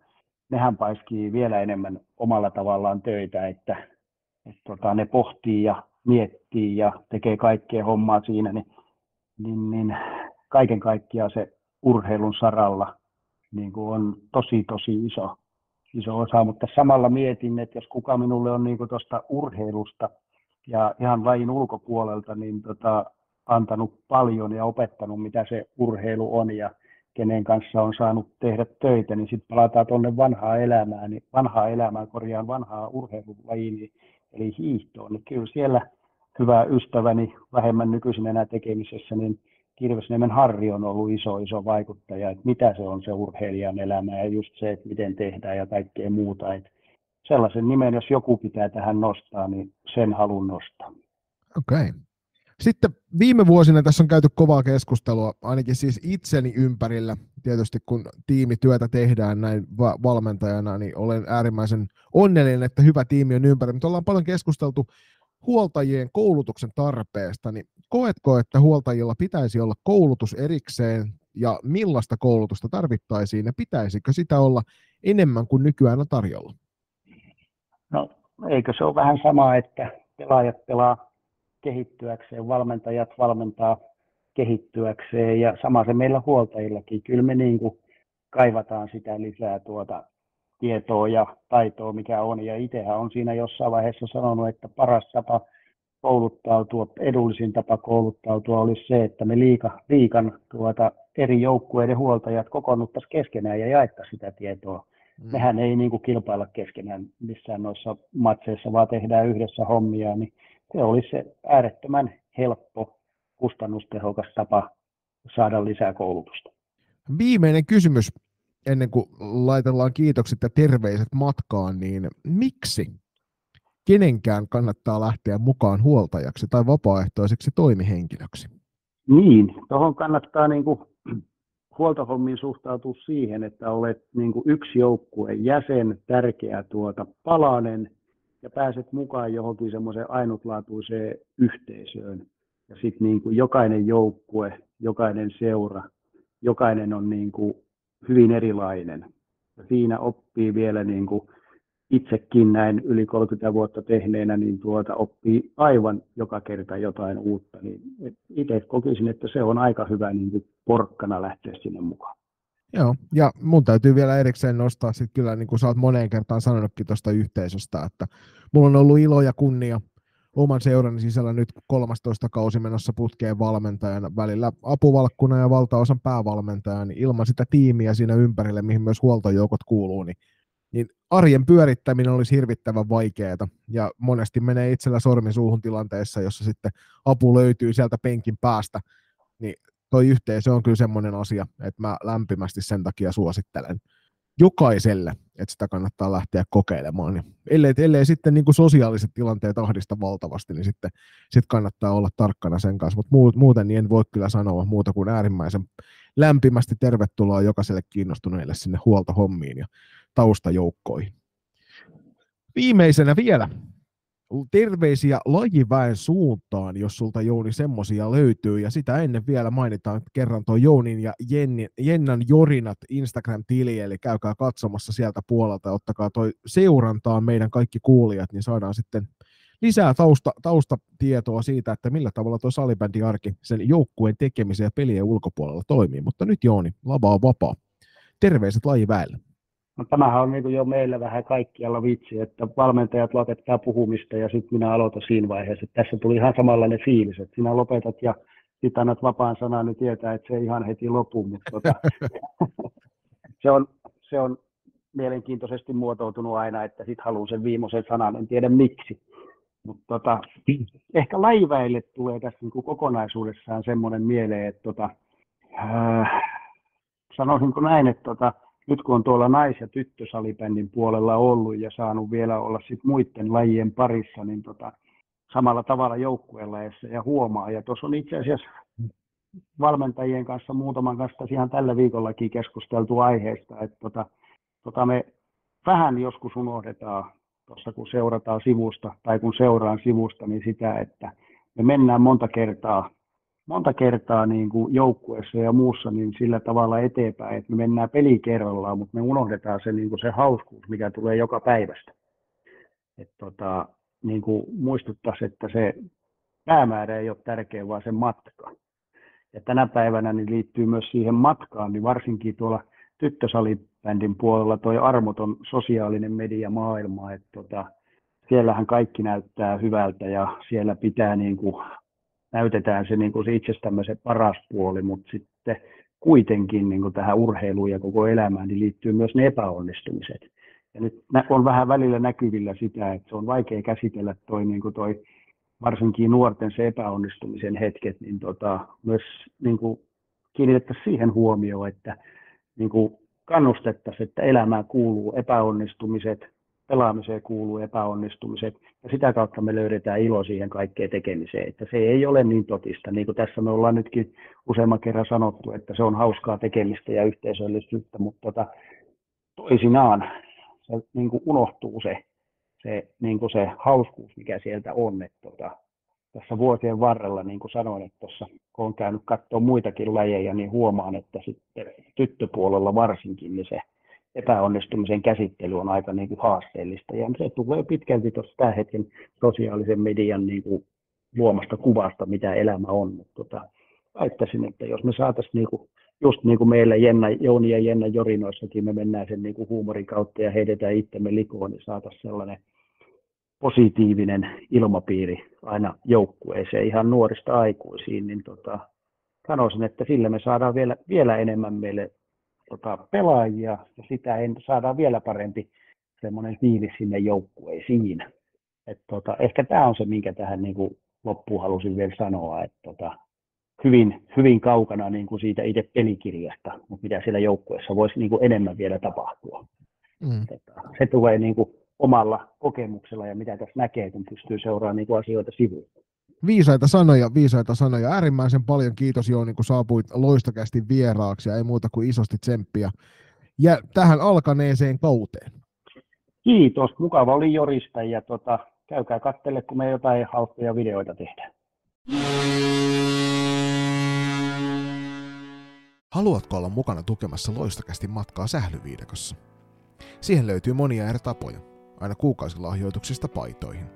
nehän paiskii vielä enemmän omalla tavallaan töitä, että, että tota, ne pohtii ja miettii ja tekee kaikkea hommaa siinä, niin niin, niin kaiken kaikkiaan se urheilun saralla niin kuin on tosi tosi iso, iso osa, mutta samalla mietin, että jos kuka minulle on niin tuosta urheilusta ja ihan lajin ulkopuolelta niin tota, antanut paljon ja opettanut, mitä se urheilu on ja kenen kanssa on saanut tehdä töitä, niin sitten palataan tuonne vanhaa elämään, niin vanhaa elämää korjaan vanhaa urheilulajiin, eli hiihtoon, niin kyllä siellä hyvä ystäväni, vähemmän nykyisin enää tekemisessä, niin Kirvesniemen Harri on ollut iso, iso vaikuttaja, että mitä se on se urheilijan elämä ja just se, että miten tehdään ja kaikkea muuta. Että sellaisen nimen, jos joku pitää tähän nostaa, niin sen halun nostaa. Okei. Okay. Sitten viime vuosina tässä on käyty kovaa keskustelua, ainakin siis itseni ympärillä. Tietysti kun tiimityötä tehdään näin va- valmentajana, niin olen äärimmäisen onnellinen, että hyvä tiimi on ympärillä. Mutta ollaan paljon keskusteltu huoltajien koulutuksen tarpeesta, niin koetko, että huoltajilla pitäisi olla koulutus erikseen ja millaista koulutusta tarvittaisiin ja pitäisikö sitä olla enemmän kuin nykyään on tarjolla? No eikö se ole vähän sama, että pelaajat pelaa kehittyäkseen, valmentajat valmentaa kehittyäkseen ja sama se meillä huoltajillakin. Kyllä me niin kuin kaivataan sitä lisää tuota tietoa ja taitoa, mikä on. Ja itsehän on siinä jossain vaiheessa sanonut, että paras tapa kouluttautua, edullisin tapa kouluttautua olisi se, että me liika, liikan tuota, eri joukkueiden huoltajat kokoonnuttaisiin keskenään ja jaettaisiin sitä tietoa. Mm. Mehän ei niin kuin, kilpailla keskenään missään noissa matseissa, vaan tehdään yhdessä hommia, niin se olisi se äärettömän helppo, kustannustehokas tapa saada lisää koulutusta. Viimeinen kysymys ennen kuin laitellaan kiitokset ja terveiset matkaan, niin miksi kenenkään kannattaa lähteä mukaan huoltajaksi tai vapaaehtoiseksi toimihenkilöksi? Niin, tuohon kannattaa niin kuin huoltohommiin suhtautua siihen, että olet niin kuin yksi joukkueen jäsen, tärkeä tuota, palanen ja pääset mukaan johonkin semmoiseen ainutlaatuiseen yhteisöön. Ja sitten niin jokainen joukkue, jokainen seura, jokainen on niin kuin hyvin erilainen. Siinä oppii vielä niin kuin itsekin näin yli 30 vuotta tehneenä, niin tuota oppii aivan joka kerta jotain uutta. Niin itse kokisin, että se on aika hyvä niin kuin porkkana lähteä sinne mukaan. Joo, ja mun täytyy vielä erikseen nostaa sitten kyllä, niin kuin sä oot moneen kertaan sanonutkin tuosta yhteisöstä, että mulla on ollut ilo ja kunnia oman seurani sisällä nyt 13 kausi menossa putkeen valmentajana, välillä apuvalkkuna ja valtaosan päävalmentajana, niin ilman sitä tiimiä siinä ympärille, mihin myös huoltojoukot kuuluu, niin niin arjen pyörittäminen olisi hirvittävän vaikeaa, ja monesti menee itsellä sormi suuhun tilanteessa, jossa sitten apu löytyy sieltä penkin päästä, niin toi yhteisö on kyllä semmoinen asia, että mä lämpimästi sen takia suosittelen jokaiselle, että sitä kannattaa lähteä kokeilemaan. Niin ellei, ellei sitten niin kuin sosiaaliset tilanteet ahdista valtavasti, niin sitten sit kannattaa olla tarkkana sen kanssa, mutta muuten niin en voi kyllä sanoa muuta kuin äärimmäisen lämpimästi tervetuloa jokaiselle kiinnostuneelle sinne huoltohommiin ja taustajoukkoihin. Viimeisenä vielä terveisiä lajiväen suuntaan, jos sulta Jouni semmosia löytyy. Ja sitä ennen vielä mainitaan kerran tuo Jounin ja Jenni, Jennan Jorinat Instagram-tili, eli käykää katsomassa sieltä puolelta, ottakaa toi seurantaan meidän kaikki kuulijat, niin saadaan sitten lisää tausta, taustatietoa siitä, että millä tavalla tuo salibändiarki sen joukkueen tekemisen ja pelien ulkopuolella toimii. Mutta nyt Jouni, lava on vapaa. Terveiset lajiväelle. No, tämähän on niin jo meillä vähän kaikkialla vitsi, että valmentajat lopettaa puhumista ja sitten minä aloitan siinä vaiheessa. Että tässä tuli ihan samanlainen fiilis, että sinä lopetat ja sitten annat vapaan sanan, niin tietää, että se ei ihan heti lopu, mutta tota, se, on, se on mielenkiintoisesti muotoutunut aina, että sitten haluan sen viimeisen sanan, en tiedä miksi. Mutta tota, ehkä laiväille tulee tässä niin kuin kokonaisuudessaan semmoinen mieleen, että tota, äh, sanoisinko näin, että tota, nyt kun on tuolla nais- ja tyttösalibändin puolella ollut ja saanut vielä olla sit muiden lajien parissa, niin tota, samalla tavalla joukkuelajeissa ja huomaa. Ja tuossa on itse asiassa valmentajien kanssa muutaman kanssa ihan tällä viikollakin keskusteltu aiheesta, että tota, tota me vähän joskus unohdetaan tuossa kun seurataan sivusta tai kun seuraan sivusta, niin sitä, että me mennään monta kertaa monta kertaa niin kuin joukkueessa ja muussa niin sillä tavalla eteenpäin, että me mennään peli kerrallaan, mutta me unohdetaan se, niin kuin se hauskuus, mikä tulee joka päivästä. Et tota, niin kuin muistuttaisi, että se päämäärä ei ole tärkeä, vaan se matka. Ja tänä päivänä niin liittyy myös siihen matkaan, niin varsinkin tuolla tyttösalibändin puolella toi armoton sosiaalinen media maailma, että tota, siellähän kaikki näyttää hyvältä ja siellä pitää niin kuin näytetään se, niin kuin se itsestämme se paras puoli, mutta sitten kuitenkin niin kuin tähän urheiluun ja koko elämään niin liittyy myös ne epäonnistumiset. Ja nyt on vähän välillä näkyvillä sitä, että se on vaikea käsitellä toi, niin kuin toi varsinkin nuorten se epäonnistumisen hetket, niin tota, myös niin kuin kiinnitettäisiin siihen huomioon, että niin kuin kannustettaisiin, että elämään kuuluu epäonnistumiset, pelaamiseen kuuluu epäonnistumiset, ja sitä kautta me löydetään ilo siihen kaikkeen tekemiseen. Että se ei ole niin totista, niin kuin tässä me ollaan nytkin useamman kerran sanottu, että se on hauskaa tekemistä ja yhteisöllisyyttä, mutta tota, toisinaan se niin kuin unohtuu se, se, niin kuin se hauskuus, mikä sieltä on. Että tota, tässä vuosien varrella, niin kuin sanoin, että tuossa kun on käynyt katsoa muitakin lajeja, niin huomaan, että sitten tyttöpuolella varsinkin, niin se epäonnistumisen käsittely on aika niin kuin haasteellista. Ja se tulee pitkälti tuossa tämän hetken sosiaalisen median niin kuin luomasta kuvasta, mitä elämä on. Mutta tota, väittäisin, että jos me saataisiin niin kuin, just niin kuin meillä Jenna, Jouni ja Jenna Jorinoissakin, me mennään sen niin kuin huumorin kautta ja heitetään itsemme likoon, niin saataisiin sellainen positiivinen ilmapiiri aina joukkueeseen ihan nuorista aikuisiin, niin tota, sanoisin, että sillä me saadaan vielä, vielä enemmän meille tota, pelaajia ja sitä en, saadaan vielä parempi semmoinen fiilis sinne joukkueisiin. Et, tota, ehkä tämä on se, minkä tähän niin kuin, loppuun halusin vielä sanoa, että tota, hyvin, hyvin kaukana niin kuin siitä itse pelikirjasta, mutta mitä siellä joukkueessa voisi niin kuin enemmän vielä tapahtua. Mm. Tota, se tulee niin kuin, omalla kokemuksella ja mitä tässä näkee, kun pystyy seuraamaan niin kuin asioita sivuilta. Viisaita sanoja, viisaita sanoja. Äärimmäisen paljon kiitos Jouni, kun saapuit loistokästi vieraaksi ja ei muuta kuin isosti tsemppiä. Ja tähän alkaneeseen kauteen. Kiitos, mukava oli jorista ja tota, käykää kattele, kun me jotain hauskoja videoita tehdään. Haluatko olla mukana tukemassa loistokästi matkaa sählyviidakossa? Siihen löytyy monia eri tapoja, aina kuukausilahjoituksista paitoihin.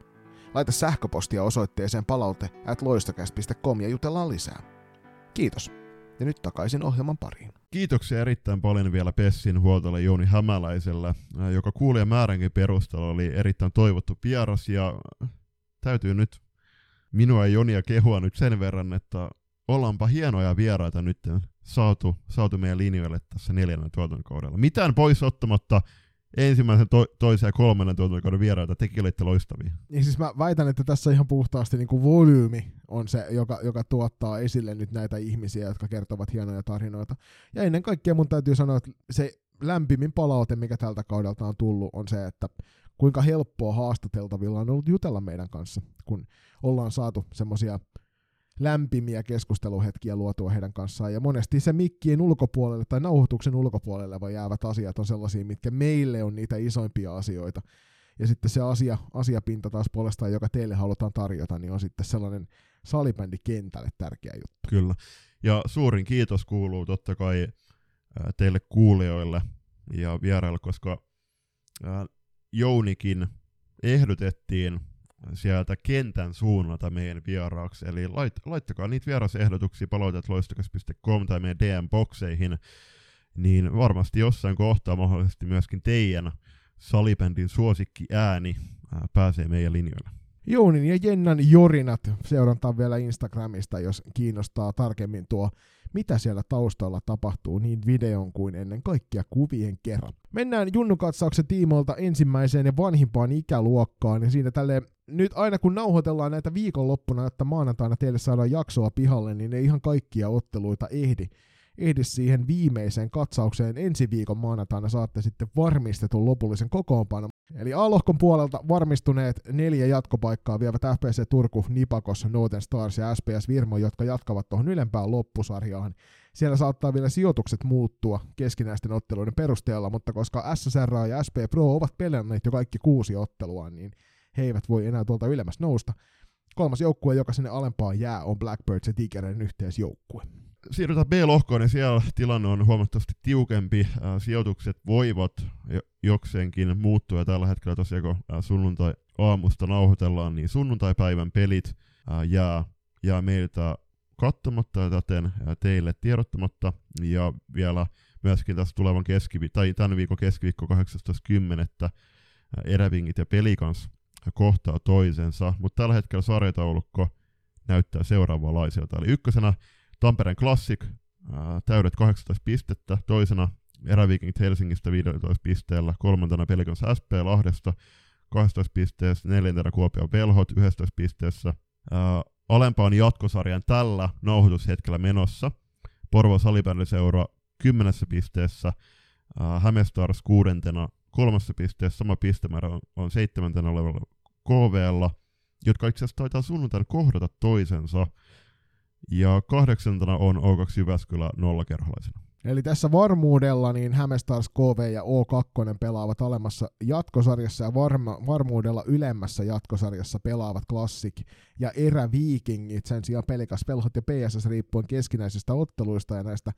Laita sähköpostia osoitteeseen palaute at ja jutellaan lisää. Kiitos. Ja nyt takaisin ohjelman pariin. Kiitoksia erittäin paljon vielä Pessin huoltolle Jouni Hämäläisellä, joka kuulija määränkin perusteella oli erittäin toivottu vieras ja täytyy nyt minua ja Jonia kehua nyt sen verran, että ollaanpa hienoja vieraita nyt saatu, saatu meidän linjoille tässä neljännen tuotantokaudella. Mitään pois ottamatta ensimmäisen, to, toisen ja kolmannen tuotantokauden vieraita, tekin olitte loistavia. Niin siis mä väitän, että tässä ihan puhtaasti niin kuin volyymi on se, joka, joka tuottaa esille nyt näitä ihmisiä, jotka kertovat hienoja tarinoita. Ja ennen kaikkea mun täytyy sanoa, että se lämpimin palaute, mikä tältä kaudelta on tullut, on se, että kuinka helppoa haastateltavilla on ollut jutella meidän kanssa, kun ollaan saatu semmoisia lämpimiä keskusteluhetkiä luotua heidän kanssaan. Ja monesti se mikkien ulkopuolelle tai nauhoituksen ulkopuolelle vai jäävät asiat on sellaisia, mitkä meille on niitä isoimpia asioita. Ja sitten se asia, asiapinta taas puolestaan, joka teille halutaan tarjota, niin on sitten sellainen salibändi kentälle tärkeä juttu. Kyllä. Ja suurin kiitos kuuluu totta kai teille kuulijoille ja vieraille, koska Jounikin ehdotettiin sieltä kentän suunnalta meidän vieraaksi. Eli lait, laittakaa niitä vierasehdotuksia palautet loistokas.com tai meidän DM-bokseihin, niin varmasti jossain kohtaa mahdollisesti myöskin teidän salibändin suosikki ääni ää, pääsee meidän linjoille. Jounin ja Jennan jorinat seurantaa vielä Instagramista, jos kiinnostaa tarkemmin tuo mitä siellä taustalla tapahtuu niin videon kuin ennen kaikkea kuvien kerran. Mennään Junnukatsauksen tiimoilta ensimmäiseen ja vanhimpaan ikäluokkaan, ja siinä tälle nyt aina kun nauhoitellaan näitä viikonloppuna, että maanantaina teille saadaan jaksoa pihalle, niin ei ihan kaikkia otteluita ehdi ehdi siihen viimeiseen katsaukseen ensi viikon maanantaina saatte sitten varmistetun lopullisen kokoonpanon. Eli A-lohkon puolelta varmistuneet neljä jatkopaikkaa vievät FPC Turku, Nipakos, Northern Stars ja SPS Virmo, jotka jatkavat tuohon ylempään loppusarjaan. Siellä saattaa vielä sijoitukset muuttua keskinäisten otteluiden perusteella, mutta koska SSR ja SP Pro ovat pelänneet jo kaikki kuusi ottelua, niin he eivät voi enää tuolta ylemmäs nousta. Kolmas joukkue, joka sinne alempaan jää, on Blackbirds ja Tigerin yhteisjoukkue siirrytään B-lohkoon, niin siellä tilanne on huomattavasti tiukempi. sijoitukset voivat jokseenkin muuttua, ja tällä hetkellä tosiaan kun sunnuntai-aamusta nauhoitellaan, niin sunnuntai-päivän pelit jää, jää meiltä katsomatta ja täten teille tiedottamatta, ja vielä myöskin tässä tulevan keskivi- tai tämän viikon keskiviikko 18.10. erävingit ja pelikans kohtaa toisensa, mutta tällä hetkellä sarjataulukko näyttää seuraavanlaiselta. Eli ykkösenä Tampereen Classic, täydet 18 pistettä, toisena Eräviikingit Helsingistä 15 pisteellä, kolmantena Pelikans SP Lahdesta 12 pisteessä, neljäntenä Kuopion Velhot 11 pisteessä. Alempaan jatkosarjan tällä nauhoitushetkellä menossa. Porvo Salibändiseura 10 pisteessä, Hämestars kuudentena kolmessa pisteessä, sama pistemäärä on, on seitsemäntenä olevalla KVlla, jotka itse asiassa taitaa sunnuntaina kohdata toisensa. Ja kahdeksantana on O2 Jyväskylä nollakerholaisena. Eli tässä varmuudella niin Hämestars KV ja O2 pelaavat alemmassa jatkosarjassa ja varma, varmuudella ylemmässä jatkosarjassa pelaavat Classic ja eräviikingit sen sijaan pelikas pelhot ja PSS riippuen keskinäisistä otteluista ja näistä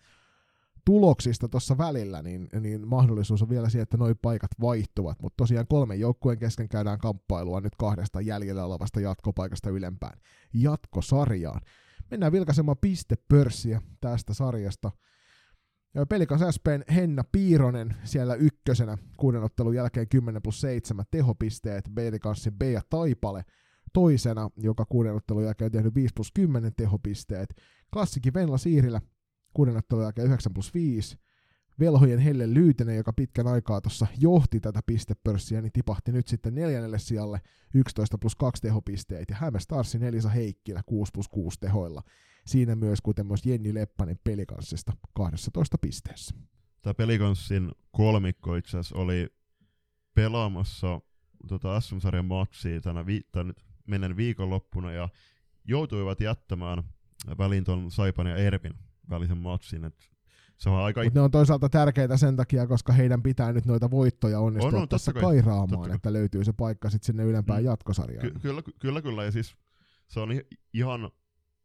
tuloksista tuossa välillä, niin, niin mahdollisuus on vielä siihen, että nuo paikat vaihtuvat, mutta tosiaan kolmen joukkueen kesken käydään kamppailua nyt kahdesta jäljellä olevasta jatkopaikasta ylempään jatkosarjaan. Mennään vilkaisemaan pistepörssiä tästä sarjasta. Ja Pelikas SPn Henna Piironen siellä ykkösenä kuuden ottelun jälkeen 10 plus 7 tehopisteet, Pelikanssin B ja Taipale toisena, joka kuuden ottelun jälkeen on tehnyt 5 plus 10 tehopisteet. Klassikin Venla Siirilä kuuden ottelun jälkeen 9 plus 5. Velhojen Helle Lyytinen, joka pitkän aikaa tuossa johti tätä pistepörssiä, niin tipahti nyt sitten neljännelle sijalle 11 plus 2 tehopisteet. Ja Häme Starsin Elisa Heikkilä 6 plus 6 tehoilla. Siinä myös, kuten myös Jenni Leppänen pelikanssista 12 pisteessä. Tämä pelikanssin kolmikko itse asiassa oli pelaamassa tota SM-sarjan matsia tänä vi- menen viikonloppuna ja joutuivat jättämään väliin ton Saipan ja Ervin välisen matsin. Et se on aika... Mutta ne on toisaalta tärkeitä sen takia, koska heidän pitää nyt noita voittoja onnistua on, on, tässä kai, kairaamaan, että löytyy se paikka sitten sinne ylempään mm. jatkosarjaan. Ky- kyllä, kyllä, kyllä, ja siis se on ihan,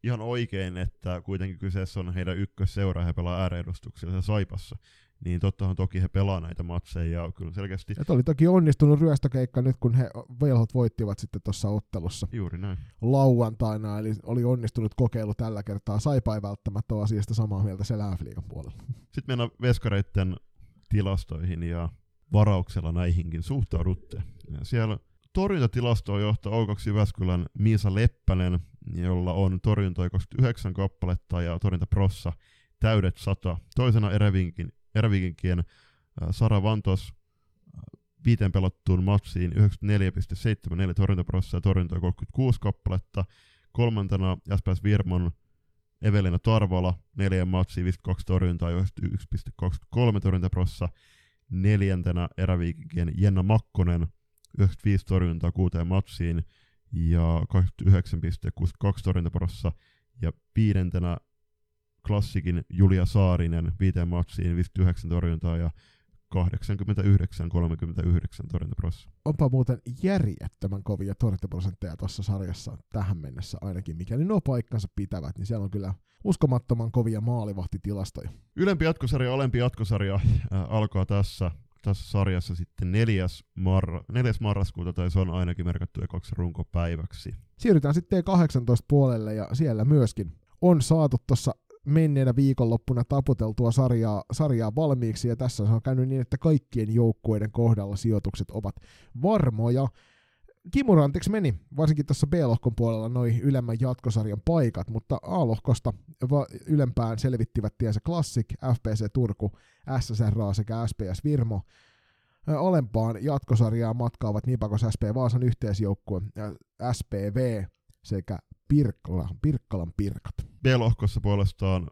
ihan oikein, että kuitenkin kyseessä on heidän ykkösseura, he pelaa ääreedustuksella Saipassa niin tottahan toki he pelaa näitä matseja ja kyllä selkeästi... Ja oli toki onnistunut ryöstökeikka nyt, kun he velhot voittivat sitten tuossa ottelussa. Juuri näin. Lauantaina, eli oli onnistunut kokeilu tällä kertaa. Saipa ei välttämättä ole asiasta samaa mieltä se Lähfliigan puolella. Sitten mennään veskareiden tilastoihin ja varauksella näihinkin suhtaudutte. Ja siellä torjuntatilastoa johtaa O2 Jyväskylän Miisa Leppänen, jolla on torjuntoja 29 kappaletta ja torjuntaprossa täydet 100. Toisena Erevinkin Järvikinkien Sara Vantos viiteen pelottuun matsiin 94,74 torjuntaprosessia ja torjuntoja 36 kappaletta. Kolmantena SPS Virmon Evelina Tarvola, neljän matsiin 52 torjuntaa, 91,23 torjuntaprossa. Neljäntenä eräviikinkien Jenna Makkonen, 95 torjuntaa kuuteen matsiin ja 29,62 torjuntaprossa. Ja viidentenä klassikin Julia Saarinen viiteen matsiin 59 torjuntaa ja 89-39 torjuntaprosessi. Onpa muuten järjettömän kovia torjuntaprosentteja tuossa sarjassa tähän mennessä ainakin, mikäli nuo paikkansa pitävät, niin siellä on kyllä uskomattoman kovia maalivahtitilastoja. Ylempi jatkosarja, alempi jatkosarja äh, alkaa tässä, tässä sarjassa sitten 4. Marra, 4. marraskuuta, tai se on ainakin merkattu kaksi runkopäiväksi. Siirrytään sitten 18 puolelle ja siellä myöskin on saatu tuossa menneenä viikonloppuna taputeltua sarjaa, sarjaa valmiiksi, ja tässä on käynyt niin, että kaikkien joukkueiden kohdalla sijoitukset ovat varmoja. Kimurantiksi meni, varsinkin tuossa B-lohkon puolella, noin ylemmän jatkosarjan paikat, mutta A-lohkosta ylempään selvittivät tiensä Classic, FPC Turku, SSRA sekä SPS Virmo. Alempaan jatkosarjaan matkaavat Nipakos SP Vaasan yhteisjoukkue, SPV sekä Pirkkala, Pirkkalan Pirkat. B-lohkossa puolestaan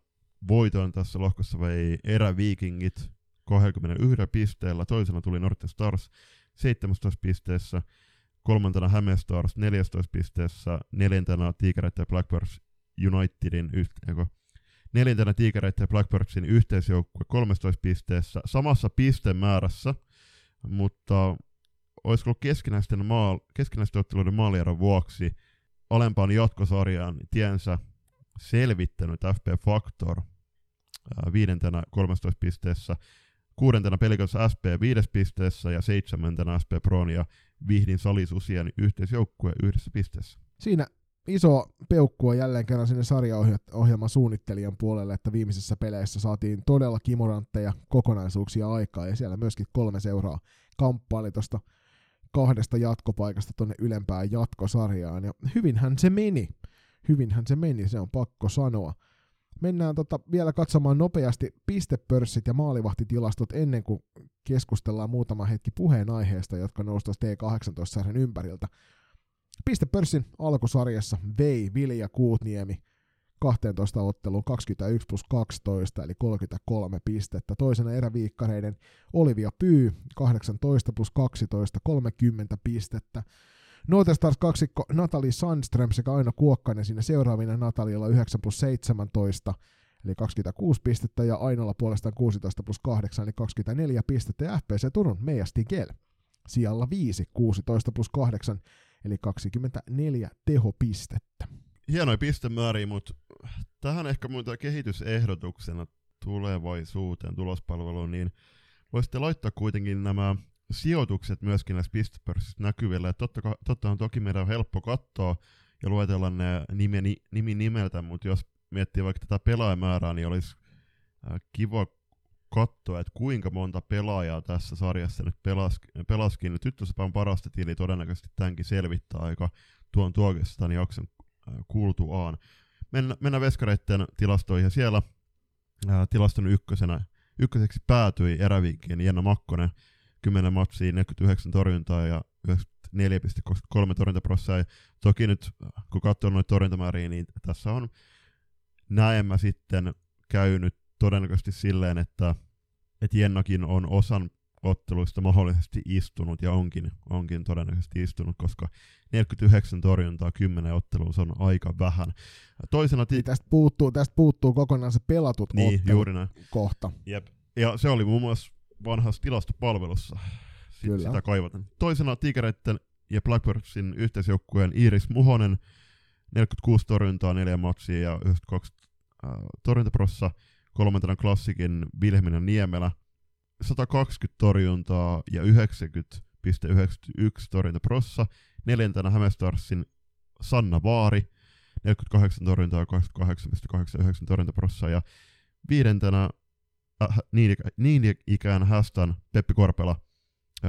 voiton tässä lohkossa vei eräviikingit 21 pisteellä, toisena tuli Norte Stars 17 pisteessä, kolmantena Häme Stars 14 pisteessä, neljäntenä Tigereiden ja Blackbirds Unitedin yht- neljäntenä Tigereiden ja Blackbirdsin yhteisjoukkue 13 pisteessä, samassa pistemäärässä, mutta olisiko ollut keskinäisten, maal- keskinäisten otteluiden maalieron vuoksi alempaan jatkosarjaan tiensä selvittänyt FP Factor viidentenä 13 pisteessä, kuudentena pelikossa SP viides pisteessä ja seitsemäntenä SP Pron ja Vihdin salisusien yhteisjoukkue yhdessä pisteessä. Siinä iso peukkua jälleen kerran sinne sarjaohjelman suunnittelijan puolelle, että viimeisissä peleissä saatiin todella kimorantteja kokonaisuuksia aikaa ja siellä myöskin kolme seuraa kamppaili tuosta kahdesta jatkopaikasta tuonne ylempään jatkosarjaan, ja hyvinhän se meni. Hyvinhän se meni, se on pakko sanoa. Mennään tota vielä katsomaan nopeasti pistepörssit ja maalivahtitilastot ennen kuin keskustellaan muutama hetki puheenaiheesta, jotka nousivat T18-sarjan ympäriltä. Pistepörssin alkusarjassa vei Vilja Kuutniemi 12 otteluun 21 plus 12 eli 33 pistettä. Toisena eräviikkareiden Olivia Pyy 18 plus 12 30 pistettä. Stars kaksikko Natali Sandström sekä Aino Kuokkainen siinä seuraavina Natalilla 9 plus 17 eli 26 pistettä ja Ainolla puolestaan 16 plus 8 eli 24 pistettä ja FPC Turun Meija Stigel sijalla 5 16 plus 8 eli 24 tehopistettä hienoja pistemääriä, mutta tähän ehkä muuta kehitysehdotuksena tulevaisuuteen tulospalveluun, niin voisitte laittaa kuitenkin nämä sijoitukset myöskin näissä pistepörssissä näkyville. Totta, totta on toki meidän on helppo katsoa ja luetella ne nimi, nimi nimeltä, mutta jos miettii vaikka tätä pelaajamäärää, niin olisi kiva katsoa, että kuinka monta pelaajaa tässä sarjassa nyt pelaskin. Tyttösepä on parasta tili, todennäköisesti tämänkin selvittää aika tuon tuokestaan jakson äh, kuultuaan. Mennä, mennään veskareiden tilastoihin ja siellä ää, tilaston ykkösenä, ykköseksi päätyi eräviikkien Jenna Makkonen, 10 matsia, 49 torjuntaa ja 94,23 torjuntaprossaa. Toki nyt, kun katsoo noita torjuntamääriä, niin tässä on näemmä sitten käynyt todennäköisesti silleen, että, että Jennakin on osan otteluista mahdollisesti istunut ja onkin, onkin todennäköisesti istunut, koska 49 torjuntaa 10 otteluun se on aika vähän. Toisena ti- niin tästä, puuttuu, tästä puuttuu kokonaan se pelatut niin, juuri näin. kohta. Jep. Ja se oli muun muassa vanhassa tilastopalvelussa. Sit Sitä kaivatan. Toisena Tigereitten ja Blackbirdsin yhteisjoukkueen Iris Muhonen, 46 torjuntaa, 4 matsia ja 92 äh, torjuntaprossa. Kolmantena klassikin Vilhelminen Niemelä, 120 torjuntaa ja 90,91 torjuntaprossa. Neljäntenä Hämestarsin Sanna Vaari, 48 torjuntaa ja 28,89 torjuntaprossa. Ja viidentenä äh, niin, niin ikään Hästän Peppi Korpela,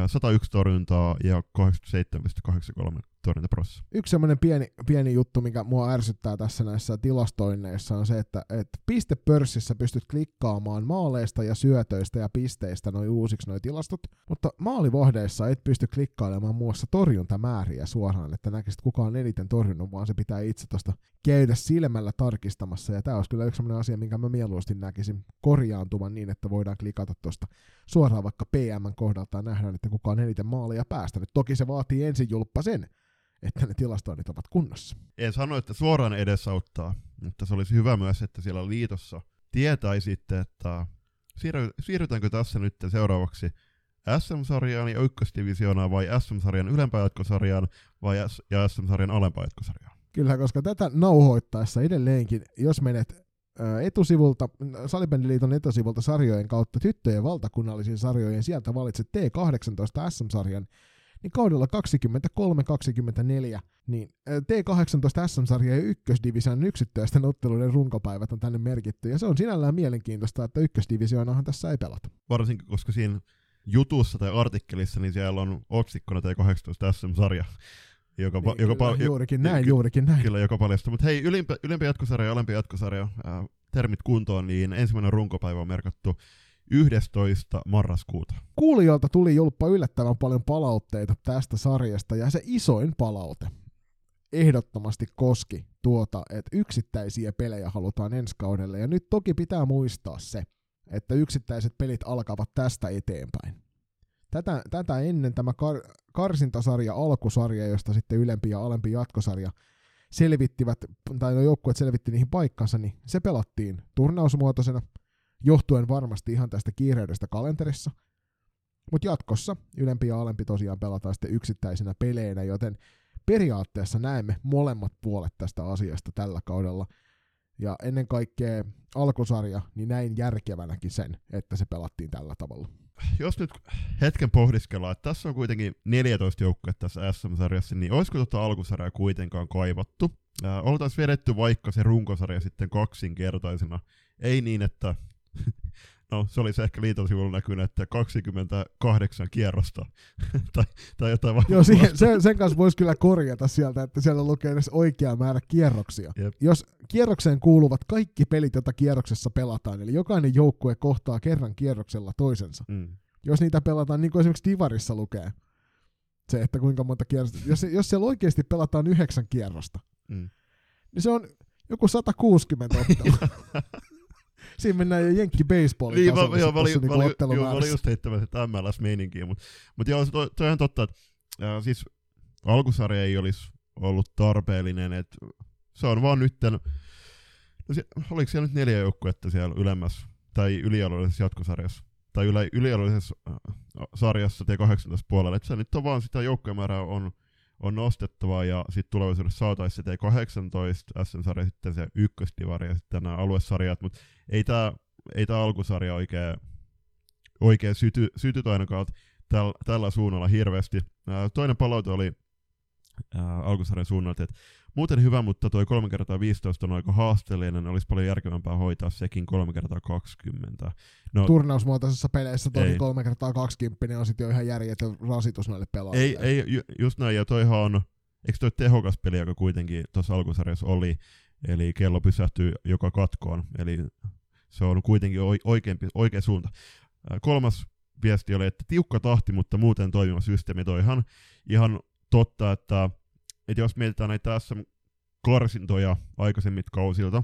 101 torjuntaa ja 87,83 torjuntaprosessa. Yksi semmoinen pieni, pieni juttu, mikä mua ärsyttää tässä näissä tilastoinneissa on se, että, että pistepörssissä pystyt klikkaamaan maaleista ja syötöistä ja pisteistä noin uusiksi noin tilastot, mutta maalivahdeissa et pysty klikkailemaan muassa torjuntamääriä suoraan, että näkisit kuka on eniten torjunut, vaan se pitää itse tuosta käydä silmällä tarkistamassa, ja tämä olisi kyllä yksi sellainen asia, minkä mä mieluusti näkisin korjaantuvan niin, että voidaan klikata tuosta suoraan vaikka PM kohdalta ja nähdään, että kuka on eniten maaleja päästänyt. Toki se vaatii ensin julppa sen, että ne tilastoinnit ovat kunnossa. En sano, että suoraan edesauttaa, mutta se olisi hyvä myös, että siellä liitossa tietäisitte, että siirrytäänkö tässä nyt seuraavaksi SM-sarjaan ja ykkösdivisioonaan vai SM-sarjan ylempään jatkosarjaan vai S- ja SM-sarjan alempaan jatkosarjaan? Kyllä, koska tätä nauhoittaessa edelleenkin, jos menet etusivulta, Salibändiliiton etusivulta sarjojen kautta tyttöjen valtakunnallisiin sarjojen, sieltä valitset T18 SM-sarjan, niin kaudella 23-24, niin T18 SM-sarja ja ykkösdivision yksittäisten otteluiden runkopäivät on tänne merkitty, ja se on sinällään mielenkiintoista, että ykkösdivisioonaahan tässä ei pelata. Varsinkin, koska siinä jutussa tai artikkelissa, niin siellä on otsikkona T18 SM-sarja. Joka, niin, joka kyllä, juurikin näin, ky- juurikin näin. Kyllä, joka paljastuu. Mutta hei, ylimpi, ylempi jatkosarja ja alempi jatkosarja, ää, termit kuntoon, niin ensimmäinen runkopäivä on merkattu 11. marraskuuta. Kuulijoilta tuli julppa yllättävän paljon palautteita tästä sarjasta, ja se isoin palaute ehdottomasti koski tuota, että yksittäisiä pelejä halutaan ensi kaudelle. Ja nyt toki pitää muistaa se, että yksittäiset pelit alkavat tästä eteenpäin. Tätä, tätä ennen tämä kar, karsintasarja, alkusarja, josta sitten ylempi ja alempi jatkosarja selvittivät, tai no joukkueet selvitti niihin paikkansa, niin se pelattiin turnausmuotoisena – johtuen varmasti ihan tästä kiireydestä kalenterissa. Mutta jatkossa ylempi ja alempi tosiaan pelataan sitten yksittäisinä peleinä, joten periaatteessa näemme molemmat puolet tästä asiasta tällä kaudella. Ja ennen kaikkea alkusarja, niin näin järkevänäkin sen, että se pelattiin tällä tavalla. Jos nyt hetken pohdiskellaan, että tässä on kuitenkin 14 joukkuetta tässä SM-sarjassa, niin olisiko tuota alkusarjaa kuitenkaan kaivattu? Äh, oltaisiin vedetty vaikka se runkosarja sitten kaksinkertaisena. Ei niin, että no se olisi ehkä liiton sivulla näkynyt, että 28 kierrosta tai, tai jotain Joo, siihen, sen, sen kanssa voisi kyllä korjata sieltä, että siellä lukee edes oikea määrä kierroksia. Jep. Jos kierrokseen kuuluvat kaikki pelit, joita kierroksessa pelataan, eli jokainen joukkue kohtaa kerran kierroksella toisensa. Mm. Jos niitä pelataan, niin kuin esimerkiksi Divarissa lukee, se, että kuinka monta kierrosta, jos, jos siellä oikeasti pelataan yhdeksän kierrosta, mm. niin se on joku 160 ottelua. siinä mennään jo jenkki baseballin niin, tasolla. Joo, mä olin, niinku mä, olin, mä olin just heittämässä sitä MLS-meininkiä, mutta mut joo, toi, toi on totta, että äh, siis alkusarja ei olisi ollut tarpeellinen, että se on vaan nytten, no se, oliko siellä nyt neljä joukkuetta siellä ylemmässä, tai ylialueellisessa jatkosarjassa, tai ylä, ylialueellisessa äh, sarjassa T18 puolella, että se nyt on vaan sitä joukkuemäärää on on nostettava ja sitten tulevaisuudessa saataisiin se T18 SM-sarja, sitten se ykköstivari ja sitten nämä aluesarjat, mutta ei tämä ei tää alkusarja oikein, oikein syty, sytyt ainakaan täl, tällä suunnalla hirveästi. Ää, toinen palaute oli ää, alkusarjan suunnalta, että muuten hyvä, mutta toi 3 kertaa 15 on aika haasteellinen, olisi paljon järkevämpää hoitaa sekin 3 kertaa 20. No, Turnausmuotoisessa peleissä toki 3 kertaa 20 on sitten jo ihan järjetön rasitus näille pelaajille. Ei, ei ju, just näin, ja toihan on, eikö toi tehokas peli, joka kuitenkin tuossa alkusarjassa oli, eli kello pysähtyy joka katkoon, eli se on kuitenkin oikein, oikea suunta. Kolmas viesti oli, että tiukka tahti, mutta muuten toimiva systeemi. Toi ihan, ihan totta, että, että jos mietitään näitä SM-karsintoja aikaisemmit kausilta,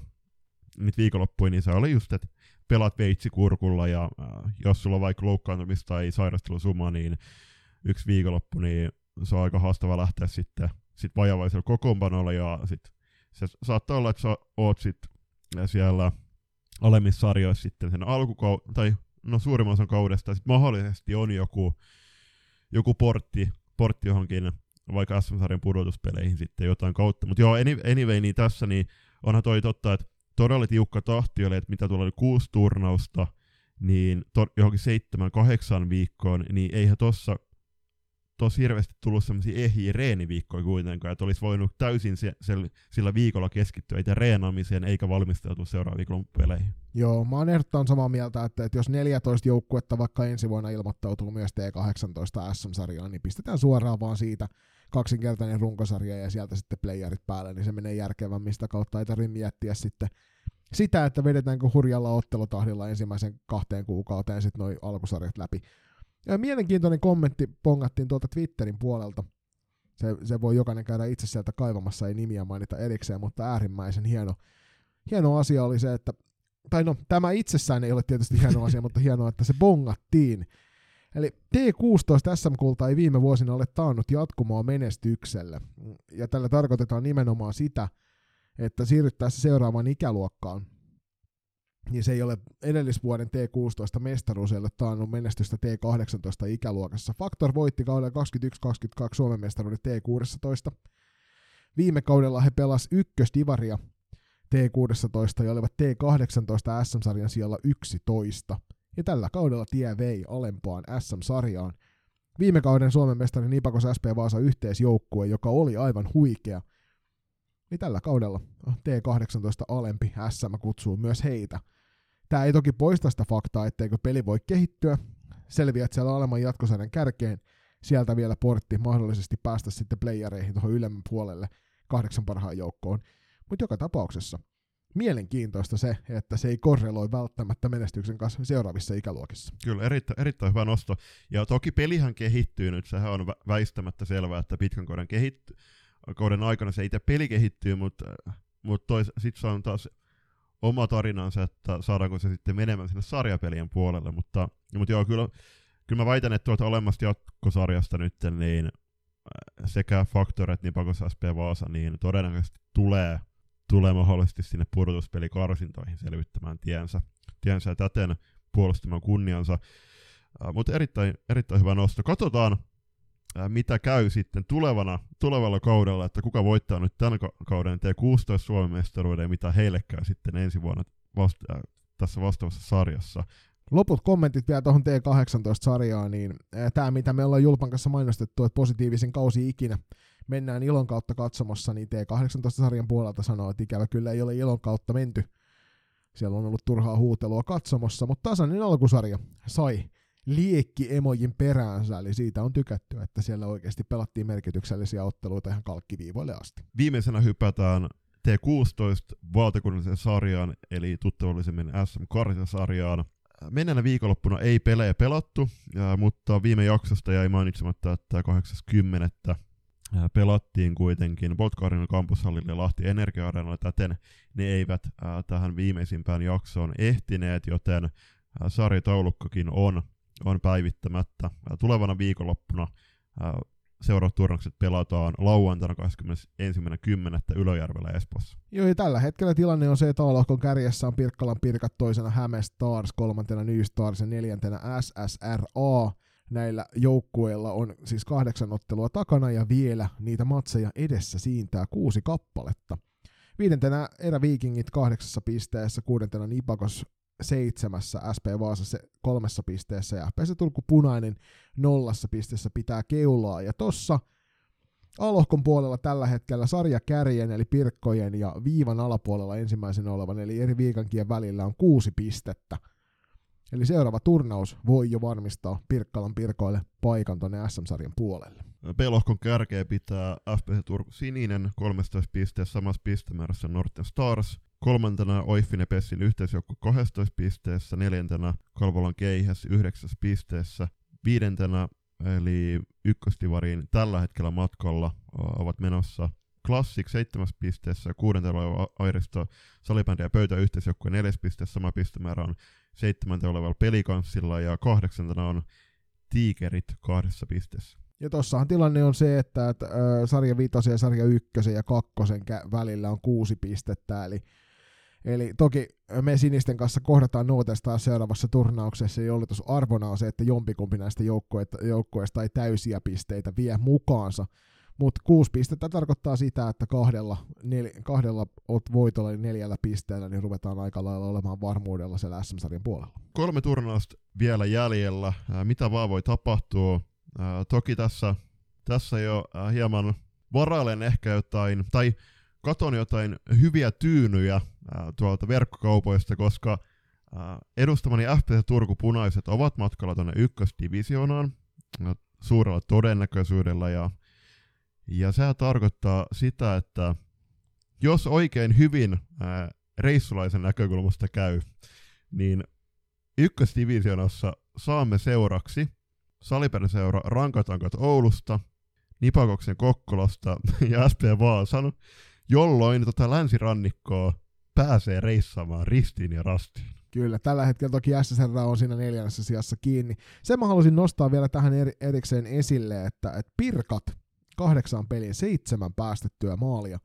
nyt viikonloppuja, niin se oli just, että pelat veitsikurkulla ja äh, jos sulla on vaikka loukkaantumista tai sairastelusuma, niin yksi viikonloppu, niin se on aika haastava lähteä sitten sit vajavaisella kokoonpanolla ja sit se saattaa olla, että sä oot sit siellä alemmissa sarjoissa sitten sen alkukau- tai no suurimman osan kaudesta, sit mahdollisesti on joku, joku portti, portti johonkin vaikka SM-sarjan pudotuspeleihin sitten jotain kautta. Mutta joo, anyway, niin tässä niin onhan toi totta, että todella tiukka tahti oli, että mitä tuolla oli kuusi turnausta, niin to, johonkin seitsemän, kahdeksan viikkoon, niin eihän tossa tosi hirveästi tullut semmoisia ehjiä reeniviikkoja kuitenkaan, että olisi voinut täysin se, se, sillä viikolla keskittyä itse reenaamiseen eikä valmistautua seuraavan viikon. Joo, mä oon ehdottoman samaa mieltä, että, että jos 14 joukkuetta vaikka ensi vuonna ilmoittautuu myös T18 SM-sarjaan, niin pistetään suoraan vaan siitä kaksinkertainen runkosarja ja sieltä sitten playerit päälle, niin se menee järkevämmin sitä kautta, ei tarvitse miettiä sitten sitä, että vedetäänkö hurjalla ottelutahdilla ensimmäisen kahteen kuukauteen sitten noin alkusarjat läpi. Ja mielenkiintoinen kommentti pongattiin tuolta Twitterin puolelta. Se, se voi jokainen käydä itse sieltä kaivamassa, ei nimiä mainita erikseen, mutta äärimmäisen hieno, hieno asia oli se, että, tai no tämä itsessään ei ole tietysti hieno asia, mutta hienoa, että se bongattiin. Eli T16 SM-kulta ei viime vuosina ole taannut jatkumoa menestykselle. Ja tällä tarkoitetaan nimenomaan sitä, että siirryttäessä seuraavaan ikäluokkaan, niin se ei ole edellisvuoden T16 mestaruus ei ole taannut menestystä T18 ikäluokassa. Faktor voitti kaudella 21-22 Suomen mestaruuden T16. Viime kaudella he pelas ykkösdivaria T16 ja olivat T18 SM-sarjan siellä 11. Ja tällä kaudella tie vei alempaan SM-sarjaan. Viime kauden Suomen mestari Nipakos SP Vaasa yhteisjoukkue, joka oli aivan huikea, niin tällä kaudella T18 alempi SM kutsuu myös heitä – Tämä ei toki poista sitä faktaa, etteikö peli voi kehittyä. Selviät siellä olemaan jatkosarjan kärkeen. Sieltä vielä portti mahdollisesti päästä sitten playereihin tuohon ylemmän puolelle kahdeksan parhaan joukkoon. Mutta joka tapauksessa mielenkiintoista se, että se ei korreloi välttämättä menestyksen kanssa seuraavissa ikäluokissa. Kyllä, erittäin, erittäin hyvä nosto. Ja toki pelihän kehittyy nyt, sehän on väistämättä selvää, että pitkän kauden, kehitty- kauden aikana se itse peli kehittyy, mutta, mutta sitten se on taas oma tarinansa, että saadaanko se sitten menemään sinne sarjapelien puolelle, mutta, mutta joo, kyllä, kyllä mä väitän, että tuolta olemmasta jatkosarjasta nyt, niin äh, sekä Factor että niin Pakos SP Vaasa, niin todennäköisesti tulee, tulee mahdollisesti sinne pudotuspelikarsintoihin selvittämään tiensä, tiensä ja täten puolustamaan kunniansa. Äh, mutta erittäin, erittäin hyvä nosto. Katsotaan, mitä käy sitten tulevana, tulevalla kaudella, että kuka voittaa nyt tämän kauden T16 Suomen mestaruuden ja mitä heille käy sitten ensi vuonna vasta- äh, tässä vastaavassa sarjassa. Loput kommentit vielä tuohon T18-sarjaan, niin tämä mitä me ollaan Julpan kanssa mainostettu, että positiivisen kausi ikinä mennään ilon kautta katsomossa, niin T18-sarjan puolelta sanoo, että ikävä kyllä ei ole ilon kautta menty. Siellä on ollut turhaa huutelua katsomossa, mutta tasainen alkusarja sai liekki emojin peräänsä, eli siitä on tykätty, että siellä oikeasti pelattiin merkityksellisiä otteluita ihan kalkkiviivoille asti. Viimeisenä hypätään T16 valtakunnalliseen sarjaan, eli tuttavallisemmin SM sarjaan. Menneenä viikonloppuna ei pelejä pelattu, mutta viime jaksosta jäi mainitsematta, että 80. pelattiin kuitenkin Voltkaarinan kampushallille ja Lahti energia täten ne eivät tähän viimeisimpään jaksoon ehtineet, joten sarjataulukkokin on on päivittämättä. Tulevana viikonloppuna seuraavat turnukset pelataan lauantaina 21.10. Ylöjärvellä Espoossa. Joo, ja tällä hetkellä tilanne on se, että A-lohkon kärjessä on Pirkkalan Pirkat, toisena Häme Stars, kolmantena New Stars ja neljäntenä SSRA. Näillä joukkueilla on siis kahdeksan ottelua takana ja vielä niitä matseja edessä siintää kuusi kappaletta. Viidentenä Eräviikingit kahdeksassa pisteessä, kuudentena Nipakos seitsemässä, SP Vaasa se kolmessa pisteessä ja FPC Turku Punainen nollassa pisteessä pitää keulaa. Ja tossa Alohkon puolella tällä hetkellä sarja kärjen eli Pirkkojen ja viivan alapuolella ensimmäisen olevan eli eri viikankien välillä on kuusi pistettä. Eli seuraava turnaus voi jo varmistaa Pirkkalan Pirkoille paikan tuonne SM-sarjan puolelle. B-lohkon kärkeä pitää FPC Turku Sininen 13 pisteessä samassa pistemäärässä Norten Stars. Kolmantena Oiffinen Pessin yhteisjoukko 12 pisteessä, neljäntenä Kalvolan Keihäs 9 pisteessä, viidentenä eli ykköstivariin tällä hetkellä matkalla ovat menossa Classic 7 pisteessä, kuudentena Airisto salibändi ja pöytä yhteisjoukkue 4 pisteessä, sama pistemäärä on seitsemäntä olevalla pelikanssilla ja kahdeksantena on Tigerit kahdessa pisteessä. Ja tossahan tilanne on se, että, että sarja vitosen ja sarja ykkösen ja kakkosen välillä on kuusi pistettä, eli Eli toki me sinisten kanssa kohdataan Nootesta seuraavassa turnauksessa, ja arvona on se, että jompikumpi näistä joukkueista ei täysiä pisteitä vie mukaansa. Mutta kuusi pistettä tarkoittaa sitä, että kahdella, nel, kahdella ot voitolla eli neljällä pisteellä, niin ruvetaan aika lailla olemaan varmuudella siellä SM-sarjan puolella. Kolme turnausta vielä jäljellä. mitä vaan voi tapahtua. toki tässä, tässä jo hieman varailen ehkä jotain, tai katon jotain hyviä tyynyjä tuolta verkkokaupoista, koska edustamani FPC Turku Punaiset ovat matkalla tuonne ykkösdivisioonaan suurella todennäköisyydellä ja ja se tarkoittaa sitä, että jos oikein hyvin ää, reissulaisen näkökulmasta käy, niin ykkösdivisioonassa saamme seuraksi Salipäriseura Rankatankat Oulusta, Nipakoksen Kokkolasta ja SP Vaasan, jolloin tota länsirannikkoa pääsee reissaamaan ristiin ja rastiin. Kyllä, tällä hetkellä toki SSR on siinä neljännessä sijassa kiinni. Sen mä haluaisin nostaa vielä tähän erikseen esille, että, että Pirkat kahdeksaan peliin seitsemän päästettyä maalia.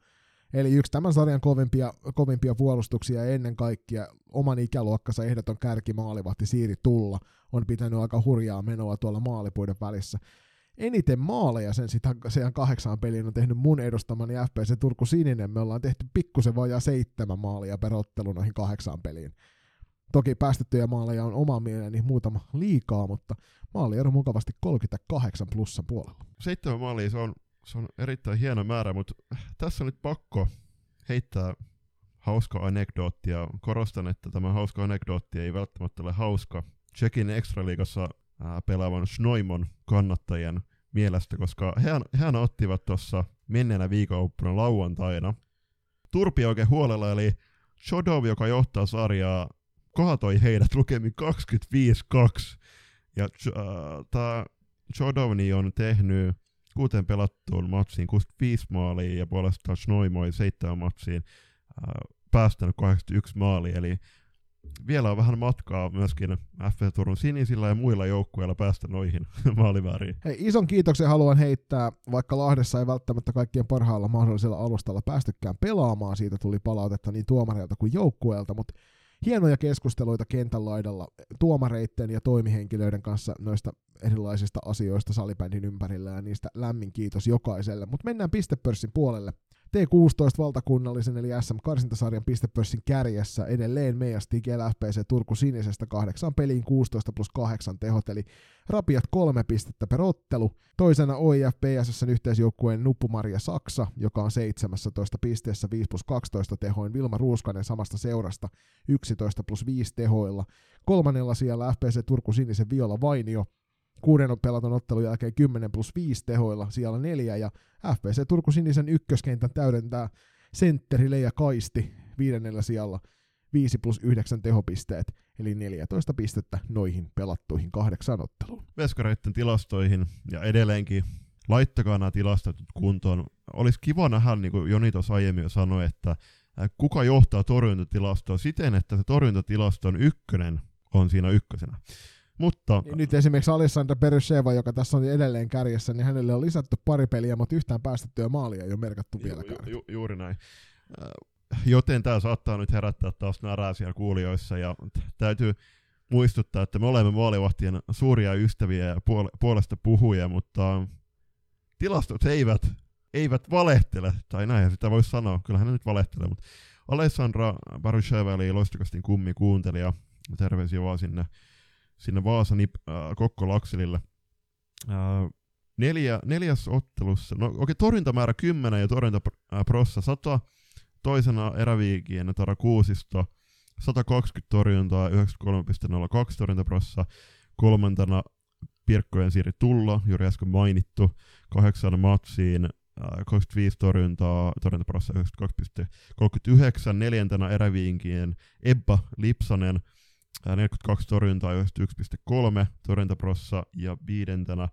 Eli yksi tämän sarjan kovimpia, kovimpia puolustuksia ennen kaikkea oman ikäluokkansa ehdoton kärkimaalivahti Siiri Tulla on pitänyt aika hurjaa menoa tuolla maalipuiden välissä. Eniten maaleja sen sitä sen kahdeksaan peliin on tehnyt mun edustamani FPC Turku Sininen. Me ollaan tehty pikkusen vajaa seitsemän maalia per ottelu noihin kahdeksaan peliin. Toki päästettyjä maaleja on oma mieleeni muutama liikaa, mutta maaliero mukavasti 38 plussan puolella. Seitsemän maalia, se on, se on erittäin hieno määrä, mutta tässä on nyt pakko heittää hauska anekdootti, ja korostan, että tämä hauska anekdootti ei välttämättä ole hauska Tsekin Extraliigassa pelaavan Schnoimon kannattajien mielestä, koska hän, hän ottivat tuossa menneenä viikonloppuna lauantaina Turpi oikein huolella, eli Shodov, joka johtaa sarjaa, kaatoi heidät lukemin 25-2. Ja äh, tämä Chodovni on tehnyt kuuteen pelattuun matsiin 65 maalia ja puolestaan Schnoimoi seitsemän matsiin äh, päästänyt 81 maalia, eli vielä on vähän matkaa myöskin FF Turun sinisillä ja muilla joukkueilla päästä noihin maalivääriin. Hei, ison kiitoksen haluan heittää, vaikka Lahdessa ei välttämättä kaikkien parhaalla mahdollisella alustalla päästykään pelaamaan, siitä tuli palautetta niin tuomareilta kuin joukkueelta, mutta hienoja keskusteluita kentän laidalla tuomareitten ja toimihenkilöiden kanssa noista erilaisista asioista salibändin ympärillä ja niistä lämmin kiitos jokaiselle. Mutta mennään pistepörssin puolelle. T16 valtakunnallisen eli SM-karsintasarjan pistepörssin kärjessä edelleen meidän Stigel FPC Turku Sinisestä kahdeksan peliin 16 plus 8 tehot, eli rapiat kolme pistettä per ottelu. Toisena OIF PSSn yhteisjoukkueen Nuppumaria Saksa, joka on 17 pisteessä 5 plus 12 tehoin, Vilma Ruuskanen samasta seurasta 11 plus 5 tehoilla. Kolmannella siellä FPC Turku Sinisen Viola Vainio, kuuden pelatun ottelun jälkeen 10 plus 5 tehoilla siellä neljä, ja FPC Turku Sinisen ykköskentän täydentää sentteri Leija Kaisti viidennellä sijalla 5 plus 9 tehopisteet, eli 14 pistettä noihin pelattuihin kahdeksan otteluun. Veskareiden tilastoihin ja edelleenkin laittakaa nämä tilastot kuntoon. Olisi kiva nähdä, niin kuin Joni tuossa aiemmin jo sanoi, että kuka johtaa torjuntatilastoa siten, että se torjuntatilaston ykkönen on siinä ykkösenä. Mutta... Niin nyt esimerkiksi Alessandra Perusheva, joka tässä on edelleen kärjessä, niin hänelle on lisätty pari peliä, mutta yhtään päästettyä maalia ei ole merkattu vieläkään. Ju, ju, juuri näin. Joten tämä saattaa nyt herättää taas närää siellä kuulijoissa, ja täytyy muistuttaa, että me olemme maalivahtien suuria ystäviä ja puolesta puhuja, mutta tilastot eivät, eivät valehtele, tai näin sitä voisi sanoa, kyllähän ne nyt valehtelee, mutta Alessandra Barusheva eli Loistokastin kummi kuuntelija, terveisiä vaan sinne sinne Vaasan äh, Kokko Lakselille. Äh, neljä, neljäs ottelussa, no okei, okay, torjuntamäärä 10 ja torjuntaprossa 100, toisena eräviikien Tara Kuusisto, 120 torjuntaa, 93,02 torjuntaprossa, kolmantena Pirkkojen Siiri Tulla, juuri äsken mainittu, kahdeksan matsiin, 25 torjuntaa, torjuntaprossa 92,39, neljäntenä eräviinkien Ebba Lipsanen, 42 torjuntaa, 91,3 torjuntaprossa, ja viidentenä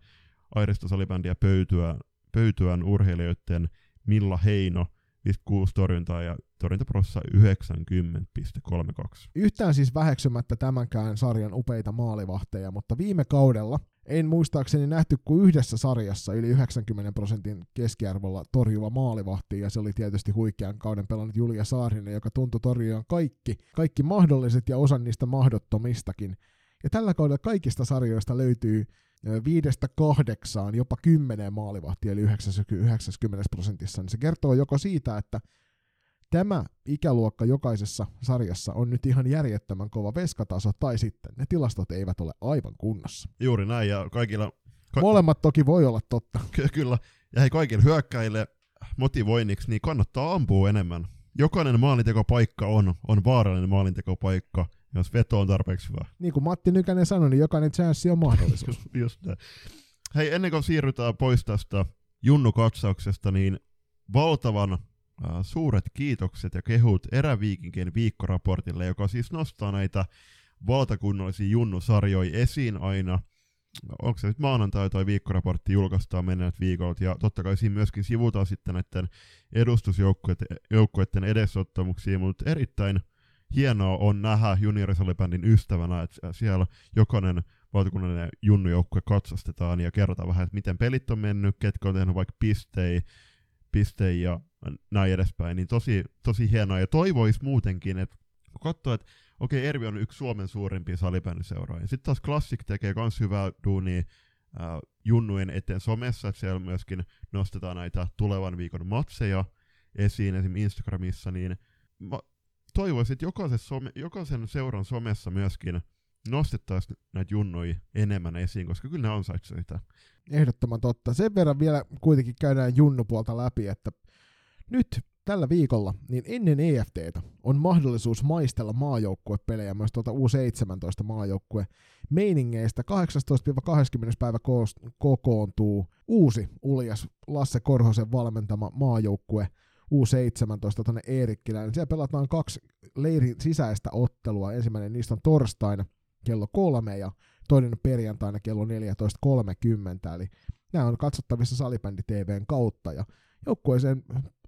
Airista salibändiä pöytyä, pöytyään urheilijoiden Milla Heino, 56 torjuntaa ja torjuntaprossa 90,32. Yhtään siis väheksymättä tämänkään sarjan upeita maalivahteja, mutta viime kaudella en muistaakseni nähty kuin yhdessä sarjassa yli 90 prosentin keskiarvolla torjuva maalivahti, ja se oli tietysti huikean kauden pelannut Julia Saarinen, joka tuntui torjujan kaikki, kaikki mahdolliset ja osan niistä mahdottomistakin. Ja tällä kaudella kaikista sarjoista löytyy viidestä kahdeksaan, jopa kymmeneen maalivahtia, eli 90 prosentissa, niin se kertoo joko siitä, että tämä ikäluokka jokaisessa sarjassa on nyt ihan järjettömän kova veskataso, tai sitten ne tilastot eivät ole aivan kunnossa. Juuri näin, ja kaikilla... Ka- Molemmat toki voi olla totta. Ky- kyllä, ja hei kaikille hyökkäille motivoinniksi, niin kannattaa ampua enemmän. Jokainen maalintekopaikka on, on vaarallinen maalintekopaikka, jos veto on tarpeeksi hyvä. Niin kuin Matti Nykänen sanoi, niin jokainen chanssi on mahdollisuus. Just näin. Hei, ennen kuin siirrytään pois tästä Junnu-katsauksesta, niin valtavan äh, suuret kiitokset ja kehut Eräviikinkien viikkoraportille, joka siis nostaa näitä valtakunnallisia Junnu-sarjoja esiin aina. Onko se nyt maanantai tai viikkoraportti julkaistaan menneet viikolt, ja totta kai siinä myöskin sivutaan sitten näiden edustusjoukkueiden edesottamuksia, mutta erittäin hienoa on nähdä juniorisalibändin ystävänä, että siellä jokainen valtakunnallinen junnujoukkue katsastetaan ja kerrotaan vähän, että miten pelit on mennyt, ketkä on tehnyt vaikka pistejä, pistejä ja näin edespäin, niin tosi, tosi hienoa. Ja toivoisi muutenkin, että kun katsoo, että okei, okay, Ervi on yksi Suomen suurimpia salibändiseuroja. Sitten taas Classic tekee myös hyvää duunia äh, junnujen eteen somessa, että siellä myöskin nostetaan näitä tulevan viikon matseja esiin esimerkiksi Instagramissa, niin toivoisin, että jokaisen, some, jokaisen seuran somessa myöskin nostettaisiin näitä junnoja enemmän esiin, koska kyllä ne ansaitsevat sitä. Ehdottoman totta. Sen verran vielä kuitenkin käydään junnupuolta läpi, että nyt tällä viikolla, niin ennen EFTtä on mahdollisuus maistella maajoukkuepelejä myös tuota U17 maajoukkue meiningeistä. 18-20. päivä kokoontuu uusi uljas Lasse Korhosen valmentama maajoukkue U17 tuonne Eerikkilään. Siellä pelataan kaksi leirin sisäistä ottelua. Ensimmäinen niistä on torstaina kello kolme ja toinen perjantaina kello 14.30. Eli nämä on katsottavissa Salibändi TVn kautta ja joukkueeseen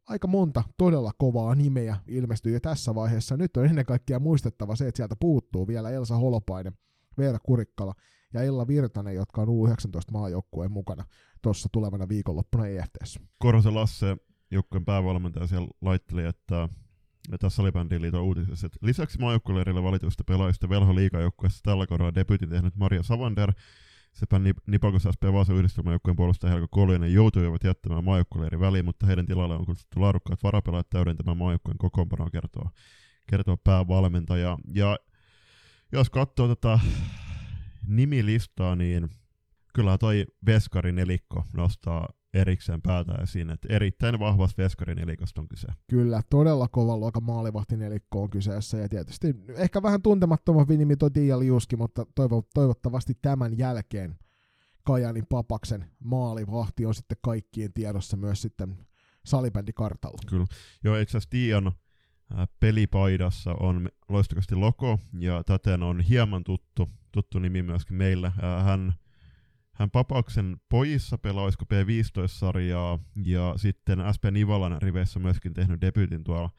aika monta todella kovaa nimeä ilmestyy jo tässä vaiheessa. Nyt on ennen kaikkea muistettava se, että sieltä puuttuu vielä Elsa Holopainen, Veera Kurikkala ja Ella Virtanen, jotka on U19 maajoukkueen mukana tuossa tulevana viikonloppuna EFTssä. Korhosen Lasse joukkueen päävalmentaja siellä laitteli, että tässä Salibändin liiton uutisessa, että lisäksi maajoukkueleirillä valituista pelaajista Velho liikajoukkueessa tällä kaudella debutin tehnyt Maria Savander sekä Nipakos SP Vaasan yhdistelmäjoukkueen puolustaja Helko Koljonen joutuivat jättämään maajoukkueleirin väliin, mutta heidän tilalle on kutsuttu laadukkaat varapelaajat täydentämään maajoukkueen kokoonpanoa kertoo, kertoo päävalmentaja. Ja jos katsoo tätä nimilistaa, niin kyllä toi Veskarin nelikko nostaa erikseen päätä esiin, että erittäin vahvasta veskarin elikosta on kyse. Kyllä, todella kovan luokan maalivahtin elikko on kyseessä, ja tietysti ehkä vähän tuntemattomampi nimi tuo Tiia Liuski, mutta toivo, toivottavasti tämän jälkeen Kajanin Papaksen maalivahti on sitten kaikkien tiedossa myös sitten salibändikartalla. Kyllä, joo, itse asiassa Tiian pelipaidassa on loistakasti logo, ja täten on hieman tuttu, tuttu nimi myöskin meille. Hän hän Papaksen pojissa pelaisiko P15-sarjaa ja sitten SP Nivalan riveissä myöskin tehnyt debutin tuolla,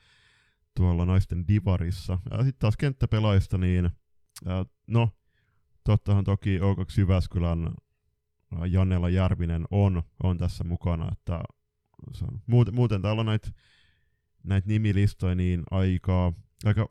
tuolla naisten divarissa. Sitten taas kenttäpelaajista, niin ää, no, tottahan toki O2 Jyväskylän Jannella Järvinen on, on tässä mukana, että se on, muuten, muuten täällä on näitä näit nimilistoja niin aika, aika,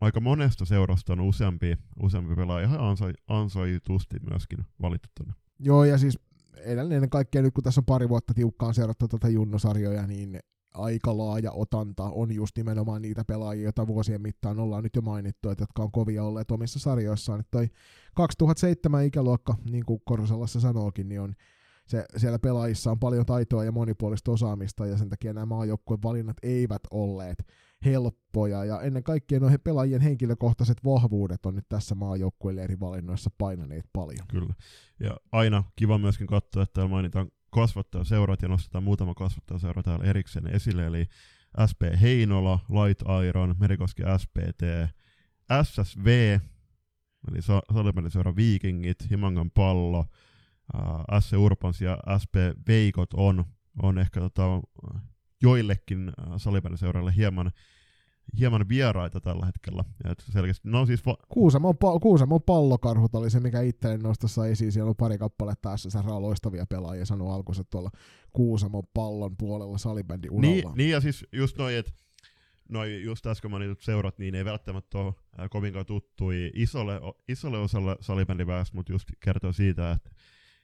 aika monesta seurasta on useampi, useampi pelaaja ihan ansaitusti myöskin valittu tänne. Joo, ja siis ennen kaikkea nyt kun tässä on pari vuotta tiukkaan seurattu tätä junnusarjoja, niin aika laaja otanta on just nimenomaan niitä pelaajia, joita vuosien mittaan ollaan nyt jo mainittu, että jotka on kovia olleet omissa sarjoissaan. Että toi 2007 ikäluokka, niin kuin Korselassa sanookin, niin on se, siellä pelaajissa on paljon taitoa ja monipuolista osaamista, ja sen takia nämä maajoukkueen valinnat eivät olleet helppoja, ja ennen kaikkea noihin pelaajien henkilökohtaiset vahvuudet on nyt tässä maajoukkueille eri valinnoissa painaneet paljon. Kyllä, ja aina kiva myöskin katsoa, että täällä mainitaan kasvattajaseurat, ja nostetaan muutama kasvattajaseura täällä erikseen esille, eli SP Heinola, Light Iron, Merikoski SPT, SSV, eli salipeliseura Vikingit, Himangan pallo, SC Urbans ja SP Veikot on, on ehkä tota, joillekin äh, salipeliseuralle hieman hieman vieraita tällä hetkellä. Et selkeästi, no siis va- Kuusamon, pa- Kuusamon pallokarhut oli se, mikä itselleni nostossa esiin. Siellä on pari kappaletta SSR loistavia pelaajia, sanoi alkuunsa tuolla Kuusamon pallon puolella salibändi uralla. Niin, niin, ja siis just noin, että noi just äsken mainitut seurat, niin ei välttämättä ole äh, kovinkaan tuttui isolle, isolle osalle salibändiväestä, mutta just kertoo siitä, että,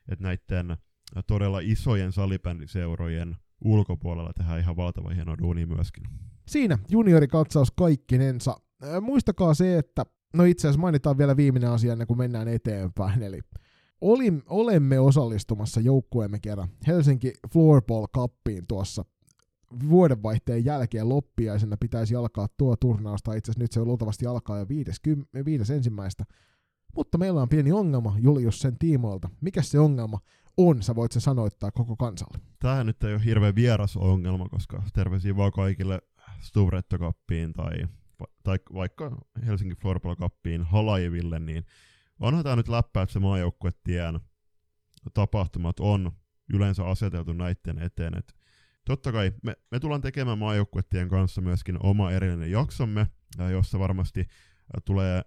että näiden äh, todella isojen salibändiseurojen ulkopuolella tehdään ihan valtava hieno duuni myöskin. Siinä juniorikatsaus kaikkinensa. Muistakaa se, että no itse asiassa mainitaan vielä viimeinen asia ennen kuin mennään eteenpäin, eli oli, olemme osallistumassa joukkueemme kerran Helsinki Floorball Cupiin tuossa vuodenvaihteen jälkeen loppiaisena pitäisi alkaa tuo turnausta. Itse asiassa nyt se luultavasti alkaa jo viides, viides ensimmäistä. Mutta meillä on pieni ongelma Julius sen tiimoilta. Mikä se ongelma on, sä voit se sanoittaa koko kansalle. Tämähän nyt ei ole hirveän vieras ongelma, koska terveisiä vaan kaikille Stuvretto tai, tai vaikka Helsingin Floorball Cupiin halajiville, niin onhan tämä nyt läppä, että se maajoukkuetien tapahtumat on yleensä aseteltu näiden eteen, että Totta kai me, me tullaan tekemään maajoukkuettien kanssa myöskin oma erillinen jaksomme, jossa varmasti tulee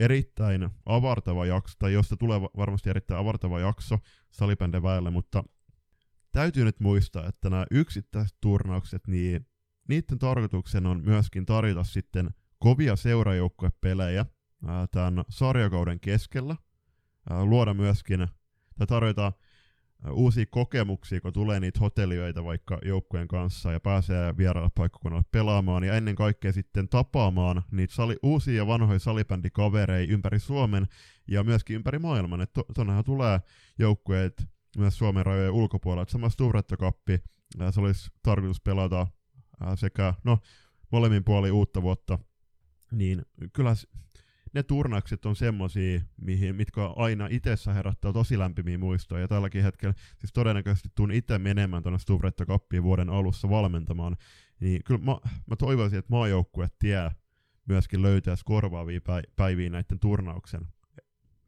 erittäin avartava jakso, tai josta tulee varmasti erittäin avartava jakso salibänden väelle, mutta täytyy nyt muistaa, että nämä yksittäiset turnaukset, niin niiden tarkoituksen on myöskin tarjota sitten kovia seurajoukkuepelejä tämän sarjakauden keskellä, luoda myöskin, tai tarjota uusia kokemuksia, kun tulee niitä hotelliöitä vaikka joukkueen kanssa ja pääsee vieraalle paikkakunnalle pelaamaan ja ennen kaikkea sitten tapaamaan niitä sali, uusia ja vanhoja salibändikavereita ympäri Suomen ja myöskin ympäri maailman. Että tonnehan tulee joukkueet myös Suomen rajojen ulkopuolella. Sama Stuvrettokappi, se olisi tarkoitus pelata sekä no, molemmin puoli uutta vuotta, niin kyllä ne turnaukset on semmosia, mihin, mitkä aina itsessä herättää tosi lämpimiä muistoja. Ja tälläkin hetkellä siis todennäköisesti tuun itse menemään tuonne Stuvretta Cuppiin vuoden alussa valmentamaan. Niin kyllä mä, mä toivoisin, että maajoukkue tie myöskin löytäisi korvaavia päiviä näiden turnauksen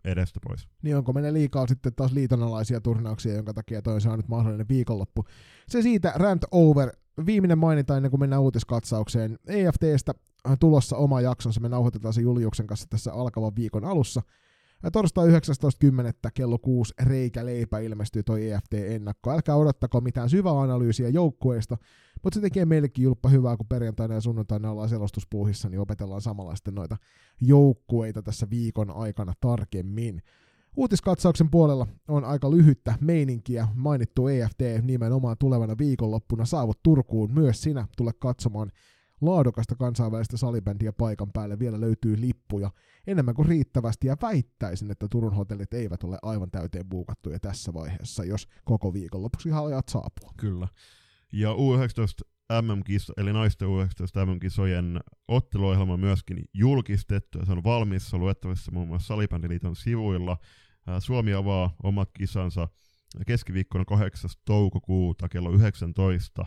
edestä pois. Niin onko meillä liikaa sitten taas liitonalaisia turnauksia, jonka takia toi on nyt mahdollinen viikonloppu. Se siitä rant over. Viimeinen mainita ennen kuin mennään uutiskatsaukseen. EFTstä tulossa oma jaksonsa. Me nauhoitetaan se Juliuksen kanssa tässä alkavan viikon alussa. Ja torstai 19.10. kello 6 reikä leipä ilmestyy toi EFT-ennakko. Älkää odottako mitään syvää analyysiä joukkueista, mutta se tekee meillekin julppa hyvää, kun perjantaina ja sunnuntaina ollaan selostuspuuhissa, niin opetellaan samalla sitten noita joukkueita tässä viikon aikana tarkemmin. Uutiskatsauksen puolella on aika lyhyttä meininkiä. Mainittu EFT nimenomaan tulevana viikonloppuna saavut Turkuun. Myös sinä tule katsomaan laadukasta kansainvälistä salibändiä paikan päälle vielä löytyy lippuja enemmän kuin riittävästi ja väittäisin, että Turun hotellit eivät ole aivan täyteen buukattuja tässä vaiheessa, jos koko viikon lopuksi haluat saapua. Kyllä. Ja U19 mm eli naisten U19 MM-kisojen otteluohjelma on myöskin julkistettu ja se on valmis, luettavissa muun muassa Salibändiliiton sivuilla. Suomi avaa omat kisansa keskiviikkona 8. toukokuuta kello 19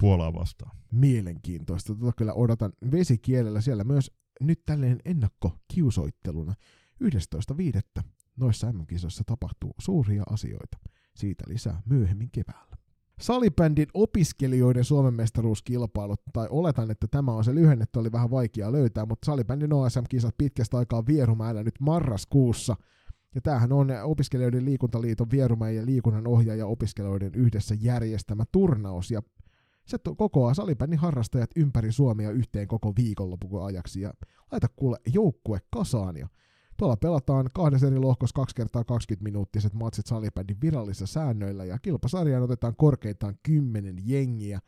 Puolaa vastaan. Mielenkiintoista. Tota kyllä odotan vesikielellä siellä myös nyt tälleen ennakkokiusoitteluna. 11.5. noissa MM-kisoissa tapahtuu suuria asioita. Siitä lisää myöhemmin keväällä. Salibändin opiskelijoiden Suomen mestaruuskilpailut, tai oletan, että tämä on se lyhennettä, oli vähän vaikea löytää, mutta Salibändin OSM-kisat pitkästä aikaa Vierumäellä nyt marraskuussa. Ja tämähän on opiskelijoiden liikuntaliiton Vierumäen ja liikunnan ohjaaja opiskelijoiden yhdessä järjestämä turnaus, ja se kokoaa salibändin harrastajat ympäri Suomea yhteen koko viikonlopun ajaksi. Ja laita kuule joukkue kasaan ja Tuolla pelataan kahdessa eri lohkossa 2 kertaa 20 minuuttiset matsit salibändin virallisissa säännöillä. Ja kilpasarjaan otetaan korkeintaan 10 jengiä.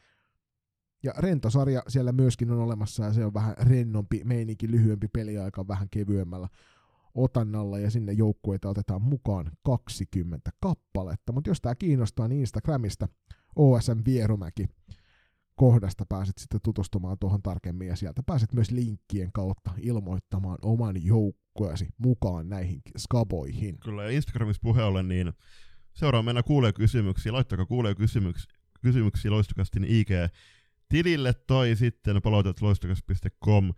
Ja rentosarja siellä myöskin on olemassa ja se on vähän rennompi meininki, lyhyempi peliaika vähän kevyemmällä otannalla ja sinne joukkueita otetaan mukaan 20 kappaletta. Mutta jos tämä kiinnostaa niin Instagramista OSM Vierumäki kohdasta pääset sitten tutustumaan tuohon tarkemmin ja sieltä pääset myös linkkien kautta ilmoittamaan oman joukkueesi mukaan näihin skaboihin. Kyllä, ja Instagramissa puhe ollen, niin seuraa mennä kuulee kysymyksiä, laittakaa kuulee kysymyksiä, kysymyksiä loistokastin IG-tilille tai sitten palautet loistokas.com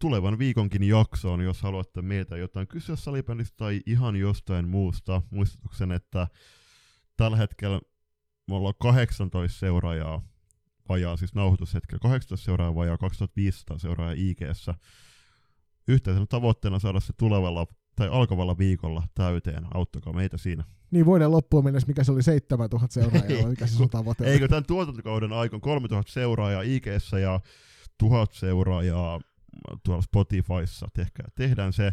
tulevan viikonkin jaksoon, jos haluatte meiltä jotain kysyä salibändistä tai ihan jostain muusta. Muistutuksen, että tällä hetkellä me ollaan 18 seuraajaa vajaa, siis nauhoitushetkellä 18 seuraajaa vajaa, 2500 seuraajaa IG-ssä. Yhteisenä tavoitteena saada se tulevalla tai alkavalla viikolla täyteen. Auttakaa meitä siinä. Niin vuoden loppuun mennessä, mikä se oli 7000 seuraajaa, mikä se sun tavoite Eikö tämän tuotantokauden aikana 3000 seuraajaa ig ja 1000 seuraajaa tuolla Spotifyssa. Tehkää, tehdään, se,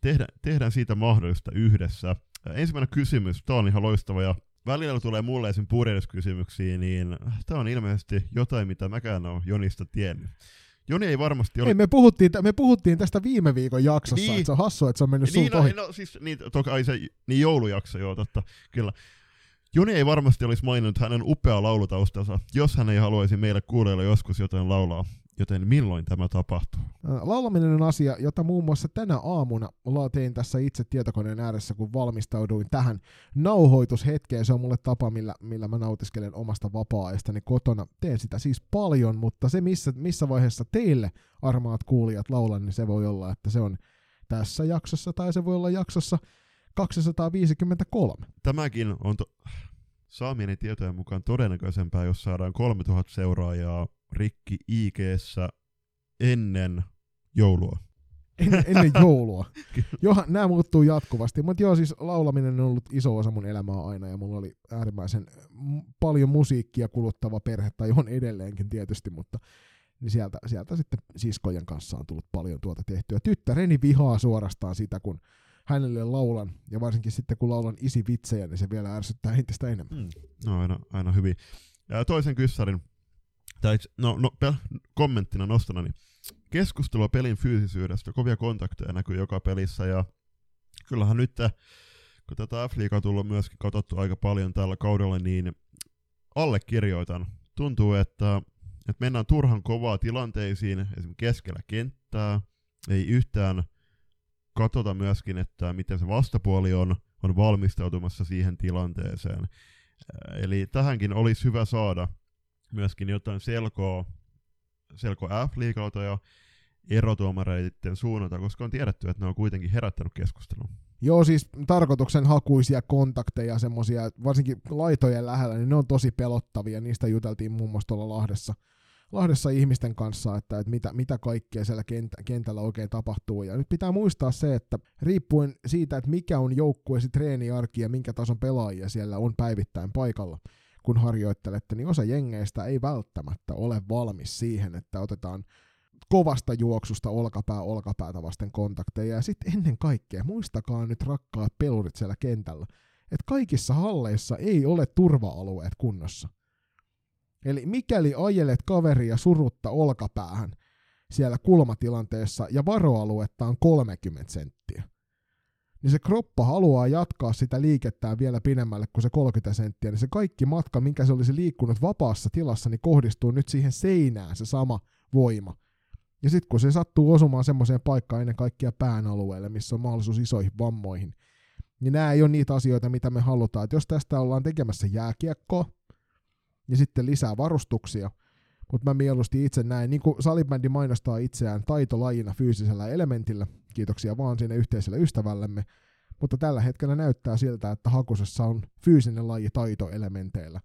tehdään, tehdään siitä mahdollista yhdessä. Ensimmäinen kysymys, tämä on ihan loistava ja välillä tulee mulle esim. purjehduskysymyksiä, niin tämä on ilmeisesti jotain, mitä mäkään ole Jonista tiennyt. Joni ei varmasti ole... Ei, me puhuttiin, me puhuttiin tästä viime viikon jaksossa, niin, että se on hassu, että se on mennyt niin, no, ohi. No, siis, niin, toki, ai se, niin joulujakso, joo, totta, kyllä. Joni ei varmasti olisi maininnut hänen upea laulutaustansa, jos hän ei haluaisi meille kuulijoille joskus jotain laulaa. Joten milloin tämä tapahtuu? Laulaminen on asia, jota muun muassa tänä aamuna tein tässä itse tietokoneen ääressä, kun valmistauduin tähän nauhoitushetkeen. Se on mulle tapa, millä, millä mä nautiskelen omasta vapaa-ajastani kotona. Teen sitä siis paljon, mutta se missä, missä vaiheessa teille armaat kuulijat laulan, niin se voi olla, että se on tässä jaksossa tai se voi olla jaksossa 253. Tämäkin on to- saamieni tietojen mukaan todennäköisempää, jos saadaan 3000 seuraajaa rikki ig ennen joulua. En, ennen joulua. Johan, nämä muuttuu jatkuvasti, mutta joo, siis laulaminen on ollut iso osa mun elämää aina, ja mulla oli äärimmäisen paljon musiikkia kuluttava perhe, tai on edelleenkin tietysti, mutta niin sieltä, sieltä sitten siskojen kanssa on tullut paljon tuota tehtyä. Tyttäreni vihaa suorastaan sitä, kun hänelle laulan, ja varsinkin sitten kun laulan isi vitsejä, niin se vielä ärsyttää entistä enemmän. Mm. No aina, aina hyvin. Ja toisen kyssarin tai no, no pel, kommenttina nostana, niin keskustelua pelin fyysisyydestä, kovia kontakteja näkyy joka pelissä, ja kyllähän nyt, kun tätä f on tullut myöskin katsottu aika paljon tällä kaudella, niin allekirjoitan. Tuntuu, että, että mennään turhan kovaa tilanteisiin, esimerkiksi keskellä kenttää, ei yhtään katsota myöskin, että miten se vastapuoli on, on valmistautumassa siihen tilanteeseen. Eli tähänkin olisi hyvä saada myöskin jotain selkoa, selko F-liigalta ja erotuomareiden suunnalta, koska on tiedetty, että ne on kuitenkin herättänyt keskustelua. Joo, siis tarkoituksen hakuisia kontakteja, semmoisia, varsinkin laitojen lähellä, niin ne on tosi pelottavia. Niistä juteltiin muun muassa tuolla Lahdessa, Lahdessa ihmisten kanssa, että, että mitä, mitä kaikkea siellä kentällä oikein tapahtuu. Ja nyt pitää muistaa se, että riippuen siitä, että mikä on joukkueesi treeniarki ja minkä tason pelaajia siellä on päivittäin paikalla, kun harjoittelette, niin osa jengeistä ei välttämättä ole valmis siihen, että otetaan kovasta juoksusta olkapää olkapäätä vasten kontakteja. Ja sitten ennen kaikkea, muistakaa nyt rakkaat pelurit siellä kentällä, että kaikissa halleissa ei ole turva-alueet kunnossa. Eli mikäli ajelet kaveria surutta olkapäähän siellä kulmatilanteessa ja varoaluetta on 30 senttiä, niin se kroppa haluaa jatkaa sitä liikettään vielä pidemmälle kuin se 30 senttiä, niin se kaikki matka, minkä se olisi liikkunut vapaassa tilassa, niin kohdistuu nyt siihen seinään se sama voima. Ja sitten kun se sattuu osumaan semmoiseen paikkaan ennen kaikkea pään alueelle, missä on mahdollisuus isoihin vammoihin, niin nämä ei ole niitä asioita, mitä me halutaan. Et jos tästä ollaan tekemässä jääkiekkoa, ja sitten lisää varustuksia, mutta mä mieluusti itse näin, niin kuin salibändi mainostaa itseään taitolajina fyysisellä elementillä, kiitoksia vaan sinne yhteiselle ystävällemme, mutta tällä hetkellä näyttää siltä, että hakusessa on fyysinen laji taitoelementeillä,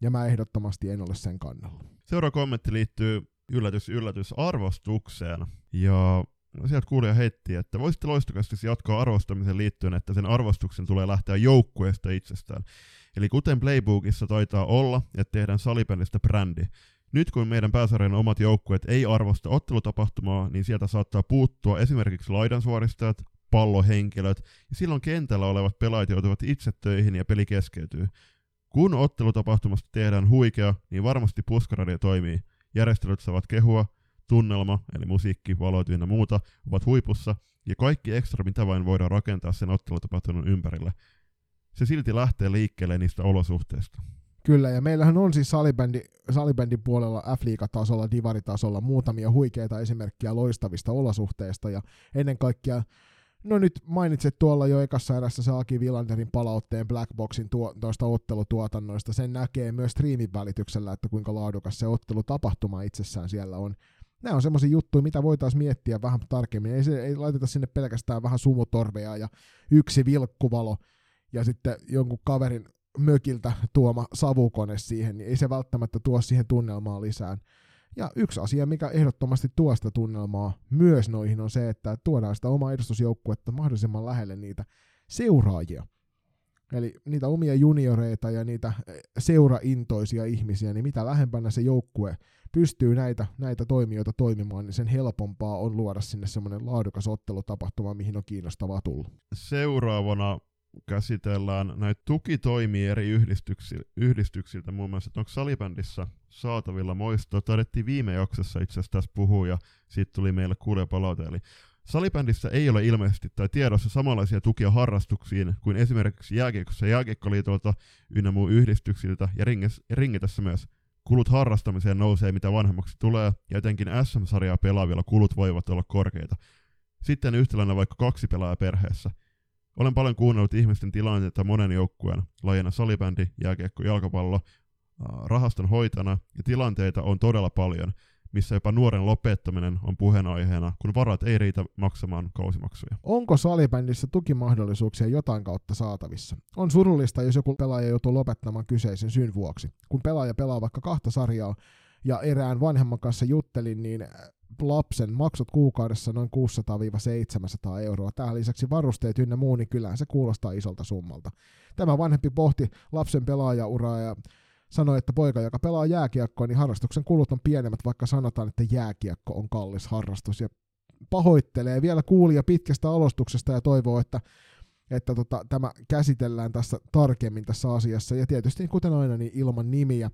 ja mä ehdottomasti en ole sen kannalla. Seuraava kommentti liittyy yllätys yllätys arvostukseen, ja sieltä kuulija heitti, että voisitte loistokasti jatkaa arvostamisen liittyen, että sen arvostuksen tulee lähteä joukkueesta itsestään. Eli kuten Playbookissa taitaa olla, että tehdään salibändistä brändi. Nyt kun meidän pääsarjan omat joukkueet ei arvosta ottelutapahtumaa, niin sieltä saattaa puuttua esimerkiksi laidansuoristajat, pallohenkilöt, ja silloin kentällä olevat pelaajat joutuvat itse töihin ja peli keskeytyy. Kun ottelutapahtumasta tehdään huikea, niin varmasti puskaradio toimii. Järjestelyt saavat kehua, tunnelma, eli musiikki, valot ja muuta, ovat huipussa, ja kaikki ekstra, mitä vain voidaan rakentaa sen ottelutapahtuman ympärille. Se silti lähtee liikkeelle niistä olosuhteista. Kyllä, ja meillähän on siis salibändi, salibändin puolella F-liigatasolla, divaritasolla muutamia huikeita esimerkkejä loistavista olosuhteista, ja ennen kaikkea No nyt mainitset tuolla jo ekassa erässä se Aki Villanderin palautteen Blackboxin tuo, tuosta ottelutuotannoista. Sen näkee myös striimin välityksellä, että kuinka laadukas se ottelutapahtuma itsessään siellä on. Nämä on semmoisia juttuja, mitä voitaisiin miettiä vähän tarkemmin. Ei, se, ei laiteta sinne pelkästään vähän sumutorveja ja yksi vilkkuvalo ja sitten jonkun kaverin mökiltä tuoma savukone siihen, niin ei se välttämättä tuo siihen tunnelmaan lisään. Ja yksi asia, mikä ehdottomasti tuo sitä tunnelmaa myös noihin, on se, että tuodaan sitä omaa edustusjoukkuetta mahdollisimman lähelle niitä seuraajia. Eli niitä omia junioreita ja niitä eh, seuraintoisia ihmisiä, niin mitä lähempänä se joukkue pystyy näitä, näitä toimijoita toimimaan, niin sen helpompaa on luoda sinne semmoinen laadukas ottelutapahtuma, mihin on kiinnostavaa tulla. Seuraavana käsitellään näitä tukitoimia eri yhdistyksiltä, yhdistyksiltä muun muassa, että onko salibändissä saatavilla moistoa. Todettiin viime jaksossa itse asiassa tässä puhuu ja siitä tuli meille kuulee palaute. Eli salibändissä ei ole ilmeisesti tai tiedossa samanlaisia tukia harrastuksiin kuin esimerkiksi jääkiekossa jääkiekkoliitolta ynnä muu yhdistyksiltä ja ringitässä myös. Kulut harrastamiseen nousee mitä vanhemmaksi tulee ja etenkin SM-sarjaa pelaavilla kulut voivat olla korkeita. Sitten yhtälönä vaikka kaksi pelaajaa perheessä – olen paljon kuunnellut ihmisten tilanteita monen joukkueen, lajina salibändi, jääkiekko, jalkapallo, rahaston hoitana, ja tilanteita on todella paljon, missä jopa nuoren lopettaminen on puheenaiheena, kun varat ei riitä maksamaan kausimaksuja. Onko salibändissä tukimahdollisuuksia jotain kautta saatavissa? On surullista, jos joku pelaaja joutuu lopettamaan kyseisen syyn vuoksi. Kun pelaaja pelaa vaikka kahta sarjaa, ja erään vanhemman kanssa juttelin, niin lapsen maksut kuukaudessa noin 600-700 euroa. Tähän lisäksi varusteet ynnä muu, niin kyllähän se kuulostaa isolta summalta. Tämä vanhempi pohti lapsen pelaajauraa ja sanoi, että poika, joka pelaa jääkiekkoa, niin harrastuksen kulut on pienemmät, vaikka sanotaan, että jääkiekko on kallis harrastus. Ja pahoittelee vielä kuulija pitkästä alustuksesta ja toivoo, että että tota, tämä käsitellään tässä tarkemmin tässä asiassa, ja tietysti kuten aina niin ilman nimiä.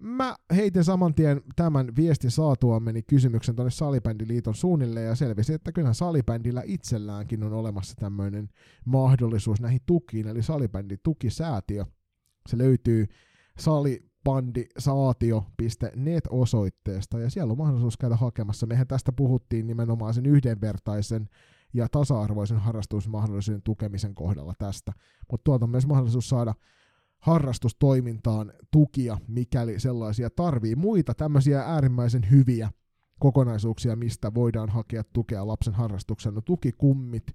Mä heitin saman tien tämän viestin saatuamme niin kysymyksen tuonne Salibändiliiton suunnille ja selvisi, että kyllähän Salibändillä itselläänkin on olemassa tämmöinen mahdollisuus näihin tukiin, eli Salibändin tukisäätiö. Se löytyy salibandisaatio.net osoitteesta ja siellä on mahdollisuus käydä hakemassa. Mehän tästä puhuttiin nimenomaan sen yhdenvertaisen ja tasa-arvoisen harrastusmahdollisuuden tukemisen kohdalla tästä, mutta tuolta on myös mahdollisuus saada harrastustoimintaan tukia, mikäli sellaisia tarvii. Muita tämmöisiä äärimmäisen hyviä kokonaisuuksia, mistä voidaan hakea tukea lapsen harrastuksen. No, tukikummit,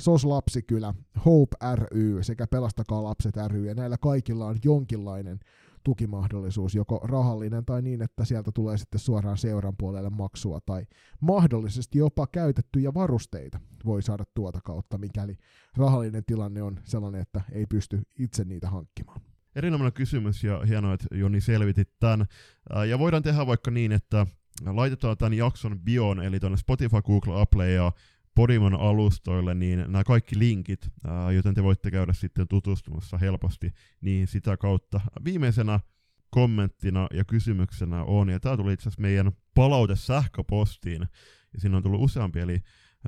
SOS Lapsikylä, Hope ry sekä Pelastakaa lapset ry, ja näillä kaikilla on jonkinlainen tukimahdollisuus, joko rahallinen tai niin, että sieltä tulee sitten suoraan seuran puolelle maksua, tai mahdollisesti jopa käytettyjä varusteita voi saada tuota kautta, mikäli rahallinen tilanne on sellainen, että ei pysty itse niitä hankkimaan. Erinomainen kysymys ja hienoa, että Joni selvitit tämän. Ja voidaan tehdä vaikka niin, että laitetaan tämän jakson bion, eli tuonne Spotify, Google, Apple ja Podimon alustoille, niin nämä kaikki linkit, joten te voitte käydä sitten tutustumassa helposti niin sitä kautta. Viimeisenä kommenttina ja kysymyksenä on, ja tämä tuli itse asiassa meidän palaute sähköpostiin, ja siinä on tullut useampi, eli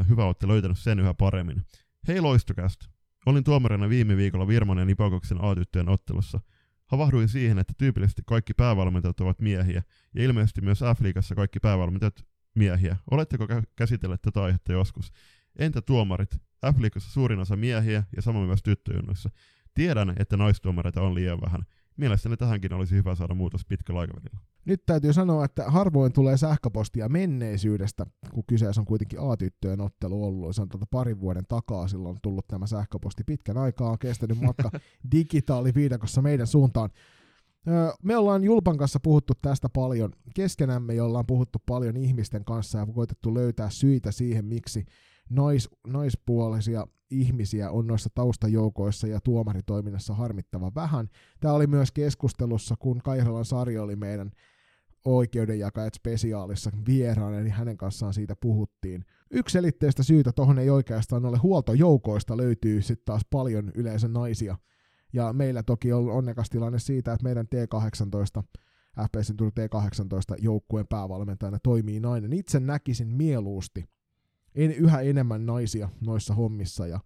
hyvä olette löytänyt sen yhä paremmin. Hei loistokästä! Olin tuomarina viime viikolla Virman ja Nipakoksen A-tyttöjen ottelussa. Havahduin siihen, että tyypillisesti kaikki päävalmentajat ovat miehiä, ja ilmeisesti myös F-liigassa kaikki päävalmentajat miehiä. Oletteko käsitelleet tätä aihetta joskus? Entä tuomarit? f suurin osa miehiä ja samoin myös tyttöjunnoissa. Tiedän, että naistuomareita on liian vähän. Mielestäni tähänkin olisi hyvä saada muutos pitkällä aikavälillä. Nyt täytyy sanoa, että harvoin tulee sähköpostia menneisyydestä, kun kyseessä on kuitenkin A-tyttöjen ottelu ollut. Se on tuota parin vuoden takaa silloin tullut tämä sähköposti. Pitkän aikaa on kestänyt matka digitaaliviidakossa meidän suuntaan. Me ollaan Julpan kanssa puhuttu tästä paljon keskenämme, jolla on puhuttu paljon ihmisten kanssa ja koitettu löytää syitä siihen, miksi nais, naispuolisia ihmisiä on noissa taustajoukoissa ja tuomaritoiminnassa harmittava vähän. Tämä oli myös keskustelussa, kun Kairolan Sari oli meidän oikeudenjakajat spesiaalissa vieraana, niin hänen kanssaan siitä puhuttiin. Yksiselitteistä syytä tuohon ei oikeastaan ole huoltojoukoista, löytyy sitten taas paljon yleensä naisia – ja meillä toki on onnekas tilanne siitä, että meidän T18, FPSin tullut T18 joukkueen päävalmentajana toimii nainen. Itse näkisin mieluusti en, yhä enemmän naisia noissa hommissa ja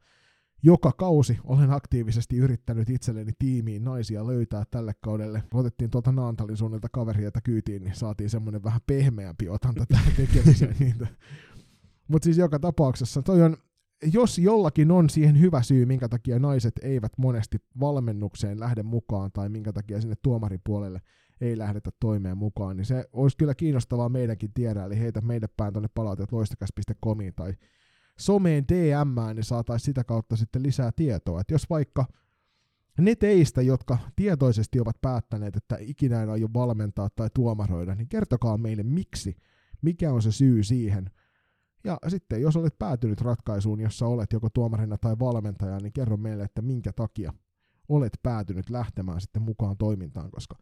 joka kausi olen aktiivisesti yrittänyt itselleni tiimiin naisia löytää tälle kaudelle. Otettiin tuolta Naantalin suunnilta kaveria kyytiin, niin saatiin semmoinen vähän pehmeämpi otanta tähän tekemiseen. Mutta siis joka tapauksessa toi on, jos jollakin on siihen hyvä syy, minkä takia naiset eivät monesti valmennukseen lähde mukaan tai minkä takia sinne tuomaripuolelle ei lähdetä toimeen mukaan, niin se olisi kyllä kiinnostavaa meidänkin tiedä, eli heitä meidän päin tuonne palautet loistakas.comiin tai someen DM, niin saataisiin sitä kautta sitten lisää tietoa. Että jos vaikka ne teistä, jotka tietoisesti ovat päättäneet, että ikinä ei aio valmentaa tai tuomaroida, niin kertokaa meille miksi, mikä on se syy siihen. Ja sitten jos olet päätynyt ratkaisuun, jossa olet joko tuomarina tai valmentajana, niin kerro meille, että minkä takia olet päätynyt lähtemään sitten mukaan toimintaan, koska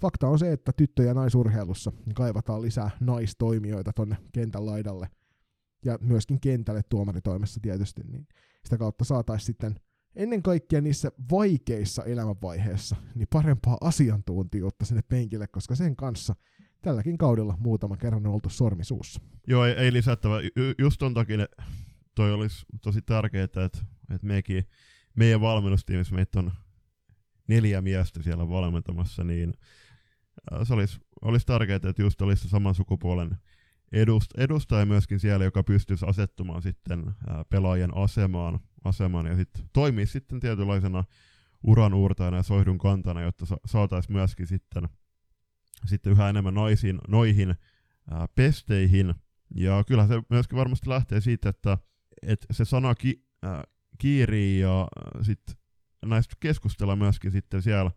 fakta on se, että tyttö- ja naisurheilussa kaivataan lisää naistoimijoita tonne kentän laidalle – ja myöskin kentälle tuomaritoimessa tietysti, niin sitä kautta saataisiin sitten ennen kaikkea niissä vaikeissa elämänvaiheissa niin parempaa asiantuntijuutta sinne penkille, koska sen kanssa tälläkin kaudella muutama kerran on oltu sormisuussa. Joo, ei, ei lisättävä. Just ton takia toi olisi tosi tärkeää, että, että mekin, meidän valmennustiimissä meitä on neljä miestä siellä valmentamassa, niin se olisi, olisi tärkeää, että just olisi saman sukupuolen edust, edustaja myöskin siellä, joka pystyisi asettumaan sitten ää, pelaajien asemaan, asemaan ja sitten toimii sitten tietynlaisena uran uurtajana ja soihdun kantana, jotta sa- saataisiin myöskin sitten, sitten yhä enemmän naisiin, noihin ää, pesteihin. Ja kyllä se myöskin varmasti lähtee siitä, että, että se sana ki, ää, kiirii ja sitten näistä keskustella myöskin sitten siellä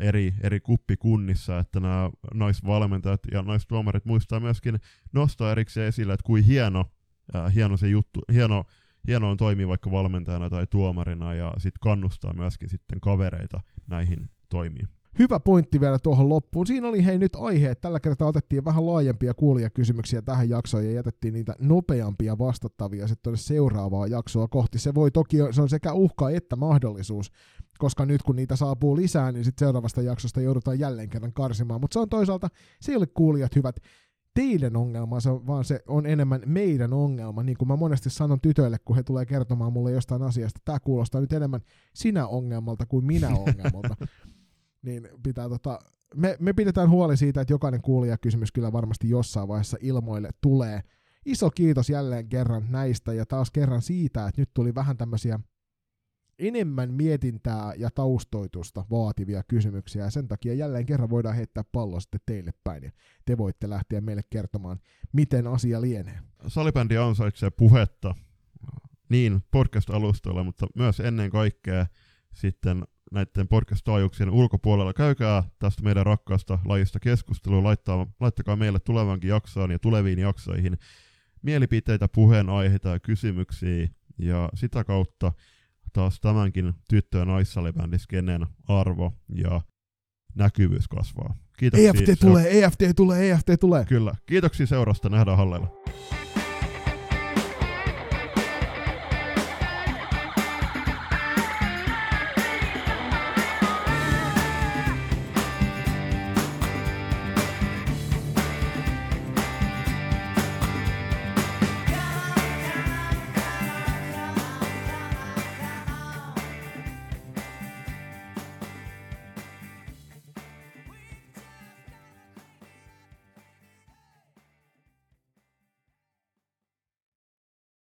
eri, eri kuppikunnissa, että nämä naisvalmentajat ja naistuomarit muistaa myöskin nostaa erikseen esille, että kuin hieno, ää, hieno se juttu, hieno, hieno on toimia vaikka valmentajana tai tuomarina ja sitten kannustaa myöskin sitten kavereita näihin toimiin. Hyvä pointti vielä tuohon loppuun. Siinä oli hei nyt aihe, että tällä kertaa otettiin vähän laajempia kuulijakysymyksiä tähän jaksoon ja jätettiin niitä nopeampia vastattavia sitten seuraavaa jaksoa kohti. Se voi toki, se on sekä uhka että mahdollisuus, koska nyt kun niitä saapuu lisää, niin sitten seuraavasta jaksosta joudutaan jälleen kerran karsimaan. Mutta se on toisaalta, se ei ole kuulijat hyvät teidän ongelma, se on, vaan se on enemmän meidän ongelma. Niin kuin mä monesti sanon tytöille, kun he tulee kertomaan mulle jostain asiasta, tämä kuulostaa nyt enemmän sinä ongelmalta kuin minä ongelmalta. niin pitää tota, me, me pidetään huoli siitä, että jokainen kuulijakysymys kyllä varmasti jossain vaiheessa ilmoille tulee. Iso kiitos jälleen kerran näistä ja taas kerran siitä, että nyt tuli vähän tämmöisiä enemmän mietintää ja taustoitusta vaativia kysymyksiä, ja sen takia jälleen kerran voidaan heittää pallo sitten teille päin, ja te voitte lähteä meille kertomaan, miten asia lienee. Salibändi ansaitsee puhetta niin podcast-alustoilla, mutta myös ennen kaikkea sitten näiden podcast-taajuuksien ulkopuolella. Käykää tästä meidän rakkaasta lajista keskustelua, laittaa, laittakaa meille tulevankin jaksoon ja tuleviin jaksoihin mielipiteitä, puheenaiheita ja kysymyksiä, ja sitä kautta taas tämänkin tyttö- ja naissalibändiskenen arvo ja näkyvyys kasvaa. Kiitoksia. EFT tulee, EFT tulee, EFT tulee. Kyllä. Kiitoksia seurasta, nähdään hallella.